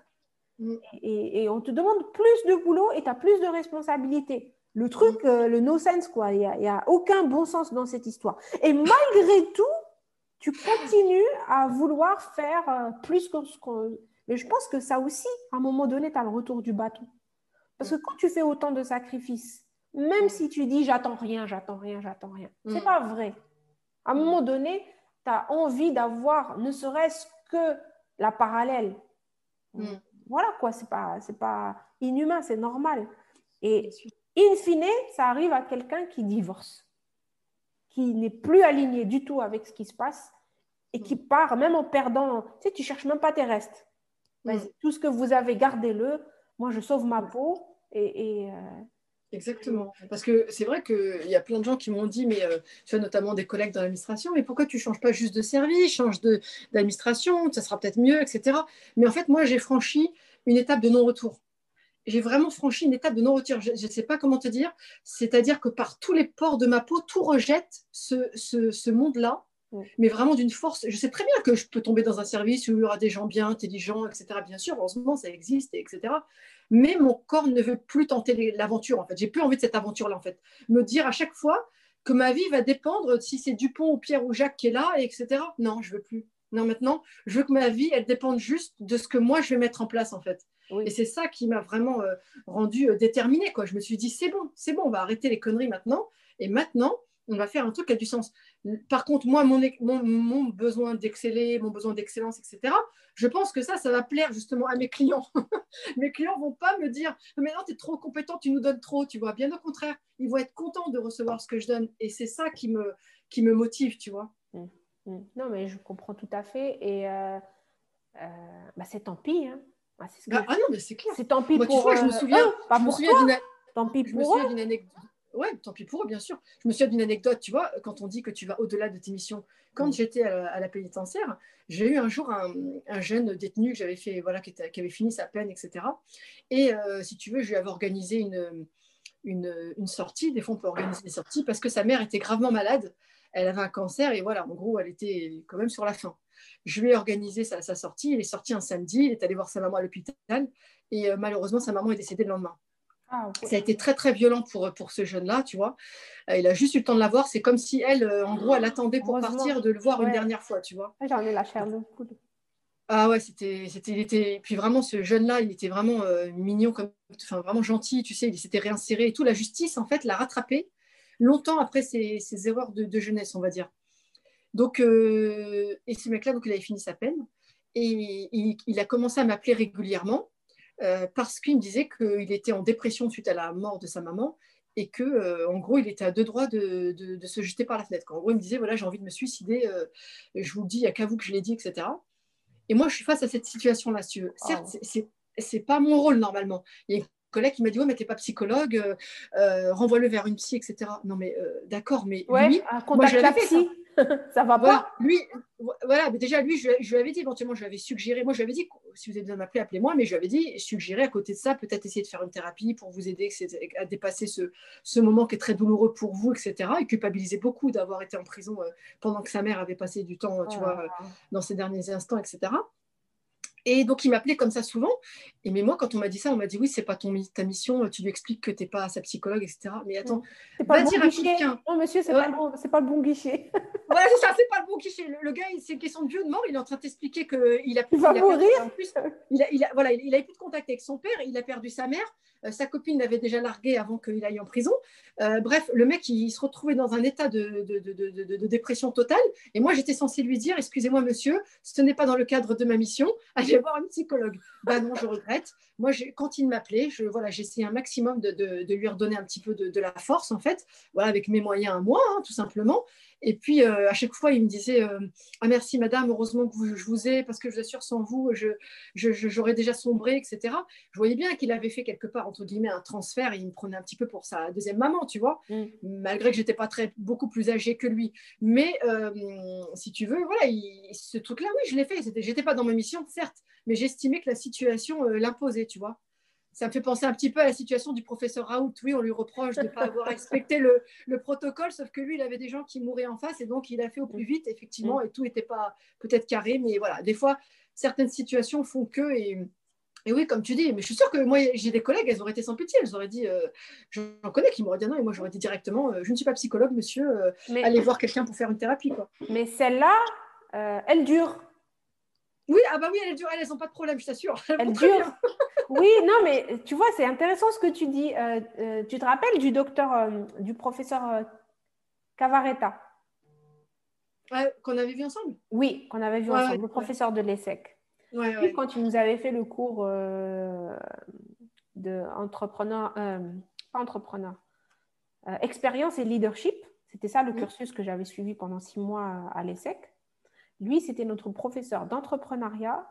Mm. Et, on te demande plus de boulot et tu as plus de responsabilités. Le truc, euh, le no sense, quoi. Il n'y a, aucun bon sens dans cette histoire. Et malgré tout, tu continues à vouloir faire euh, plus que ce qu'on. Mais je pense que ça aussi, à un moment donné, tu as le retour du bâton. Parce que quand tu fais autant de sacrifices, même si tu dis j'attends rien, j'attends rien, j'attends rien, c'est mm. pas vrai. À un moment donné, tu as envie d'avoir ne serait-ce que la parallèle. Mm. Voilà quoi, c'est pas, pas inhumain, c'est normal. Et In fine, ça arrive à quelqu'un qui divorce, qui n'est plus aligné du tout avec ce qui se passe et qui part même en perdant. Tu sais, tu cherches même pas tes restes. Mm. Tout ce que vous avez, gardez-le. Moi, je sauve ma peau et. Euh, Exactement. Parce que c'est vrai qu'il y a plein de gens qui m'ont dit, mais euh, tu as notamment des collègues dans l'administration, mais pourquoi tu ne changes pas juste de service, change d'administration, ça sera peut-être mieux, etc. Mais en fait, moi, j'ai franchi une étape de non-retour j'ai vraiment franchi une étape de non-retour. Je ne sais pas comment te dire. C'est-à-dire que par tous les pores de ma peau, tout rejette ce, ce, monde-là, mais vraiment d'une force. Je sais très bien que je peux tomber dans un service où il y aura des gens bien, intelligents, etc. Bien sûr, heureusement, ça existe, etc. Mais mon corps ne veut plus tenter l'aventure, en fait. J'ai plus envie de cette aventure-là, en fait. Me dire à chaque fois que ma vie va dépendre si c'est Dupont ou Pierre ou Jacques qui est là, etc. Non, je veux plus. Non, maintenant, je veux que ma vie, elle dépende juste de ce que moi, je vais mettre en place, en fait. Et c'est ça qui m'a vraiment euh, rendu euh, déterminée. Quoi. Je me suis dit, c'est bon, c'est bon, on va arrêter les conneries maintenant. Et maintenant, on va faire un truc qui a du sens. Par contre, moi, mon, mon, besoin d'exceller, mon besoin d'excellence, etc., je pense que ça, ça va plaire justement à mes clients. mes clients vont pas me dire, mais non, tu es trop compétent, tu nous donnes trop, tu vois. Bien au contraire, ils vont être contents de recevoir ce que je donne. Et c'est ça qui me, qui me motive, tu vois. Mmh, mmh. Non, mais je comprends tout à fait. Et euh, bah, c'est tant pis. Hein. Ah, bah, ah, non, mais c'est clair. C'est tant pis pour. Vois, je me souviens. pas pour toi. Tant pis pour eux. anecdote. Ouais, tant pis pour eux, bien sûr. Je me souviens d'une anecdote, tu vois, quand on dit que tu vas au-delà de tes missions. Quand mm. j'étais à, la pénitentiaire, j'ai eu un jour un, jeune détenu que j'avais fait, voilà, qui, qui, avait fini sa peine, etc. Et euh, si tu veux, je lui avais organisé une, une, une, sortie. Des fois, on peut organiser des sorties parce que sa mère était gravement malade. Elle avait un cancer et voilà, en gros, elle était quand même sur la fin. Je lui ai organisé sa, sortie. Il est sorti un samedi. Il est allé voir sa maman à l'hôpital. Et euh, malheureusement, sa maman est décédée le lendemain. Ah, ça a été très très violent pour, pour ce jeune-là, tu vois. Euh, il a juste eu le temps de la voir. C'est comme si elle, euh, en gros, elle attendait pour partir de le voir une dernière fois, tu vois. J'en ai la chair de Ah ouais, c'était, c'était, il était, puis vraiment ce jeune-là, il était vraiment mignon, comme, enfin vraiment gentil, tu sais, il s'était réinséré et tout. La justice, en fait, l'a rattrapé longtemps après ses, ses erreurs de, de, jeunesse, on va dire. Donc, euh, et ce mec-là, donc, il avait fini sa peine. Et il, a commencé à m'appeler régulièrement euh, parce qu'il me disait qu'il était en dépression suite à la mort de sa maman et que, euh, en gros, il était à deux droits de, se jeter par la fenêtre. En gros, il me disait voilà, j'ai envie de me suicider, je vous le dis, il n'y a qu'à vous que je l'ai dit, etc. Et moi, je suis face à cette situation-là. Certes, ce c'est pas mon rôle normalement. Il y a une collègue qui m'a dit ouais, mais t'es pas psychologue, renvoie-le vers une psy, etc. Non, mais d'accord, mais ouais, lui, moi, je l'avais fait, ça va pas. Lui, voilà, mais déjà, lui, je, lui avais dit, éventuellement, je lui avais suggéré, moi, je lui avais dit, si vous avez besoin de m'appeler, appelez-moi, mais je lui avais dit, suggérer à côté de ça, peut-être essayer de faire une thérapie pour vous aider à dépasser ce, ce moment qui est très douloureux pour vous, etc. Et culpabiliser beaucoup d'avoir été en prison euh, pendant que sa mère avait passé du temps, tu oh vois, dans ces derniers instants, etc. Et donc, il m'appelait comme ça souvent. Et mais moi, quand on m'a dit ça, on m'a dit oui, c'est pas ton, ta mission, tu lui expliques que tu n'es pas sa psychologue, etc. Mais attends, pas va dire à quelqu'un. Non, monsieur, c'est pas, le pas le bon guichet. voilà, c'est ça, c'est pas le bon guichet. Le, gars, c'est une question de vieux de mort. Il est en train de t'expliquer qu'il a plus. Il va mourir. il a, il a, voilà, il, a eu plus de contact avec son père, il a perdu sa mère. Sa copine l'avait déjà largué avant qu'il aille en prison. bref, le mec, il, se retrouvait dans un état de, de, dépression totale. Et moi, j'étais censée lui dire, excusez-moi monsieur, ce n'est pas dans le cadre de ma mission, allez voir un psychologue. Ben non, je regrette. Moi, quand il m'appelait, je, voilà, essayé un maximum de, lui redonner un petit peu de, la force, en fait, voilà, avec mes moyens à moi, hein, tout simplement. Et puis, euh, à chaque fois, il me disait euh, Ah, merci, madame, heureusement que je vous ai, parce que je vous assure, sans vous, j'aurais je, déjà sombré, etc. Je voyais bien qu'il avait fait quelque part, entre guillemets, un transfert et il me prenait un petit peu pour sa deuxième maman, tu vois, mm. malgré que j'étais pas très, beaucoup plus âgée que lui. Mais euh, si tu veux, voilà, ce truc-là, oui, je l'ai fait. J'étais pas dans ma mission, certes, mais j'estimais que la situation l'imposait, tu vois ça me fait penser un petit peu à la situation du professeur Raoult. Oui, on lui reproche de ne pas avoir respecté le, protocole, sauf que lui, il avait des gens qui mouraient en face et donc il a fait au plus vite, effectivement, et tout n'était pas peut-être carré, mais voilà, des fois, certaines situations font que. Et, et oui, comme tu dis, mais je suis sûre que moi, j'ai des collègues, elles auraient été sans pitié, elles auraient dit, euh, j'en connais qui m'auraient dit non, et moi j'aurais dit directement, euh, je ne suis pas psychologue, monsieur, euh, allez voir quelqu'un pour faire une thérapie. Quoi. Mais celle-là, elle dure. Oui, ah bah oui, elles durent, elles n'ont pas de problème, je t'assure. Elles, durent. oui, non, mais tu vois, c'est intéressant ce que tu dis. Euh, euh, tu te rappelles du docteur, euh, du professeur Cavaretta? Qu'on avait vu ensemble? Oui, qu'on avait vu ensemble, le professeur de l'ESSEC. Oui, quand tu nous avais fait le cours de entrepreneur, pas entrepreneur, expérience et leadership, c'était ça le cursus que j'avais suivi pendant six mois à l'ESSEC. Lui, c'était notre professeur d'entrepreneuriat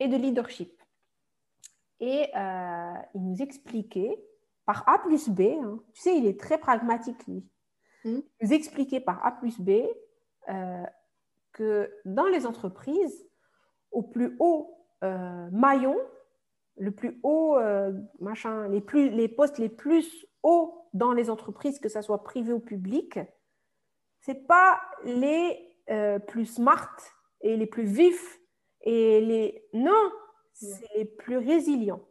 et de leadership. Et euh, il nous expliquait par A plus B, hein, tu sais, il est très pragmatique, lui. Hmm. Il nous expliquait par A plus B euh, que dans les entreprises, au plus haut euh, maillon, le plus haut machin, les, plus, les postes les plus hauts dans les entreprises, que ce soit privé ou public, ce n'est pas les euh, plus smart et les plus vifs et les non, c'est les plus résilients.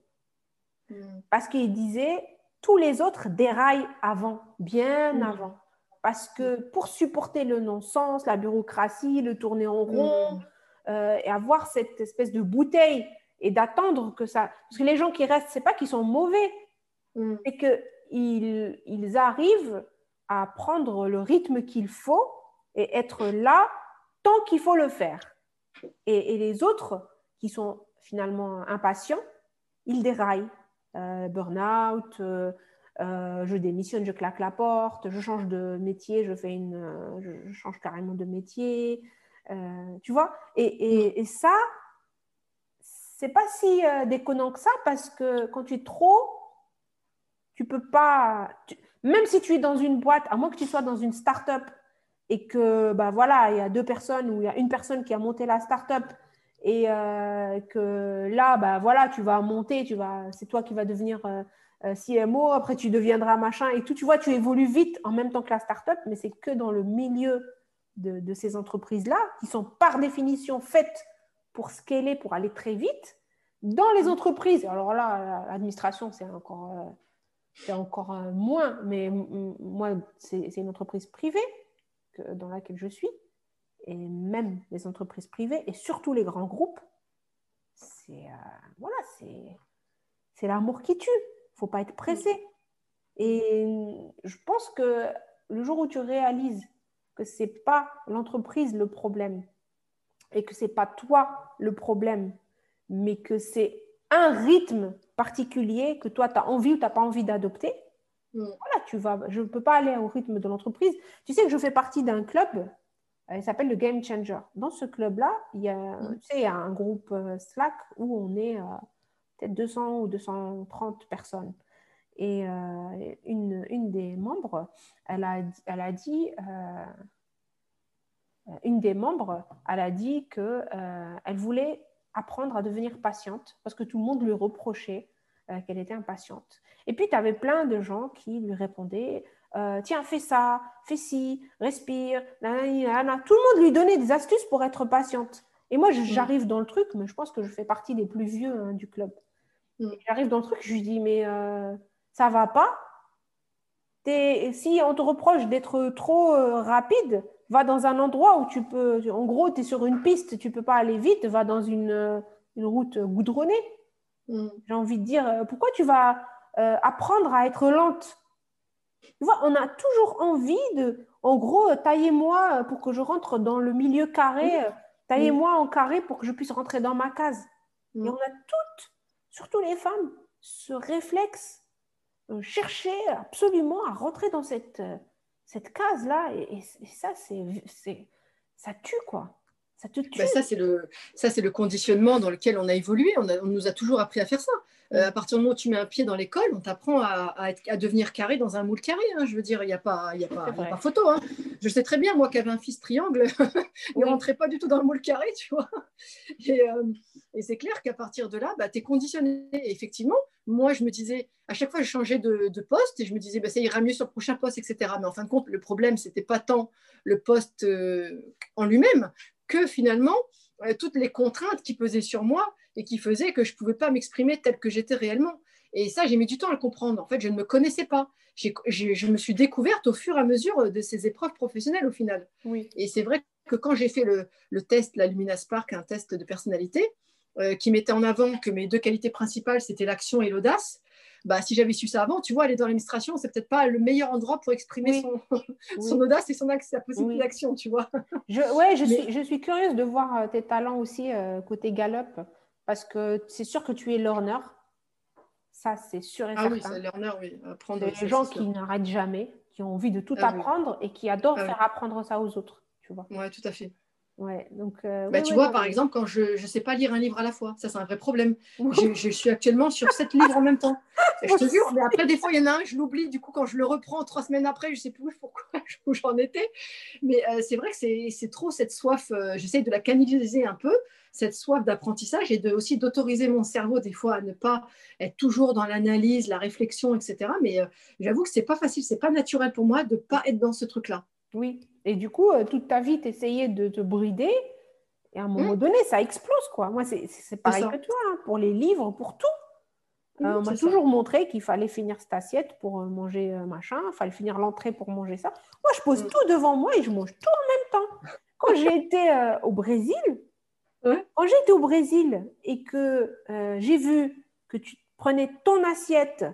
Mm. Parce qu'il disait tous les autres déraillent avant, bien mm. avant. Parce que pour supporter le non-sens, la bureaucratie, le tourner en rond mm. euh, et avoir cette espèce de bouteille et d'attendre que ça. Parce que les gens qui restent, c'est pas qu'ils sont mauvais, c'est qu'ils ils arrivent à prendre le rythme qu'il faut et être là tant qu'il faut le faire. Et, les autres qui sont finalement impatients, ils déraillent. Euh, burn-out, euh, euh, je démissionne, je claque la porte, je change de métier, je, fais une, je, change carrément de métier. tu vois? Et, et, ça, c'est pas si déconnant que ça parce que quand tu es trop, tu peux pas. même si tu es dans une boîte, à moins que tu sois dans une start-up et que bah voilà, il y a deux personnes ou il y a une personne qui a monté la start-up et euh, que là, bah voilà, tu vas monter, tu vas, c'est toi qui vas devenir euh, euh, CMO, après tu deviendras machin et tout. Tu vois, tu évolues vite en même temps que la start-up, mais c'est que dans le milieu de, ces entreprises-là, qui sont par définition faites pour scaler, pour aller très vite. Dans les entreprises, alors là, l'administration, c'est encore, c'est encore moins, mais moi, c'est une entreprise privée dans laquelle je suis, et même les entreprises privées, et surtout les grands groupes, c'est euh, voilà, c'est l'amour qui tue. Il faut pas être pressé. Et je pense que le jour où tu réalises que c'est pas l'entreprise le problème et que c'est pas toi le problème, mais que c'est un rythme particulier que toi tu as envie ou tu n'as pas envie d'adopter, Mm. Voilà, tu vas. Je ne peux pas aller au rythme de l'entreprise. Tu sais que je fais partie d'un club, euh, il s'appelle le Game Changer. Dans ce club-là, il y a, tu sais, un groupe euh, Slack où on est euh, peut-être 200 ou 230 personnes. Et une, une, des membres, elle a, elle a dit, une des membres, elle a dit qu'elle elle voulait apprendre à devenir patiente parce que tout le monde lui reprochait qu'elle était impatiente. Et puis, tu avais plein de gens qui lui répondaient euh, Tiens, fais ça, fais ci, respire. Tout le monde lui donnait des astuces pour être patiente. Et moi, mm. j'arrive dans le truc, mais je pense que je fais partie des plus vieux hein, du club. Mm. J'arrive dans le truc, je lui dis Mais euh, ça va pas Si on te reproche d'être trop euh, rapide, va dans un endroit où tu peux. En gros, tu es sur une piste, tu peux pas aller vite, va dans une, une route goudronnée. Mm. J'ai envie de dire Pourquoi tu vas euh, apprendre à être lente? Tu vois, on a toujours envie de, en gros, taillez-moi pour que je rentre dans le milieu carré, taillez-moi en carré pour que je puisse rentrer dans ma case. Et on a toutes, surtout les femmes, ce réflexe, euh, chercher absolument à rentrer dans cette, euh, cette case-là. Et, ça, c'est, ça tue, quoi. Ça te tue. Ben ça, c'est le, ça, c'est le conditionnement dans lequel on a évolué. On, on nous a toujours appris à faire ça. Euh, à partir du moment où tu mets un pied dans l'école, on t'apprend à, à, devenir carré dans un moule carré. Hein. Je veux dire, il n'y a, pas, y a, pas, pas photo. Hein. Je sais très bien, moi qui avais un fils triangle, il ne rentrait pas du tout dans le moule carré, tu vois. Et, euh, et c'est clair qu'à partir de là, bah, tu es conditionné. Et effectivement, moi, je me disais, à chaque fois, je changeais de, de poste et je me disais, bah, ça ira mieux sur le prochain poste, etc. Mais en fin de compte, le problème, ce n'était pas tant le poste euh, en lui-même que finalement, toutes les contraintes qui pesaient sur moi et qui faisaient que je ne pouvais pas m'exprimer tel que j'étais réellement. Et ça, j'ai mis du temps à le comprendre. En fait, je ne me connaissais pas. je me suis découverte au fur et à mesure de ces épreuves professionnelles au final. Oui. Et c'est vrai que quand j'ai fait le, le test, la Lumina Spark, un test de personnalité, euh, qui mettait en avant que mes deux qualités principales, c'était l'action et l'audace, bah, si j'avais su ça avant, tu vois, aller dans l'administration, c'est peut-être pas le meilleur endroit pour exprimer son, son, audace et son sa possibilité d'action, tu vois. Je, ouais, je, suis, je suis curieuse de voir euh, tes talents aussi euh, côté Gallup, parce que c'est sûr que tu es learner. Ça, c'est sûr et ah certain. oui, c'est learner, oui. Apprendre, des gens qui n'arrêtent jamais, qui ont envie de tout ah apprendre et qui adorent ah faire apprendre ça aux autres, tu vois. Ouais, tout à fait. Ouais, donc, euh, bah, tu vois, par exemple, quand je ne sais pas lire un livre à la fois, ça c'est un vrai problème. je, je, suis actuellement sur sept livres en même temps. je te jure, mais après, des fois, il y en a un, je l'oublie. Du coup, quand je le reprends trois semaines après, je ne sais plus pourquoi où j'en étais. Mais euh, c'est vrai que c'est trop cette soif. Euh, J'essaie de la canaliser un peu, cette soif d'apprentissage et de, aussi d'autoriser mon cerveau, des fois, à ne pas être toujours dans l'analyse, la réflexion, etc. Mais j'avoue que ce n'est pas facile, ce n'est pas naturel pour moi de ne pas être dans ce truc-là. Oui. Et du coup, euh, toute ta vie, tu essayais de te brider. Et à un moment mmh. donné, ça explose, quoi. Moi, c'est pareil que toi, hein, pour les livres, pour tout. Mmh, euh, on m'a toujours montré qu'il fallait finir cette assiette pour euh, manger machin, il fallait finir l'entrée pour manger ça. Moi, je pose mmh. tout devant moi et je mange tout en même temps. Quand j'ai été au Brésil, quand j'ai été au Brésil et que j'ai vu que tu prenais ton assiette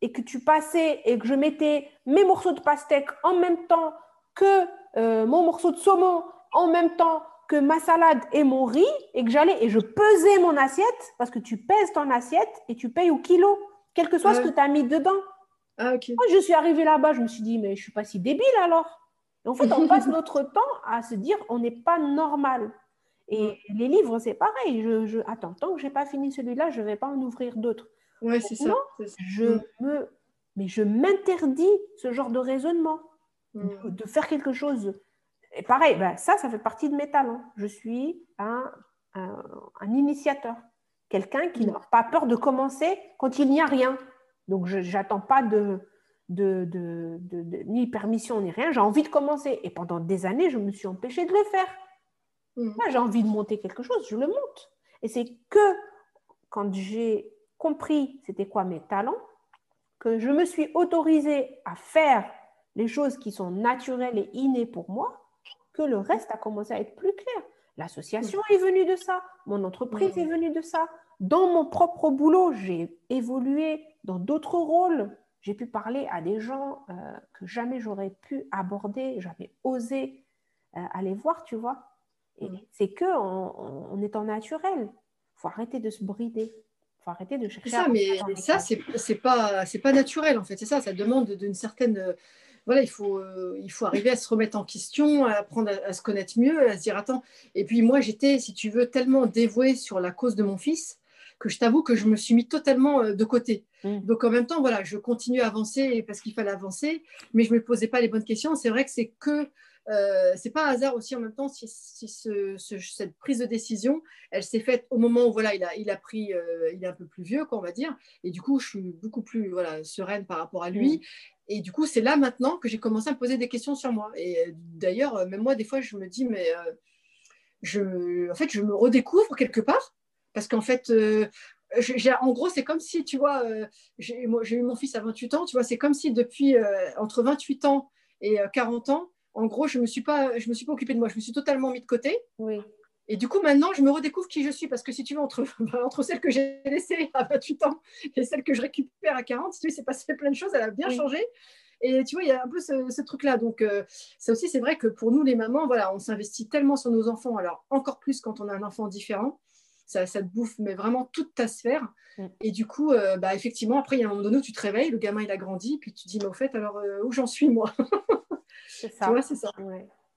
et que tu passais et que je mettais mes morceaux de pastèque en même temps que euh, mon morceau de saumon en même temps que ma salade et mon riz et que j'allais et je pesais mon assiette parce que tu pèses ton assiette et tu payes au kilo, quel que soit ce que tu as mis dedans. Ah, Moi, je suis arrivée là-bas, je me suis dit, mais je suis pas si débile alors. en fait, on passe notre temps à se dire, on n'est pas normal. Et les livres, c'est pareil. Je, Attends, tant que je n'ai pas fini celui-là, je ne vais pas en ouvrir d'autres. Oui, c'est ça, Je mm. me... Mais je m'interdis ce genre de raisonnement. Mm. de, faire quelque chose. Et pareil, ben, ça, ça fait partie de mes talents. Je suis un, un, initiateur, quelqu'un qui mm. n'a pas peur de commencer quand il n'y a rien. Donc, je n'attends pas de, de, de, de, ni permission ni rien. J'ai envie de commencer. Et pendant des années, je me suis empêchée de le faire. Mm. Moi, j'ai envie de monter quelque chose, je le monte. Et c'est que quand j'ai compris c'était quoi mes talents, que je me suis autorisée à faire les choses qui sont naturelles et innées pour moi, que le reste a commencé à être plus clair. L'association est venue de ça, mon entreprise est venue de ça. Dans mon propre boulot, j'ai évolué dans d'autres rôles. J'ai pu parler à des gens euh, que jamais j'aurais pu aborder, jamais osé euh, aller voir, tu vois. Et c'est que en, en, étant naturel, il faut arrêter de se brider. Il faut arrêter de chercher. Ça, mais ça, c'est pas, pas naturel en fait. C'est ça, ça demande d'une certaine voilà, il faut, euh, il faut arriver à se remettre en question, à apprendre à, se connaître mieux, à se dire attends. Et puis moi, j'étais, si tu veux, tellement dévouée sur la cause de mon fils que je t'avoue que je me suis mis totalement euh, de côté. Mmh. Donc en même temps, voilà, je continue à avancer parce qu'il fallait avancer, mais je ne me posais pas les bonnes questions. C'est vrai que c'est que euh, c'est pas un hasard aussi en même temps si, cette prise de décision, elle s'est faite au moment où voilà, il a, il a pris, euh, il est un peu plus vieux, quoi, on va dire, et du coup, je suis beaucoup plus voilà, sereine par rapport à lui. Et du coup, c'est là maintenant que j'ai commencé à me poser des questions sur moi. Et euh, d'ailleurs, euh, même moi, des fois, je me dis, mais euh, je, en fait, je me redécouvre quelque part. Parce qu'en fait, en gros, c'est comme si, tu vois, j'ai eu mon fils à 28 ans, tu vois, c'est comme si depuis entre 28 ans et 40 ans, en gros, je ne me, suis pas, je me suis pas occupée de moi. Je me suis totalement mis de côté. Oui. Et du coup, maintenant, je me redécouvre qui je suis. Parce que si tu veux, entre, entre celle que j'ai laissée à 28 ans et celle que je récupère à 40, si tu veux, c'est passé plein de choses. Elle a bien changé. Et tu vois, il y a un peu ce, truc-là. Donc, euh, ça aussi, c'est vrai que pour nous, les mamans, voilà, on s'investit tellement sur nos enfants. Alors, encore plus quand on a un enfant différent. Ça, ça te bouffe, mais vraiment toute ta sphère. Mm. Et du coup, euh, bah, effectivement, après, il y a un moment donné où tu te réveilles, le gamin, il a grandi, puis tu te dis, mais au fait, alors, euh, où j'en suis, moi? C'est ça. Tu vois, c'est ça.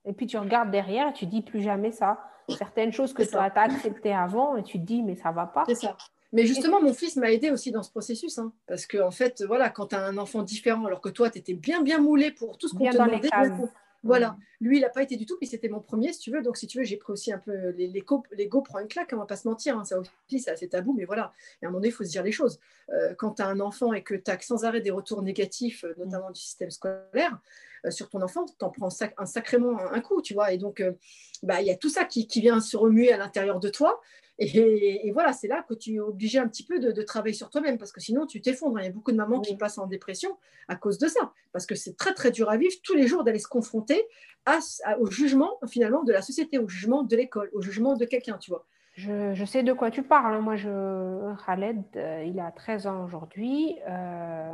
Et puis, tu regardes derrière et tu dis, plus jamais ça. Certaines choses que tu as acceptées avant, et tu te dis, mais ça va pas. C'est ça. Mais justement, mon fils m'a aidé aussi dans ce processus. Hein, parce que, en fait, voilà, quand tu as un enfant différent, alors que toi, tu étais bien, bien moulé pour tout ce qu'on te demandait. Voilà, lui, il n'a pas été du tout, puis c'était mon premier, si tu veux. Donc, si tu veux, j'ai pris aussi un peu les, les, les go prend une claque, on va pas se mentir. Hein, ça aussi, c'est assez tabou, mais voilà. Et à un moment donné, il faut se dire les choses. Euh, quand tu as un enfant et que tu as sans arrêt des retours négatifs, euh, notamment du système scolaire, euh, sur ton enfant, tu en prends un sacrément un coup, tu vois. Et donc, bah, il y a tout ça qui, qui vient se remuer à l'intérieur de toi. Et, voilà, c'est là que tu es obligé un petit peu de, travailler sur toi-même parce que sinon tu t'effondres. Il y a beaucoup de mamans qui passent en dépression à cause de ça parce que c'est très très dur à vivre tous les jours d'aller se confronter au jugement finalement de la société, au jugement de l'école, au jugement de quelqu'un, tu vois. Je, sais de quoi tu parles. Moi, je, Khaled, euh, il a 13 ans aujourd'hui. Euh,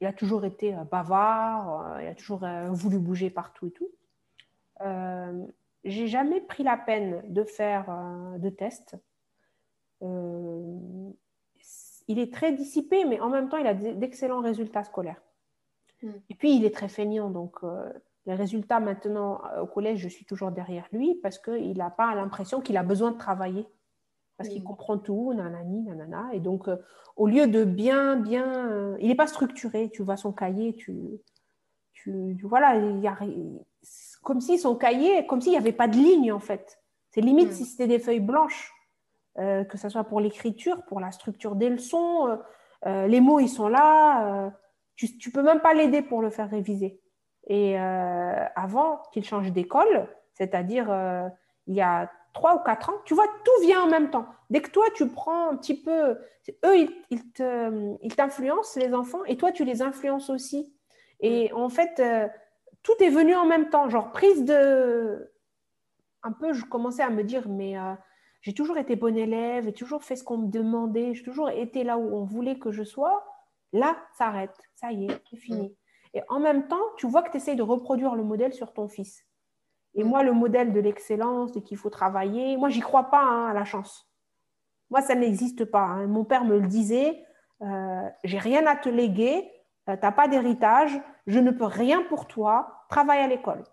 il a toujours été euh, bavard, il a toujours voulu bouger partout et tout j'ai jamais pris la peine de faire euh, de tests. Euh, il est très dissipé, mais en même temps, il a d'excellents résultats scolaires. Hmm. Et puis, il est très feignant. Donc, euh, les résultats maintenant au collège, je suis toujours derrière lui parce qu'il n'a pas l'impression qu'il a besoin de travailler. Parce qu'il hmm. comprend tout, nanani, nanana. Et donc, au lieu de bien, bien. il n'est pas structuré. Tu vois son cahier, tu. tu, voilà, il y a comme si son cahier, comme s'il n'y avait pas de ligne en fait. C'est limite hmm. si c'était des feuilles blanches, euh, que ce soit pour l'écriture, pour la structure des leçons, euh, euh, les mots ils sont là, tu ne peux même pas l'aider pour le faire réviser. Et avant qu'il change d'école, c'est-à-dire il y a trois ou quatre ans, tu vois, tout vient en même temps. Dès que toi, tu prends un petit peu, eux, ils t'influencent, les enfants, et toi, tu les influences aussi. Et hmm. en fait, tout est venu en même temps, genre prise de... Un peu, je commençais à me dire, mais euh, j'ai toujours été bonne élève, j'ai toujours fait ce qu'on me demandait, j'ai toujours été là où on voulait que je sois. Là, ça arrête, ça y est, c'est fini. Mm. Et en même temps, tu vois que tu essayes de reproduire le modèle sur ton fils. Et mm. moi, le modèle de l'excellence, de qu'il faut travailler, moi, j'y crois pas hein, à la chance. Moi, ça n'existe pas. Hein. Mon père me le disait, euh, j'ai rien à te léguer, euh, tu n'as pas d'héritage, je ne peux rien pour toi, travaille à l'école.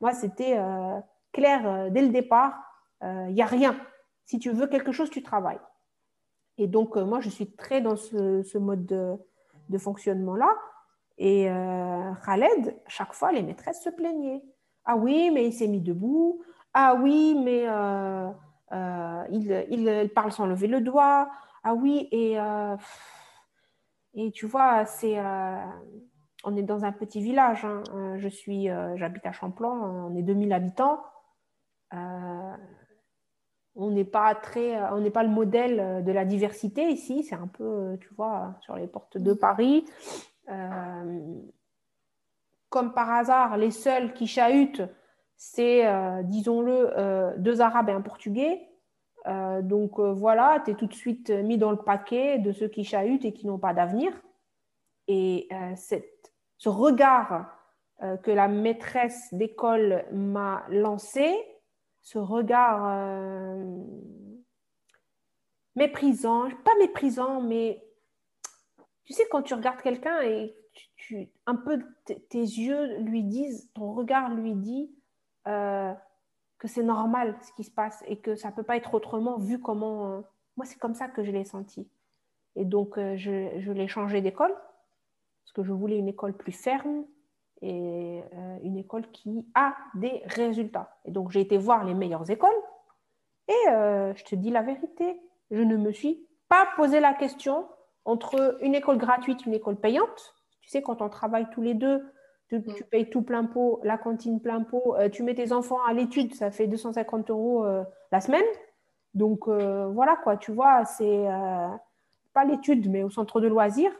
Moi, c'était euh, clair euh, dès le départ, il n'y a rien. Si tu veux quelque chose, tu travailles. Et donc, moi, je suis très dans ce, mode de, fonctionnement-là. Et Khaled, chaque fois, les maîtresses se plaignaient. Ah oui, mais il s'est mis debout. Ah oui, mais il, il, parle sans lever le doigt. Ah oui, et et tu vois, c'est, euh, on est dans un petit village. Hein. Euh, je suis, euh, j'habite à Champlain, on est 2000 habitants. on n'est pas très, on n'est pas le modèle de la diversité ici. C'est un peu, tu vois, sur les portes de Paris. comme par hasard, les seuls qui chahutent, c'est, disons-le, deux Arabes et un Portugais. Euh, donc euh, voilà, tu es tout de suite mis dans le paquet de ceux qui chahutent et qui n'ont pas d'avenir. Et euh, ce regard que la maîtresse d'école m'a lancé, ce regard méprisant, pas méprisant, mais tu sais, quand tu regardes quelqu'un et un peu tes yeux lui disent, ton regard lui dit, que c'est normal ce qui se passe et que ça ne peut pas être autrement vu comment... Euh, moi, c'est comme ça que je l'ai senti. Et donc, euh, je, je l'ai changé d'école que je voulais une école plus ferme et euh, une école qui a des résultats. Et donc, j'ai été voir les meilleures écoles et je te dis la vérité, je ne me suis pas posé la question entre une école gratuite et une école payante. Tu sais, quand on travaille tous les deux, tu, mm. payes tout plein pot, la cantine plein pot, euh, tu mets tes enfants à l'étude, ça fait 250 euros euh, la semaine. Donc euh, voilà quoi, tu vois, c'est pas l'étude, mais au centre de loisirs.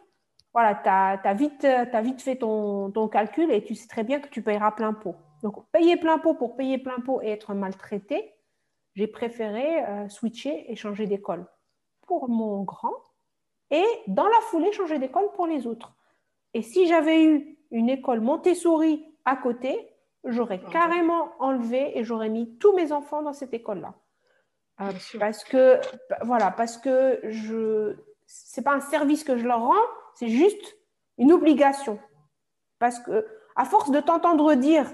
Voilà, tu as, vite, as vite fait ton, ton, calcul et tu sais très bien que tu payeras plein pot. Donc payer plein pot pour payer plein pot et être maltraité, j'ai préféré euh, switcher et changer d'école pour mon grand et dans la foulée changer d'école pour les autres. Et si j'avais eu une école Montessori à côté, j'aurais ah carrément enlevé et j'aurais mis tous mes enfants dans cette école-là. Euh, parce que voilà, parce que je c'est pas un service que je leur rends, c'est juste une obligation. Parce que à force de t'entendre dire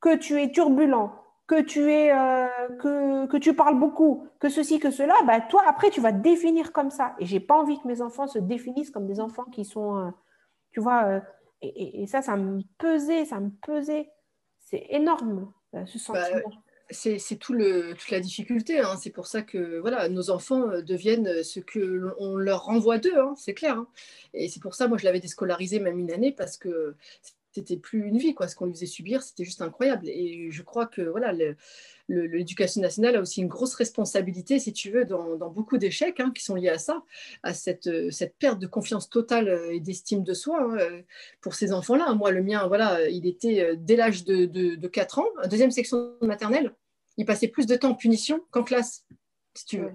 que tu es turbulent, que tu es euh, que, que, tu parles beaucoup, que ceci, que cela, bah, toi après tu vas définir comme ça. Et j'ai pas envie que mes enfants se définissent comme des enfants qui sont, euh, tu vois, euh, et, et, ça, ça me pesait, ça me pesait. C'est énorme ce bah, sentiment. C'est tout toute la difficulté. Hein. C'est pour ça que voilà, nos enfants deviennent ce que on leur renvoie d'eux, hein, c'est clair. Hein. Et c'est pour ça, moi, je l'avais déscolarisé même une année parce que c'était plus une vie, quoi. Ce qu'on lui faisait subir, c'était juste incroyable. Et je crois que voilà, l'éducation nationale a aussi une grosse responsabilité, si tu veux, dans, beaucoup d'échecs qui sont liés à ça, à cette, cette perte de confiance totale euh, et d'estime de soi euh, pour ces enfants-là. Moi, le mien, voilà, il était euh, dès l'âge de, de, 4 ans, deuxième section maternelle, il passait plus de temps en punition qu'en classe si tu veux.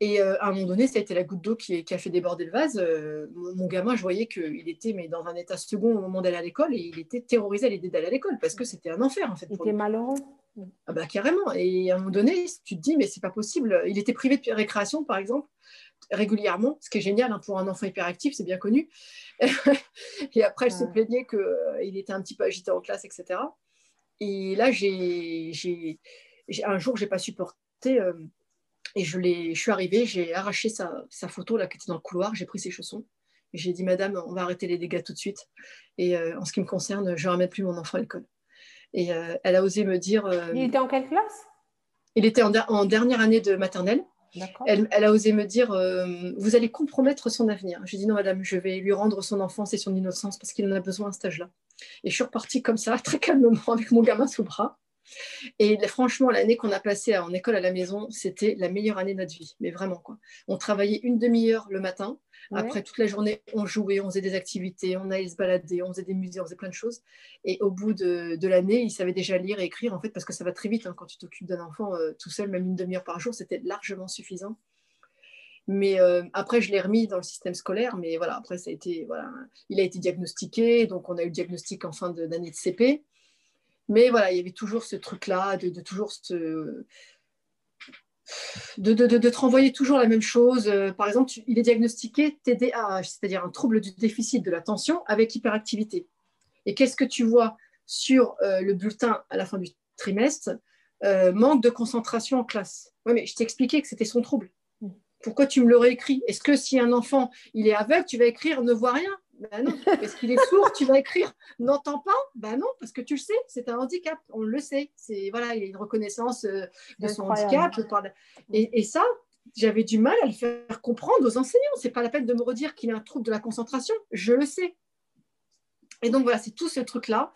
Et euh, à un moment donné, ça a été la goutte d'eau qui, a fait déborder le vase. Euh, mon, gamin, je voyais qu'il était mais dans un état second au moment d'aller à l'école et il était terrorisé à l'idée d'aller à l'école parce que c'était un enfer en fait. Il était malheureux. Ah bah carrément. Et à un moment donné, tu te dis mais c'est pas possible. Il était privé de récréation par exemple régulièrement, ce qui est génial hein, pour un enfant hyperactif, c'est bien connu. et après, elle se plaignait qu'il était un petit peu agité en classe, etc. Et là, j'ai, un jour, j'ai pas supporté. Et je, je suis arrivée, j'ai arraché sa, photo là, qui était dans le couloir, j'ai pris ses chaussons. J'ai dit, Madame, on va arrêter les dégâts tout de suite. Et euh, en ce qui me concerne, je ne ramène plus mon enfant à l'école. Et euh, elle a osé me dire. Euh, il était en quelle classe? Il était en, dernière année de maternelle. Elle, elle, a osé me dire Vous allez compromettre son avenir. J'ai dit Non, madame, je vais lui rendre son enfance et son innocence parce qu'il en a besoin à cet âge-là. Et je suis repartie comme ça, très calmement, avec mon gamin sous le bras. Et franchement, l'année qu'on a passée en école à la maison, c'était la meilleure année de notre vie. Mais vraiment, quoi. On travaillait une demi-heure le matin. Après, toute la journée, on jouait, on faisait des activités, on allait se balader, on faisait des musées, on faisait plein de choses. Et au bout de, l'année, il savait déjà lire et écrire, en fait, parce que ça va très vite. Hein, quand tu t'occupes d'un enfant euh, tout seul, même une demi-heure par jour, c'était largement suffisant. Mais euh, après, je l'ai remis dans le système scolaire. Mais voilà, après, ça a été, voilà, il a été diagnostiqué. Donc, on a eu le diagnostic en fin d'année de CP. Mais voilà, il y avait toujours ce truc-là, de, toujours se. De, de, te renvoyer toujours la même chose. Euh, par exemple, il est diagnostiqué TDAH, c'est-à-dire un trouble du déficit de l'attention avec hyperactivité. Et qu'est-ce que tu vois sur euh, le bulletin à la fin du trimestre? Euh, Manque de concentration en classe. Oui, mais je t'ai expliqué que c'était son trouble. Mm. Pourquoi tu me l'aurais écrit? Est-ce que si un enfant il est aveugle, tu vas écrire ne voit rien ben non, parce qu'il est sourd, tu vas écrire n'entend pas? Ben non, parce que tu le sais, c'est un handicap, on le sait. C'est voilà, il a une reconnaissance euh, de son handicap. Et, et ça, j'avais du mal à le faire comprendre aux enseignants. C'est pas la peine de me redire qu'il a un trouble de la concentration, je le sais. Et donc voilà, c'est tout ce truc là.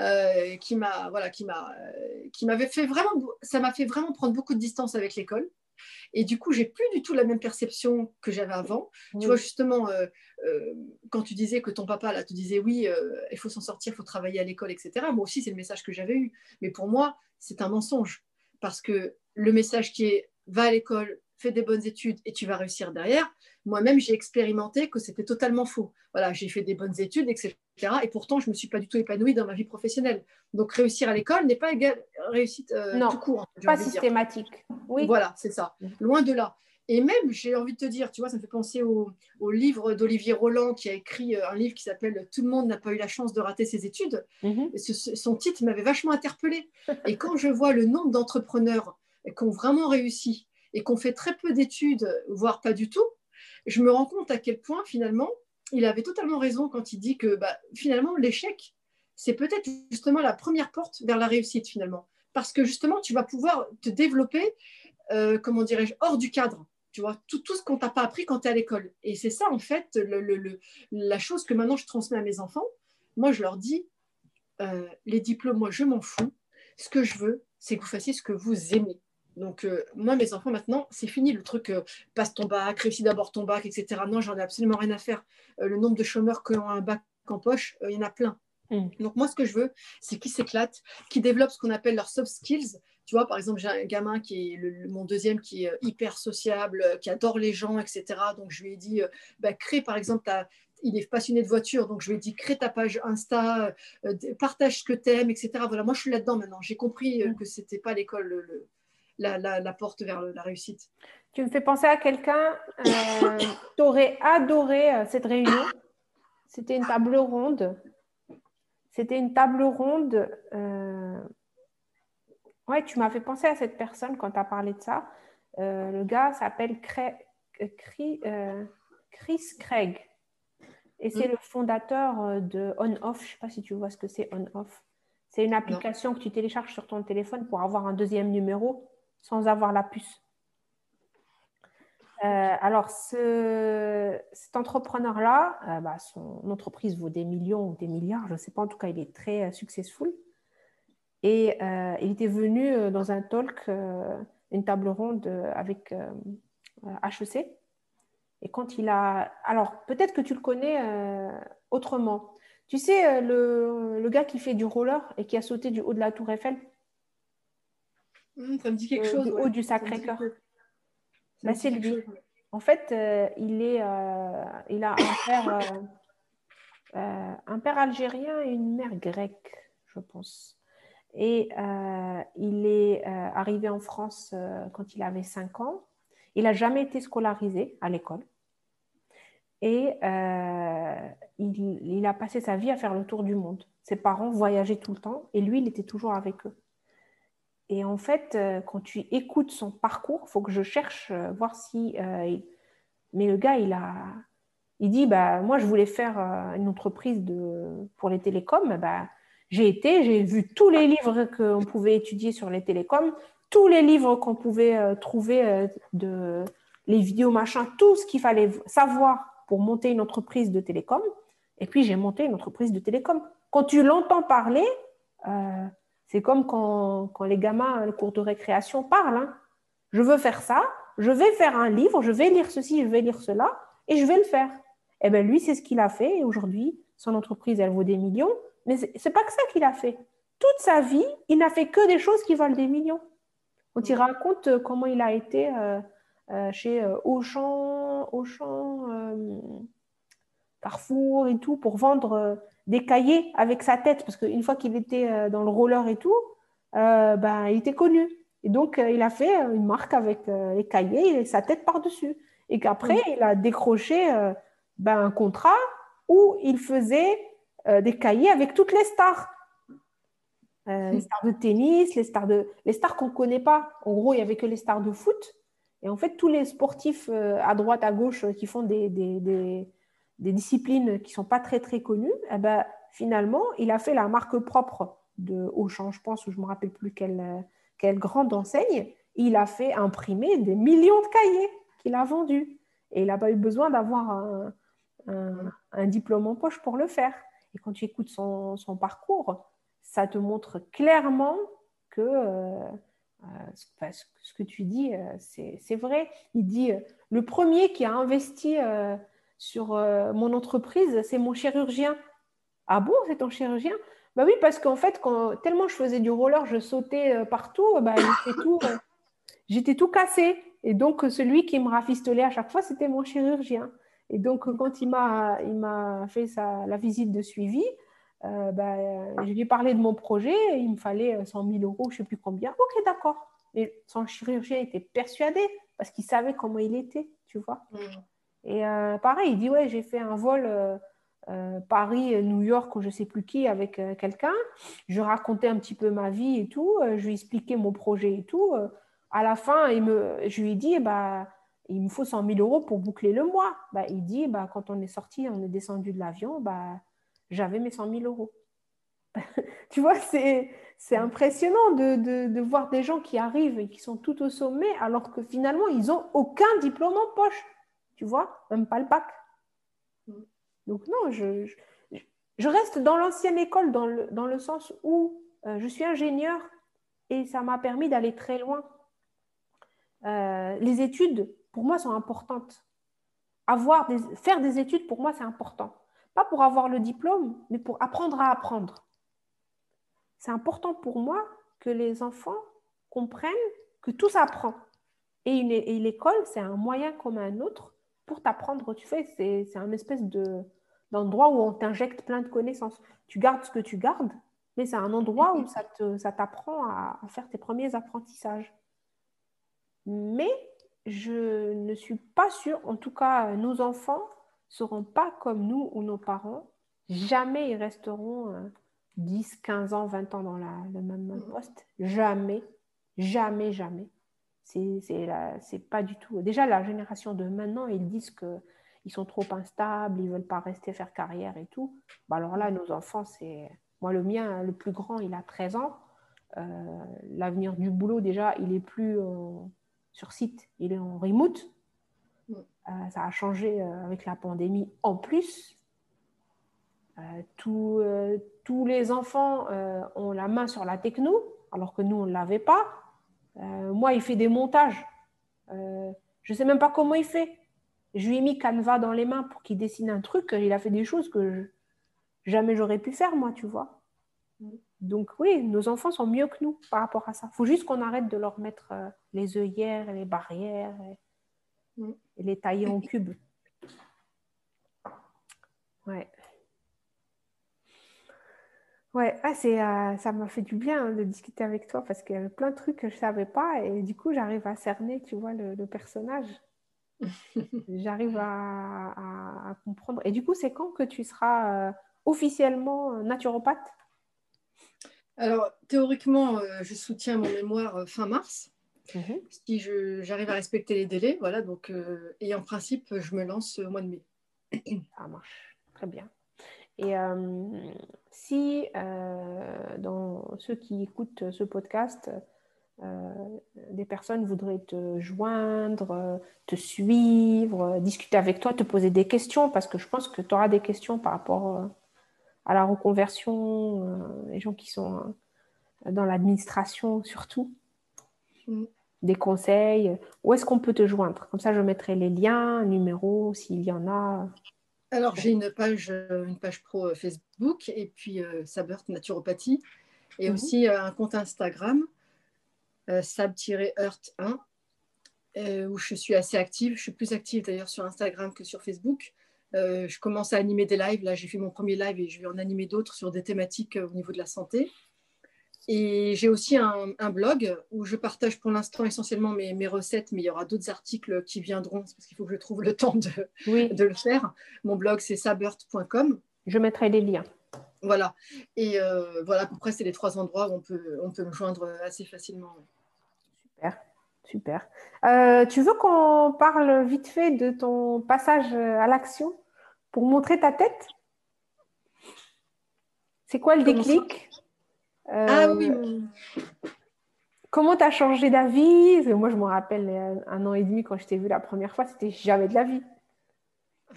Euh, qui m'a voilà qui m'a euh, qui m'avait fait vraiment ça m'a fait vraiment prendre beaucoup de distance avec l'école et du coup, j'ai plus du tout la même perception que j'avais avant. Tu vois, justement, euh, euh, quand tu disais que ton papa, là, te disait oui, euh, il faut s'en sortir, il faut travailler à l'école, etc. Moi aussi, c'est le message que j'avais eu. Mais pour moi, c'est un mensonge. Parce que le message qui est va à l'école, fais des bonnes études et tu vas réussir derrière, moi-même, j'ai expérimenté que c'était totalement faux. Voilà, j'ai fait des bonnes études, etc. Et pourtant, je ne me suis pas du tout épanouie dans ma vie professionnelle. Donc, réussir à l'école n'est pas égal réussite euh, non, tout court. Pas systématique. Oui. Voilà, c'est ça. Loin de là. Et même, j'ai envie de te dire, tu vois, ça me fait penser au, livre d'Olivier Roland qui a écrit euh, un livre qui s'appelle Tout le monde n'a pas eu la chance de rater ses études. Mhm. son titre m'avait vachement interpellée. Et quand je vois le nombre d'entrepreneurs qui ont vraiment réussi et qui ont fait très peu d'études, voire pas du tout, je me rends compte à quel point finalement il avait totalement raison quand il dit que bah, finalement l'échec, c'est peut-être justement la première porte vers la réussite finalement. Parce que justement, tu vas pouvoir te développer, euh, comment dirais-je, hors du cadre. Tu vois, tout, ce qu'on t'a pas appris quand tu es à l'école. Et c'est ça, en fait, la chose que maintenant je transmets à mes enfants. Moi, je leur dis, euh, les diplômes, moi, je m'en fous. Ce que je veux, c'est que vous fassiez ce que vous aimez. Donc, euh, moi, mes enfants, maintenant, c'est fini le truc passe ton bac, réussis d'abord ton bac, etc. Non, j'en ai absolument rien à faire. Le nombre de chômeurs qui ont un bac en poche, il y en a plein. Mm. Donc, moi, ce que je veux, c'est qu'ils s'éclatent, qu'ils développent ce qu'on appelle leurs soft skills, tu vois, par exemple, j'ai un gamin qui est mon deuxième qui est hyper sociable, qui adore les gens, etc. Donc, je lui ai dit, bah, crée par exemple ta, il est passionné de voiture, donc je lui ai dit crée ta page Insta, partage ce que tu aimes, etc. Voilà, moi je suis là-dedans maintenant. J'ai compris que ce n'était pas l'école la, porte vers la réussite. Tu me fais penser à quelqu'un, euh, tu aurais adoré euh, cette réunion? C'était une table ronde? C'était une table ronde. Euh... Ouais, tu m'as fait penser à cette personne quand tu as parlé de ça. Euh, le gars s'appelle Chris Craig. Et c'est mm. le fondateur de On-Off. Je ne sais pas si tu vois ce que c'est On-Off. C'est une application que tu télécharges sur ton téléphone pour avoir un deuxième numéro sans avoir la puce. Euh, alors, cet entrepreneur-là, euh, bah, son entreprise vaut des millions ou des milliards, je ne sais pas, en tout cas, il est très euh, successful. Et il était venu dans un talk, une table ronde avec HEC. Et quand il a. Alors, peut-être que tu le connais autrement. Tu sais, le, le, gars qui fait du roller et qui a sauté du haut de la Tour Eiffel? Mmh, ça me dit quelque chose. Du haut du Sacré-Cœur. Bah, c'est lui. En fait, euh, il, est, euh, il a un père, euh, un père algérien et une mère grecque, je pense. Et il est arrivé en France quand il avait 5 ans. Il n'a jamais été scolarisé à l'école. Et il, il, a passé sa vie à faire le tour du monde. Ses parents voyageaient tout le temps et lui, il était toujours avec eux. Et en fait, euh, quand tu écoutes son parcours, il faut que je cherche, euh, voir si. Euh, mais le gars, il a. Il dit bah, Moi, je voulais faire une entreprise de... pour les télécoms. Bah, j'ai été, j'ai vu tous les livres qu'on pouvait étudier sur les télécoms, tous les livres qu'on pouvait trouver, de... les vidéos, machin, tout ce qu'il fallait savoir pour monter une entreprise de télécom. Et puis, j'ai monté une entreprise de télécom. Quand tu l'entends parler, c'est comme quand, les gamins, le cours de récréation, parlent. Hein. Je veux faire ça, je vais faire un livre, je vais lire ceci, je vais lire cela, et je vais le faire. Eh bien, lui, c'est ce qu'il a fait. Et aujourd'hui, son entreprise, elle vaut des millions. Mais ce n'est pas que ça qu'il a fait. Toute sa vie, il n'a fait que des choses qui valent des millions. Quand il raconte euh, comment il a été euh, euh, chez Auchan, Auchan Carrefour et tout, pour vendre des cahiers avec sa tête, parce qu'une fois qu'il était euh, dans le roller et tout, euh, ben, il était connu. Et donc, euh, il a fait une marque avec les cahiers et sa tête par-dessus. Et qu'après, il a décroché ben, un contrat où il faisait des cahiers avec toutes les stars. les stars de tennis, les stars, de... les stars qu'on ne connaît pas. En gros, il n'y avait que les stars de foot. Et en fait, tous les sportifs à droite, à gauche qui font des, des des disciplines qui sont pas très très connues, eh ben, finalement, il a fait la marque propre de Auchan, je pense, ou je me rappelle plus quelle, quelle grande enseigne. Il a fait imprimer des millions de cahiers qu'il a vendus. Et il n'a pas eu besoin d'avoir un, un, diplôme en poche pour le faire. Et quand tu écoutes son, son parcours, ça te montre clairement que euh, euh, ce, que tu dis, euh, c'est vrai. Il dit, le premier qui a investi sur euh, mon entreprise, c'est mon chirurgien. Ah bon, c'est ton chirurgien? Bah oui, parce qu'en fait, quand, tellement je faisais du roller, je sautais euh, partout, bah, tout, euh, j'étais tout cassé. Et donc, celui qui me rafistolait à chaque fois, c'était mon chirurgien. Et donc, quand il m'a, fait la visite de suivi, bah, je lui ai parlé de mon projet, il me fallait 100 000 euros, je ne sais plus combien. Ok, d'accord. Mais son chirurgien était persuadé parce qu'il savait comment il était, tu vois. Mmh. Et euh, pareil, il dit Ouais, j'ai fait un vol euh, euh, Paris-New York ou je ne sais plus qui avec quelqu'un. Je racontais un petit peu ma vie et tout. je lui expliquais mon projet et tout. à la fin, il me, je lui ai dit bah, Il me faut 100 000 euros pour boucler le mois. Bah, il dit bah, Quand on est sorti, on est descendu de l'avion, bah, j'avais mes 100 000 euros. tu vois, c'est, c'est impressionnant de, de, de, voir des gens qui arrivent et qui sont tout au sommet alors que finalement, ils n'ont aucun diplôme en poche. Tu vois, même pas le bac. Mm. Donc non, je, je, reste dans l'ancienne école dans le, dans le, sens où euh, je suis ingénieur et ça m'a permis d'aller très loin. Euh, les études, pour moi, sont importantes. Avoir des, faire des études, pour moi, c'est important. Pas pour avoir le diplôme, mais pour apprendre à apprendre. C'est important pour moi que les enfants comprennent que tout s'apprend. Et, et l'école, c'est un moyen comme un autre pour t'apprendre. Tu fais, c'est un espèce de d'endroit où on t'injecte plein de connaissances. Tu gardes ce que tu gardes, mais c'est un endroit où ça t'apprend à, faire tes premiers apprentissages. Mais je ne suis pas sûre, en tout cas, nos enfants seront pas comme nous ou nos parents. Jamais ils resteront 10, euh, 15 ans, 20 ans dans la, le même poste. Jamais, jamais, jamais. C'est pas du tout. Déjà, la génération de maintenant, ils disent qu'ils sont trop instables, ils veulent pas rester faire carrière et tout. Bah alors là, nos enfants, c'est. Moi, le mien, le plus grand, il a 13 ans. Euh, l'avenir du boulot, déjà, il est plus sur site, il est en remote. Mm. Euh, ça a changé euh, avec la pandémie en plus. tous les enfants ont la main sur la techno, alors que nous, on ne l'avait pas. Euh, moi, il fait des montages. Euh, je ne sais même pas comment il fait. Je lui ai mis Canva dans les mains pour qu'il dessine un truc. Il a fait des choses que jamais j'aurais pu faire, moi, tu vois. Donc oui, nos enfants sont mieux que nous par rapport à ça. Il faut juste qu'on arrête de leur mettre euh, les œillères et les barrières et, et les tailler en cubes. Ouais. Ouais, ah, c'est, euh, ça m'a fait du bien hein, de discuter avec toi parce qu'il y avait plein de trucs que je ne savais pas et du coup, j'arrive à cerner, tu vois, le, personnage. j'arrive à, comprendre. Et du coup, c'est quand que tu seras euh, officiellement naturopathe? Alors, théoriquement, euh, je soutiens mon mémoire fin mars. Mhm. Si j'arrive à respecter les délais, voilà, donc, et en principe, je me lance au mois de mai. Ça marche, très bien. Et euh, si euh, dans ceux qui écoutent ce podcast, euh, des personnes voudraient te joindre, te suivre, discuter avec toi, te poser des questions, parce que je pense que tu auras des questions par rapport à la reconversion, les gens qui sont dans l'administration surtout, mm. des conseils. Où est-ce qu'on peut te joindre? Comme ça, je mettrai les liens, numéros, s'il y en a. Alors, j'ai une page, euh, une page pro euh, Facebook et puis euh, Sabert Naturopathie et mhm. aussi un compte Instagram, sab-earth1, où je suis assez active. Je suis plus active d'ailleurs sur Instagram que sur Facebook. je commence à animer des lives. Là, j'ai fait mon premier live et je vais en animer d'autres sur des thématiques au niveau de la santé. Et j'ai aussi un, blog où je partage pour l'instant essentiellement mes, recettes, mais il y aura d'autres articles qui viendront parce qu'il faut que je trouve le temps de, de le faire. Mon blog, c'est sabert.com. Je mettrai les liens. Voilà. Et euh, voilà, à peu près, c'est les trois endroits où on peut, on peut me joindre assez facilement. Super, super. Euh, tu veux qu'on parle vite fait de ton passage à l'action pour montrer ta tête? C'est quoi le déclic? Ah oui. Euh, comment tu as changé d'avis? Moi, je me rappelle euh, un an et demi quand je t'ai vu la première fois, c'était jamais de la vie.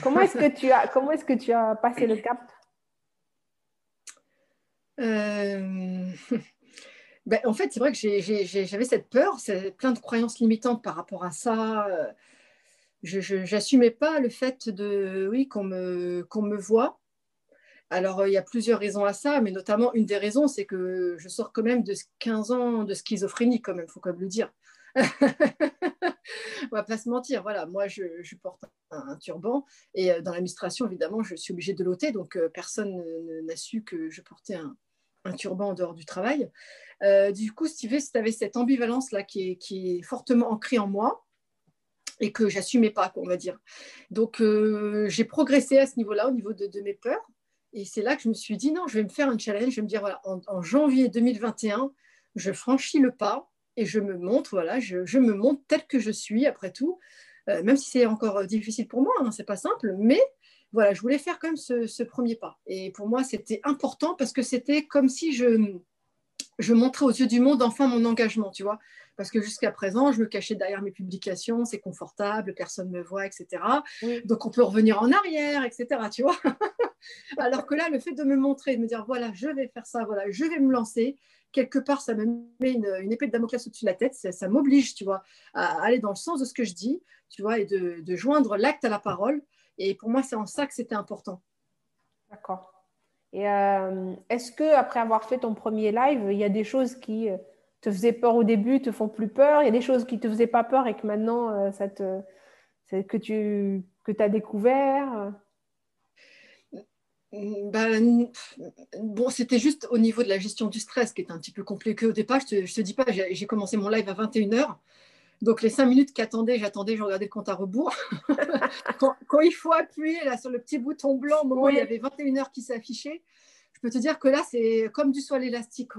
Comment est-ce que tu as comment est-ce que tu as passé le cap? Euh, ben, en fait, c'est vrai que j'avais cette peur, plein de croyances limitantes par rapport à ça. Je n'assumais pas le fait de, oui, qu'on me, qu'on me voit, alors, euh, il y a plusieurs raisons à ça, mais notamment une des raisons, c'est que je sors quand même de 15 ans de schizophrénie, quand même, il faut quand même le dire. On va pas se mentir. Voilà, moi, je, porte un, turban et euh, dans l'administration, évidemment, je suis obligée de l'ôter, donc euh, personne n'a su que je portais un, turban en dehors du travail. du coup, si tu avais cette ambivalence-là qui est, fortement ancrée en moi et que j'assumais pas, on va dire. Donc, j'ai progressé à ce niveau-là, au niveau de mes peurs. Et c'est là que je me suis dit, non, je vais me faire un challenge. Je vais me dire, voilà, en, janvier 2021, je franchis le pas et je me montre, voilà, je, me montre tel que je suis, après tout, euh, même si c'est encore difficile pour moi, hein, c'est pas simple, mais voilà, je voulais faire quand même ce, premier pas. Et pour moi, c'était important parce que c'était comme si je, je montrais aux yeux du monde enfin mon engagement, tu vois. Parce que jusqu'à présent, je me cachais derrière mes publications, c'est confortable, personne ne me voit, etc. Donc on peut revenir en arrière, etc. Tu vois Alors que là, le fait de me montrer, de me dire voilà, je vais faire ça, voilà, je vais me lancer, quelque part, ça me met une, épée de Damoclès au-dessus de la tête, ça, m'oblige, tu vois, à aller dans le sens de ce que je dis, tu vois, et de, joindre l'acte à la parole. Et pour moi, c'est en ça que c'était important. D'accord. Et euh, est-ce que après avoir fait ton premier live, il y a des choses qui, euh, te faisaient peur au début, te font plus peur. Il y a des choses qui te faisaient pas peur et que maintenant, euh, ça te, que tu que as découvert. Ben, bon, c'était juste au niveau de la gestion du stress qui était un petit peu compliqué au départ. Je ne te, te, dis pas, j'ai commencé mon live à 21h. Donc les cinq minutes qu'attendais, j'attendais, je regardais le compte à rebours. quand, il faut appuyer là, sur le petit bouton blanc, au moment où il y avait 21 heures qui s'affichait, je peux te dire que là, c'est comme du soie élastique.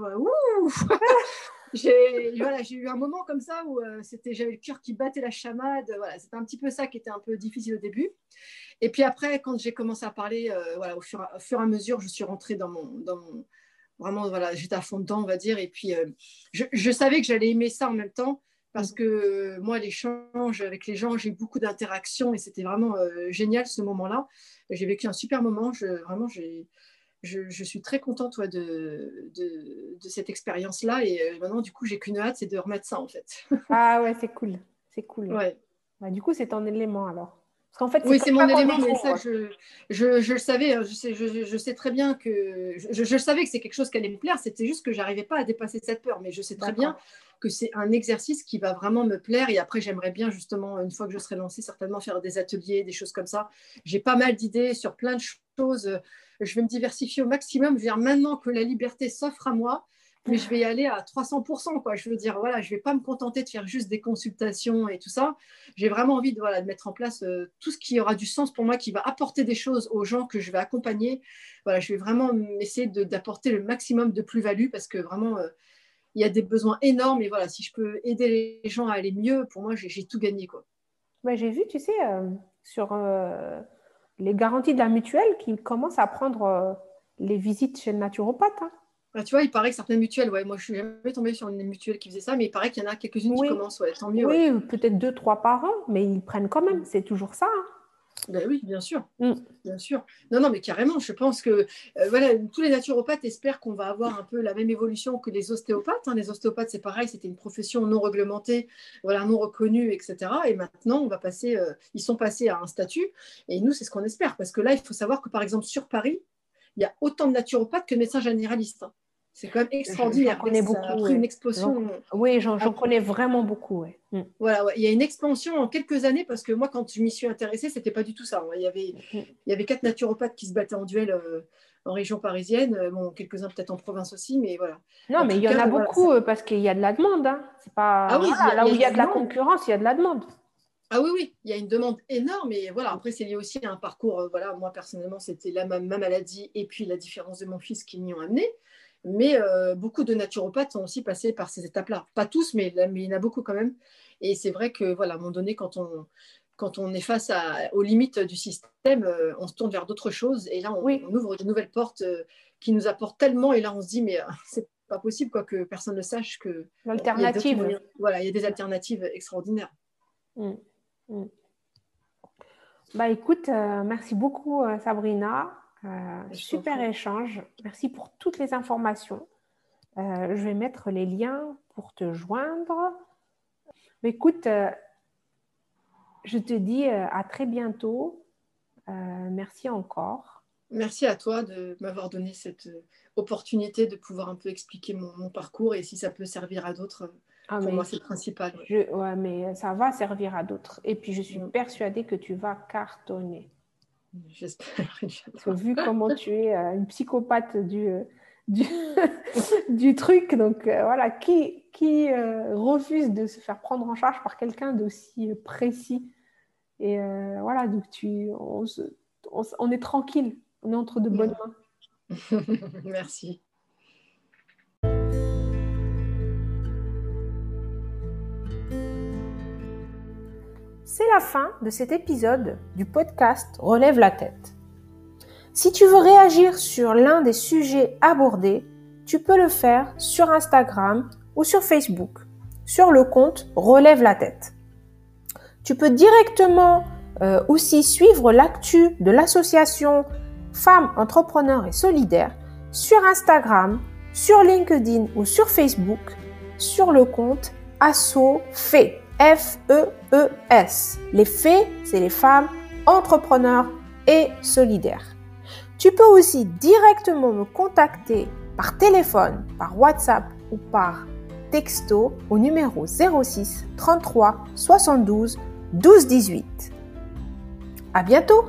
J'ai eu un moment comme ça où euh, j'avais le cœur qui battait la chamade. Voilà, c'était un petit peu ça qui était un peu difficile au début. Et puis après, quand j'ai commencé à parler, euh, voilà, au fur, au fur, et à mesure, je suis rentrée dans mon, dans vraiment voilà, j'étais à fond dedans, on va dire. Et puis euh, je, je, savais que j'allais aimer ça en même temps parce que moi, l'échange avec les gens, j'ai beaucoup d'interactions et c'était vraiment génial ce moment-là. J'ai vécu un super moment. Je, vraiment, je, je, suis très contente toi, de, de, de, cette expérience-là. Et euh, maintenant, du coup, j'ai qu'une hâte, c'est de remettre ça en fait. ah ouais, c'est cool. C'est cool. Ouais. Bah, du coup, c'est ton élément alors. Parce qu'en fait, oui, c'est mon élément, mais ça, je, je, je, le savais. Hein, je sais, je, je, sais très bien que. Je, je savais que c'est quelque chose qui allait me plaire. C'était juste que j'arrivais pas à dépasser cette peur. Mais je sais très bien que c'est un exercice qui va vraiment me plaire. Et après, j'aimerais bien justement, une fois que je serai lancée, certainement faire des ateliers, des choses comme ça. J'ai pas mal d'idées sur plein de choses. Je vais me diversifier au maximum. Je veux dire, maintenant que la liberté s'offre à moi, mais je vais y aller à 300%. Quoi. Je veux dire, voilà, je ne vais pas me contenter de faire juste des consultations et tout ça. J'ai vraiment envie de, mettre en place euh, tout ce qui aura du sens pour moi, qui va apporter des choses aux gens que je vais accompagner. Voilà, je vais vraiment essayer d'apporter le maximum de plus-value parce que vraiment, euh, il y a des besoins énormes. Et voilà, si je peux aider les gens à aller mieux, pour moi, j'ai tout gagné. Quoi. j'ai vu, tu sais, euh, sur les garanties de la mutuelle qui commencent à prendre euh, les visites chez le naturopathe. Hein. Bah, tu vois, il paraît que certaines mutuelles, ouais, moi je suis jamais tombée sur une mutuelle qui faisait ça, mais il paraît qu'il y en a quelques-unes qui commencent, ouais, tant mieux. Oui, peut-être deux, trois par an, mais ils prennent quand même, c'est toujours ça. Hein. Ben oui, bien sûr. Mm. Bien sûr. Non, non, mais carrément, je pense que euh, voilà, tous les naturopathes espèrent qu'on va avoir un peu la même évolution que les ostéopathes. Hein. Les ostéopathes, c'est pareil, c'était une profession non réglementée, voilà, non reconnue, etc. Et maintenant, on va passer, euh, ils sont passés à un statut. Et nous, c'est ce qu'on espère. Parce que là, il faut savoir que, par exemple, sur Paris, il y a autant de naturopathes que de médecins généralistes. Hein. C'est quand même extraordinaire. J'en connais beaucoup. une explosion. Oui, j'en connais vraiment beaucoup. Mm. Voilà, il y a une expansion en quelques années parce que moi, quand je m'y suis intéressée, c'était pas du tout ça. Hein. Il y avait, mm. il y avait quatre naturopathes qui se battaient en duel euh, en région parisienne. Euh, bon, quelques-uns peut-être en province aussi, mais voilà. Non, mais il y en a beaucoup euh, parce qu'il y a de la demande. Hein. C'est pas ah oui, là où il y a de la concurrence, il y a de la demande. Ah oui, oui, il y a une demande énorme et voilà, après c'est lié aussi à un parcours, voilà, moi personnellement c'était la ma, maladie et puis la différence de mon fils qui m'y ont amené. Mais euh, beaucoup de naturopathes sont aussi passés par ces étapes-là. Pas tous, mais, mais, il y en a beaucoup quand même. Et c'est vrai que, voilà, à un moment donné, quand on, quand on est face à, aux limites du système, euh, on se tourne vers d'autres choses. Et là, on, on, ouvre de nouvelles portes euh, qui nous apportent tellement. Et là, on se dit, mais c'est pas possible quoi, que personne ne sache que. L'alternative. Voilà, il y a des alternatives extraordinaires. Mmh. Mmh. Bah écoute, merci beaucoup Sabrina. Euh, super échange. Merci pour toutes les informations. Euh, je vais mettre les liens pour te joindre. écoute, euh, je te dis à très bientôt. merci encore. Merci à toi de m'avoir donné cette opportunité de pouvoir un peu expliquer mon, parcours et si ça peut servir à d'autres. Ah, pour moi, c'est principal. Ouais. mais ça va servir à d'autres. Et puis, je suis mm. persuadée que tu vas cartonner. J'espère. vu comment tu es euh, une psychopathe du, euh, du, du truc, donc euh, voilà, qui, qui refuse de se faire prendre en charge par quelqu'un d'aussi précis? Et voilà, donc tu, on, on, est tranquille, on est entre de bonnes mains. Merci. C'est la fin de cet épisode du podcast Relève la tête. Si tu veux réagir sur l'un des sujets abordés, tu peux le faire sur Instagram ou sur Facebook, sur le compte Relève la tête. Tu peux directement euh, aussi suivre l'actu de l'association Femmes Entrepreneurs et Solidaires sur Instagram, sur LinkedIn ou sur Facebook sur le compte Asso Fait. F-E-E-S. Les fées, c'est les femmes entrepreneurs et solidaires. Tu peux aussi directement me contacter par téléphone, par WhatsApp ou par texto au numéro 06 33 72 12 18. À bientôt!